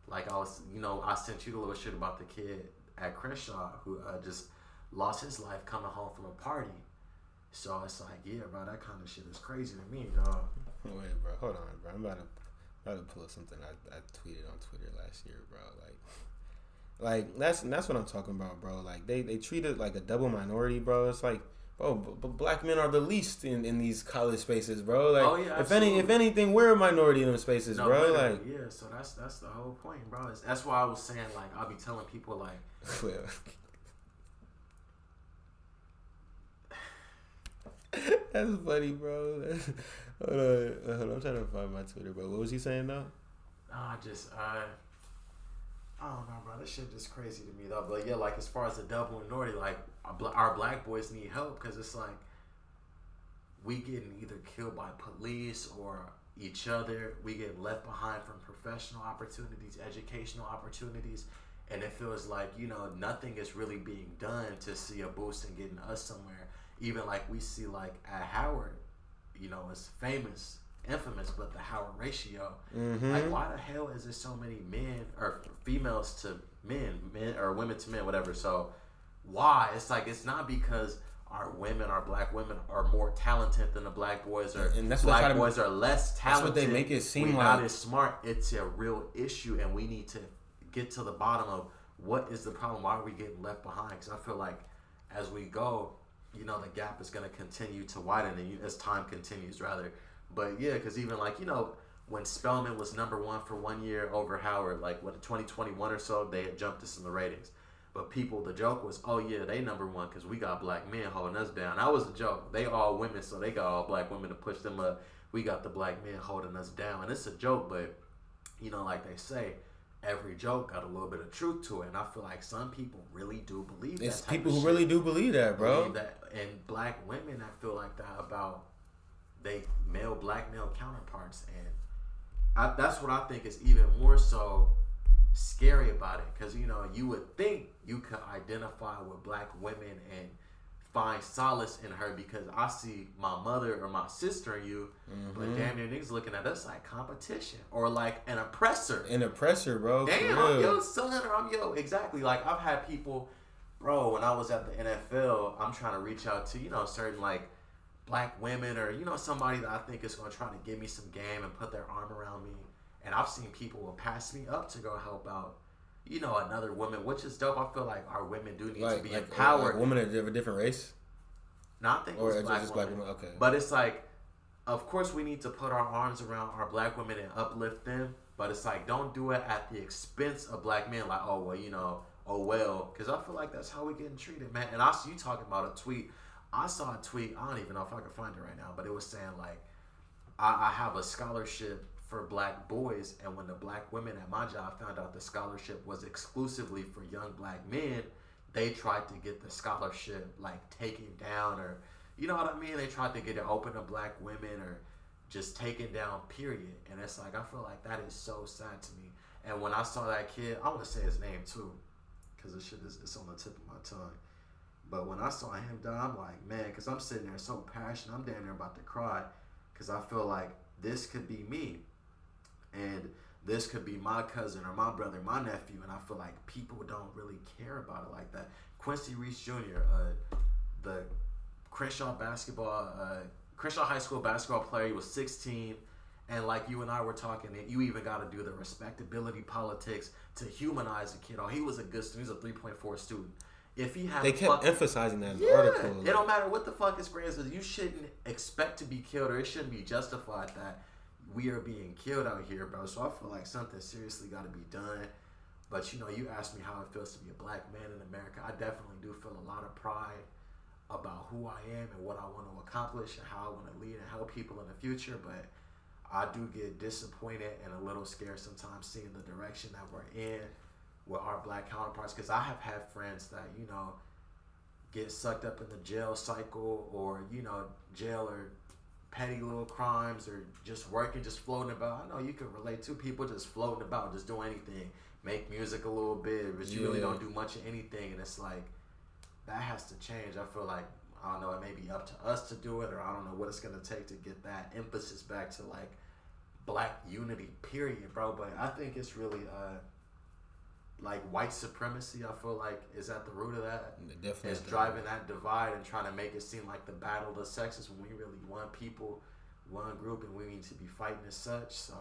Like I was, you know, I sent you the little shit about the kid at Crenshaw who uh, just lost his life coming home from a party. So it's like, yeah, bro, that kind of shit is crazy to me, dog. Wait, bro, hold on, bro. I'm about to about to pull up something I, I tweeted on Twitter last year, bro. Like, like that's that's what I'm talking about, bro. Like they they treat it like a double minority, bro. It's like, bro, b- b- black men are the least in, in these college spaces, bro. Like, Oh, yeah, if any if anything, we're a minority in them spaces, No, bro. Like, yeah. So that's that's the whole point, bro. It's, that's why I was saying like I'll be telling people like, that's funny, bro. That's, hold on, hold on. I'm trying to find my Twitter, bro. What was he saying though? I just I. I don't know, bro. This shit just crazy to me though. But yeah, like as far as the double minority, like our, black boys need help because it's like we getting either killed by police or each other. We get left behind from professional opportunities, educational opportunities, and it feels like you know nothing is really being done to see a boost in getting us somewhere. Even like we see like at Howard, you know, it's famous, infamous, but the Howard ratio. Mm-hmm. Like, why the hell is there so many men or females to men, men or women to men, whatever? So, why? It's like it's not because our women, our black women, are more talented than the black boys, or And that's black try to- boys are less That's talented. what they make it seem We're like. not as smart. It's a real issue, and we need to get to the bottom of what is the problem. Why are we getting left behind? Because I feel like as we go, you know, the gap is going to continue to widen, and you, as time continues, rather. But yeah, because even like you know, when Spelman was number one for one year over Howard, like what 2021 or so, they had jumped us in the ratings. But people, the joke was, oh yeah, they number one because we got black men holding us down. That was the joke. They all women, so they got all black women to push them up. We got the black men holding us down, and it's a joke, but you know, like they say, every joke got a little bit of truth to it, and I feel like some people really do believe It's that. type people who shit. really do believe that, bro. Believe that, and black women I feel like that about they male black male counterparts, and I, that's what I think is even more so scary about it, because you know you would think you could identify with black women and find solace in her because I see my mother or my sister in you, Mm-hmm. but damn near niggas looking at us like competition or like an oppressor. An oppressor, bro. Damn. I'm your son or I'm yo. Exactly. Like I've had people, bro. When I was at the NFL, I'm trying to reach out to you know certain like black women or you know somebody that I think is going to try to give me some game and put their arm around me. And I've seen people will pass me up to go help out. You know, another woman, which is dope. I feel like our women do need like, to be like, empowered. Like women of a different race, Not I think or black just women. black women. Okay. But it's like, of course, we need to put our arms around our black women and uplift them. But it's like, don't do it at the expense of black men. Like, oh well, you know, oh well, because I feel like that's how we getting treated, man. And I see you talking about a tweet. I saw a tweet. I don't even know if I can find it right now, but it was saying like, I, I have a scholarship for black boys, and when the black women at my job found out the scholarship was exclusively for young black men, they tried to get the scholarship like taken down or you know what I mean? They tried to get it open to black women or just taken down, period. And it's like I feel like that is so sad to me. And when I saw that kid, I want to say his name too, because this shit is it's on the tip of my tongue. But when I saw him die, I'm like, man, because I'm sitting there so passionate, I'm damn near about to cry, because I feel like this could be me, and this could be my cousin or my brother, my nephew, and I feel like people don't really care about it like that. Quincy Reese Jr., uh, the Crenshaw basketball, uh, Crenshaw High School basketball player, he was 16, and like you and I were talking, you even got to do the respectability politics to humanize a kid. Oh, he was a good student. He was a 3.4 student. If he had they kept fuck- emphasizing that in the yeah, article. it don't matter what the fuck his grades is. You shouldn't expect to be killed, or it shouldn't be justified that we are being killed out here, bro. So I feel like something seriously got to be done. But you know, you asked me how it feels to be a black man in America. I definitely do feel a lot of pride about who I am and what I want to accomplish and how I want to lead and help people in the future. But I do get disappointed and a little scared sometimes seeing the direction that we're in with our black counterparts. Because I have had friends that you know get sucked up in the jail cycle or you know jail or petty little crimes or just working just floating about. I know you can relate to people just floating about just doing anything. Make music a little bit but you really don't do much of anything and it's like that has to change. I feel like i don't know it may be up to us to do it or i don't know what it's going to take to get that emphasis back to like black unity period bro. But i think it's really uh like white supremacy i feel like is at the root of that Definitely. is driving that divide and trying to make it seem like the battle of the sexes when we really one people, one group, and we need to be fighting as such. So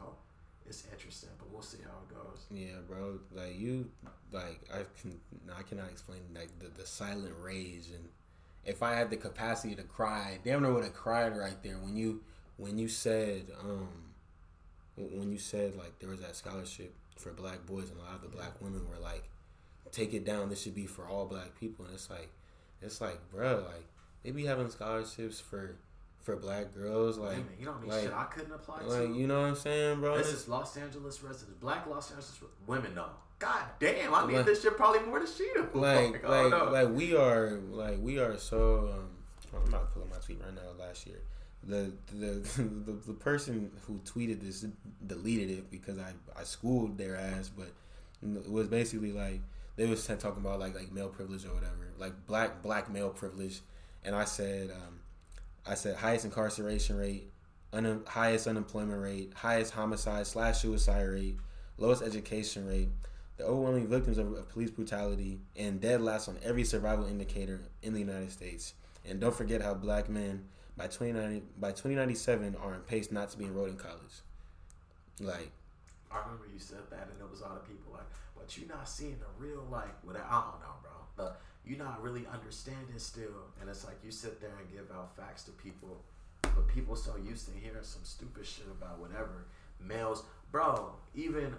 it's interesting, but we'll see how it goes. Yeah, bro. Like you, like I can, I cannot explain like the, the silent rage, and if I had the capacity to cry, damn near would have cried right there when you when you said um when you said like there was that scholarship for black boys and a lot of the black women were like take it down this should be for all black people and it's like it's like bro like they be having scholarships for for black girls like you know what I mean? like- Shit, I couldn't apply like to. you know what I'm saying bro this is Los Angeles residents, black Los Angeles women. No, god damn, I need Like- this shit probably more than she do. like I like like we are like we are so um I'm not pulling my tweet right now last year. The the, the person who tweeted this deleted it because I, I schooled their ass, but it was basically like they was talking about like like male privilege or whatever, like black black male privilege, and I said um, I said highest incarceration rate, un- highest unemployment rate, highest homicide slash suicide rate, lowest education rate, the overwhelming victims of, of police brutality, and dead last on every survival indicator in the United States. And don't forget how black men by 2090, by 2097 are on pace not to be enrolled in college. Like, I remember you said that, and it was all the people like, "But you're not seeing the real like." What I don't know, bro. But you're not really understanding still, and it's like you sit there and give out facts to people, but people so used to hearing some stupid shit about whatever males, bro. Even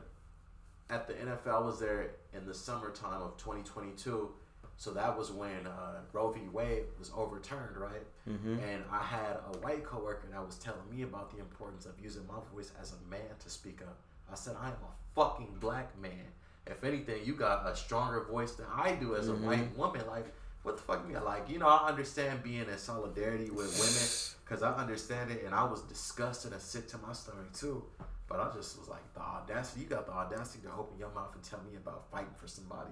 at the NFL, was there in the summertime of 2022. So that was when uh, Roe v. Wade was overturned, right? mm-hmm. And I had a white coworker that was telling me about the importance of using my voice as a man to speak up. I said, I am a fucking black man. If anything, you got a stronger voice than I do as a Mhm. white woman. Like, what the fuck me? Like, you know, I understand being in solidarity with women because I understand it, and I was disgusted and sick to my stomach too. But I just was like, the audacity. You got the audacity to open your mouth and tell me about fighting for somebody.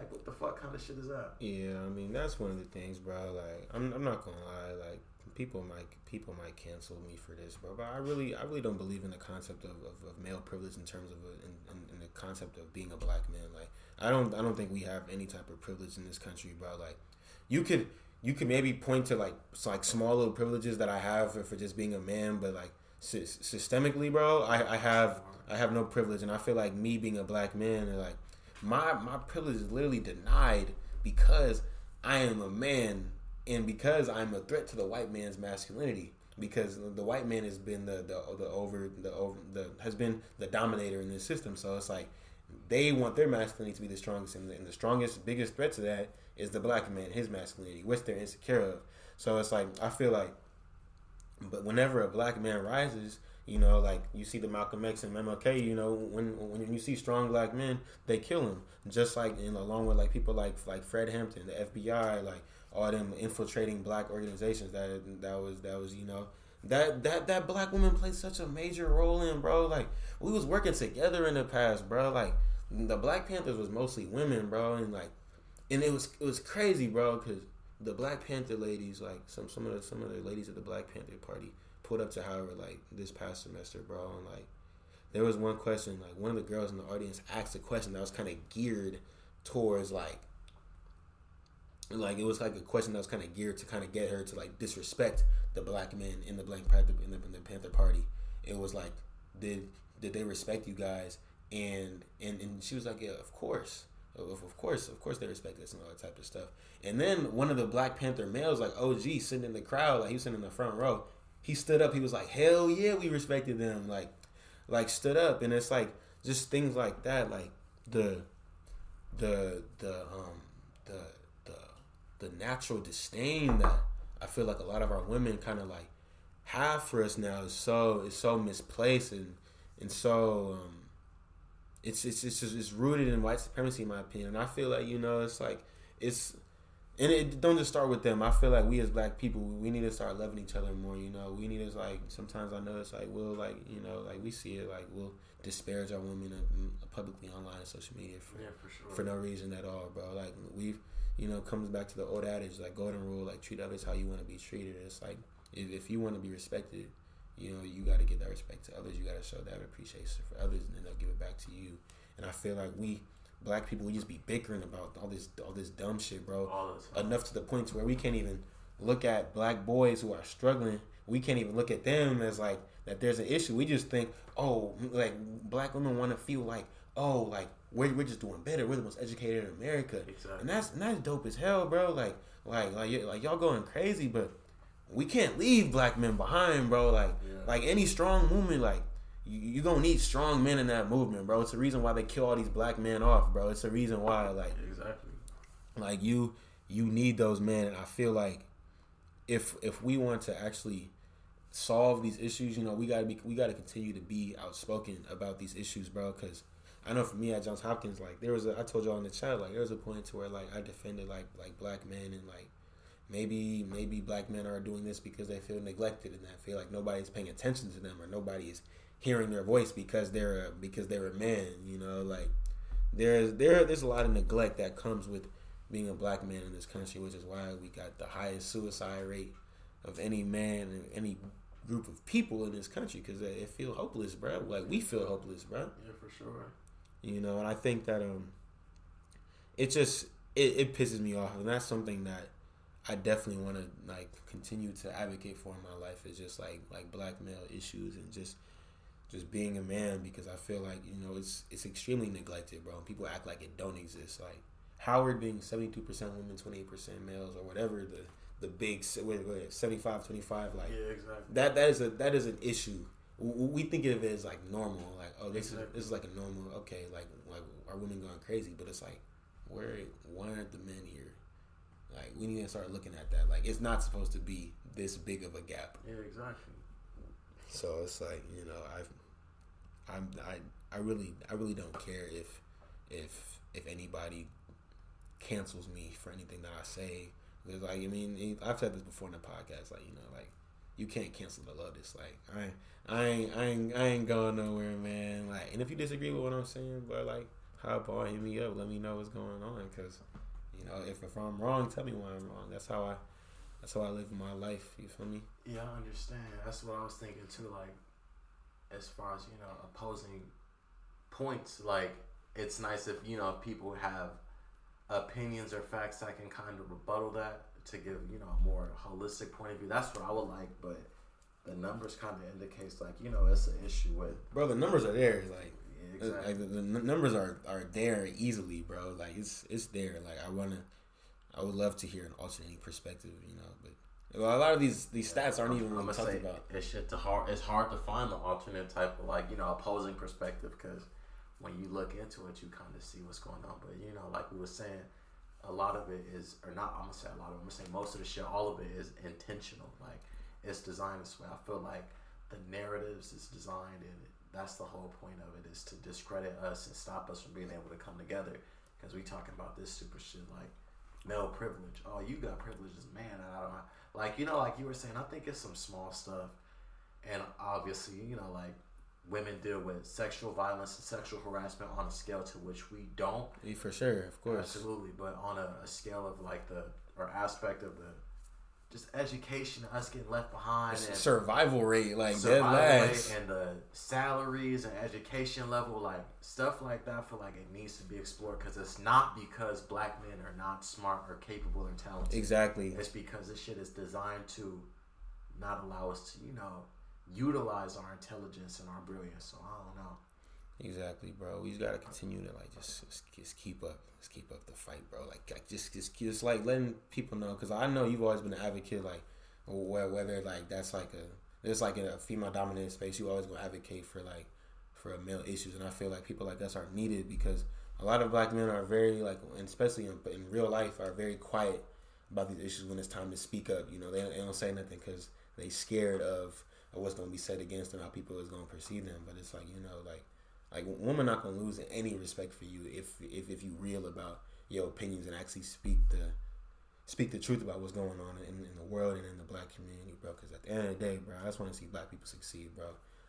Like, what the fuck kind of shit is that? Yeah, I mean that's one of the things, bro. Like I'm, I'm not gonna lie, like people might people might cancel me for this, bro. But I really I really don't believe in the concept of, of, of male privilege in terms of a, in, in, in the concept of being a black man. Like I don't I don't think we have any type of privilege in this country, bro. Like you could you could maybe point to like like small little privileges that I have for, for just being a man, but like sy- systemically, bro, I, I have I have no privilege, and I feel like me being a black man, like my my privilege is literally denied because I am a man, and because I'm a threat to the white man's masculinity. Because the white man has been the the, the over the over the has been the dominator in this system, so it's like they want their masculinity to be the strongest, and the, and the strongest, biggest threat to that is the black man, his masculinity, which they're insecure of. So it's like I feel like, but whenever a black man rises, you know, like you see the Malcolm X and MLK, you know, when when you see strong black men, they kill them. Just like know, along with like people like like Fred Hampton, the FBI, like all them infiltrating black organizations. That that was that was you know that that that black woman played such a major role in, bro. Like we was working together in the past, bro. Like the Black Panthers was mostly women, bro, and like and it was it was crazy, bro, because the Black Panther ladies, like some some of the some of the ladies at the Black Panther party, pulled up to Howard like this past semester, bro, and like there was one question, like one of the girls in the audience asked a question that was kind of geared towards like like it was like a question that was kind of geared to kind of get her to like disrespect the black men in the Black Panther in the, in the Panther Party. It was like, did did they respect you guys? And and and she was like, yeah, of course. Of, of course, of course, they respect us and all that type of stuff. And then one of the Black Panther males, like OG, sitting in the crowd, like he was sitting in the front row. He stood up. He was like, "Hell yeah, we respected them." Like, like stood up, and it's like just things like that, like the, the the um the the the natural disdain that I feel like a lot of our women kind of like have for us now is so is so misplaced and and so um it's it's it's just it's rooted in white supremacy in my opinion. And I feel like you know it's like it's and it don't just start with them. I feel like we as black people we need to start loving each other more. You know, we need to like sometimes I know it's like we'll like you know like we see it like we'll disparage our women uh, publicly online and social media for Yeah, for sure. for no reason at all, bro. Like we've, you know, comes back to the old adage, like golden rule, like treat others how you want to be treated. It's like if, if you want to be respected, you know, you got to give that respect to others. You got to show that appreciation for others, and then they'll give it back to you. And I feel like we, black people, we just be bickering about all this, all this dumb shit, bro. Enough to the point to where we can't even look at black boys who are struggling. We can't even look at them as like that. There's an issue. We just think, oh, like black women want to feel like, oh, like we're, we're just doing better. We're the most educated in America, Exactly. and that's and that's dope as hell, bro. Like like like like y'all going crazy, but we can't leave black men behind, bro. Like Yeah. like any strong movement, like you gonna need strong men in that movement, bro. It's the reason why they kill all these black men off, bro. It's the reason why, like Exactly. like you you need those men and i feel like if if we want to actually solve these issues you know we got to be we got to continue to be outspoken about these issues bro because i know for me at johns hopkins like there was a i told y'all in the chat like there was a point to where like i defended like like black men and like maybe maybe black men are doing this because they feel neglected and they feel like nobody's paying attention to them or nobody is hearing their voice because they're a, because they're a man you know like there's there there's a lot of neglect that comes with being a black man in this country, which is why we got the highest suicide rate of any man and any group of people in this country because it feel hopeless, bro. Like we feel hopeless, bro. Yeah, for sure. You know, and I think that um, it just it, it pisses me off, and that's something that I definitely want to like continue to advocate for in my life. Is just like like black male issues and just just being a man because I feel like you know it's it's extremely neglected, bro. People act like it don't exist. Like Howard being seventy two percent women, twenty eight percent males, or whatever the the big 75 25 like yeah exactly. that that is a that is an issue. We think of it as like normal. Like oh this exactly. is this is like a normal okay like like are women going crazy. But it's like where why aren't the men here? Like we need to start looking at that. Like it's not supposed to be this big of a gap. Yeah exactly. So it's like you know i i'm i i really i really don't care if if if anybody cancels me for anything that i say because like I mean, I've said this before in the podcast. Like you know, like you can't cancel the Lotus. Like I ain't, I ain't, I ain't, I ain't going nowhere, man. Like, and if you disagree with what I'm saying, but like, hop on, hit me up, let me know what's going on. Because you know, if if I'm wrong, tell me why I'm wrong. That's how I, that's how I live my life. You feel me? Yeah, I understand. That's what I was thinking too. Like, as far as you know, opposing points, like it's nice if you know people have opinions or facts that can kind of rebuttal that to give you know a more holistic point of view. That's what I would like, but the numbers kind of indicates like you know it's an issue with. Bro, the numbers are there. Like, yeah, exactly. like the, the, numbers are are there easily, bro. Like it's it's there. Like I wanna, I would love to hear an alternating perspective, you know, but. A lot of these these stats aren't even really talked about. It's shit to hard. It's hard to find the alternate type of like you know opposing perspective because when you look into it, you kind of see what's going on. But you know, like we were saying, a lot of it is, or not. I'm gonna say a lot of. it. I'm gonna say most of the shit. All of it is intentional. Like it's designed this way. I feel like the narratives is designed, and that's the whole point of it is to discredit us and stop us from being able to come together. Because we talking about this super shit like male privilege. Oh, you got privilege as man. I don't know. Like you know, like you were saying. I think it's some small stuff, and obviously, you know, like women deal with sexual violence and sexual harassment on a scale to which we don't. Yeah, for sure, of course. Absolutely, but on a, a, scale of like the or aspect of the just education, us getting left behind, and survival rate, like dead last, and the salaries and education level, like stuff like that. I feel like it needs to be explored because it's not because black men are not smart or capable or talented. Exactly. It's because this shit is designed to not allow us to, you know, utilize our intelligence and our brilliance. So I don't know. Exactly, bro. We just gotta continue to like just, just just keep up, just keep up the fight, bro. Like, like just just just like letting people know, because I know you've always been an advocate, like whether like that's like a it's like in a female dominated space, you always gonna advocate for like for male issues, and I feel like people like us are needed because a lot of black men are very like, and especially in, in real life, are very quiet about these issues when it's time to speak up. You know, they, they don't say nothing because they scared of or what's gonna be said against them, how people is gonna perceive them. But it's like you know, like like women not gonna lose any respect for you if if if you real about your opinions and actually speak the speak the truth about what's going on in, in the world and in the black community, bro. Because at the end of the day, bro, I just want to see black people succeed, bro.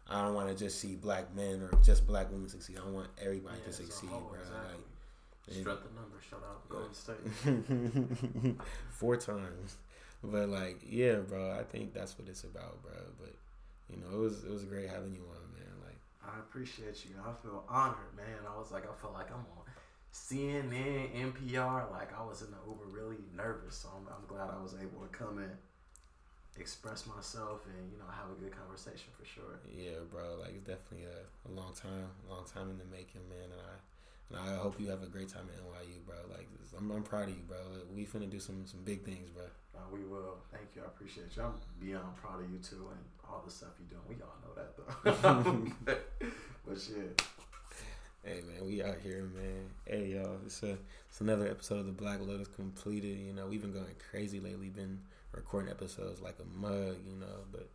I don't want to just see black men or just black women succeed. I want everybody yeah, to succeed, bro. Exactly. Like, Strut the number, shout out Golden State. Four times. But like, yeah, bro, I think that's what it's about, bro. But you know, it was it was great having you on, I appreciate you. I feel honored, man. I was like, I felt like I'm on CNN, NPR. Like I was in the Uber, really nervous. So I'm, I'm glad I was able to come in, express myself, and you know, have a good conversation for sure. Yeah, bro. Like it's definitely a, a long time, long time in the making, man. And I I hope you have a great time at NYU, bro. Like, I'm, I'm proud of you, bro. We finna do some some big things, bro. Uh, we will. Thank you. I appreciate you. I'm beyond proud of you too, and all the stuff you're doing. We all know that though. but shit. Hey man, we out here, man. Hey y'all, it's a it's another episode of the Black Lotus completed. You know, we've been going crazy lately. Been recording episodes like a mug, you know, but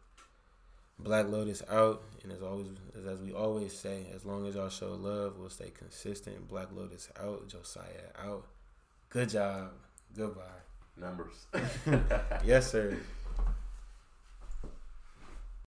Black Lotus out, and as always, as we always say, as long as y'all show love, we'll stay consistent. Black Lotus out, Josiah out. Good job. Goodbye. Numbers. yes, sir.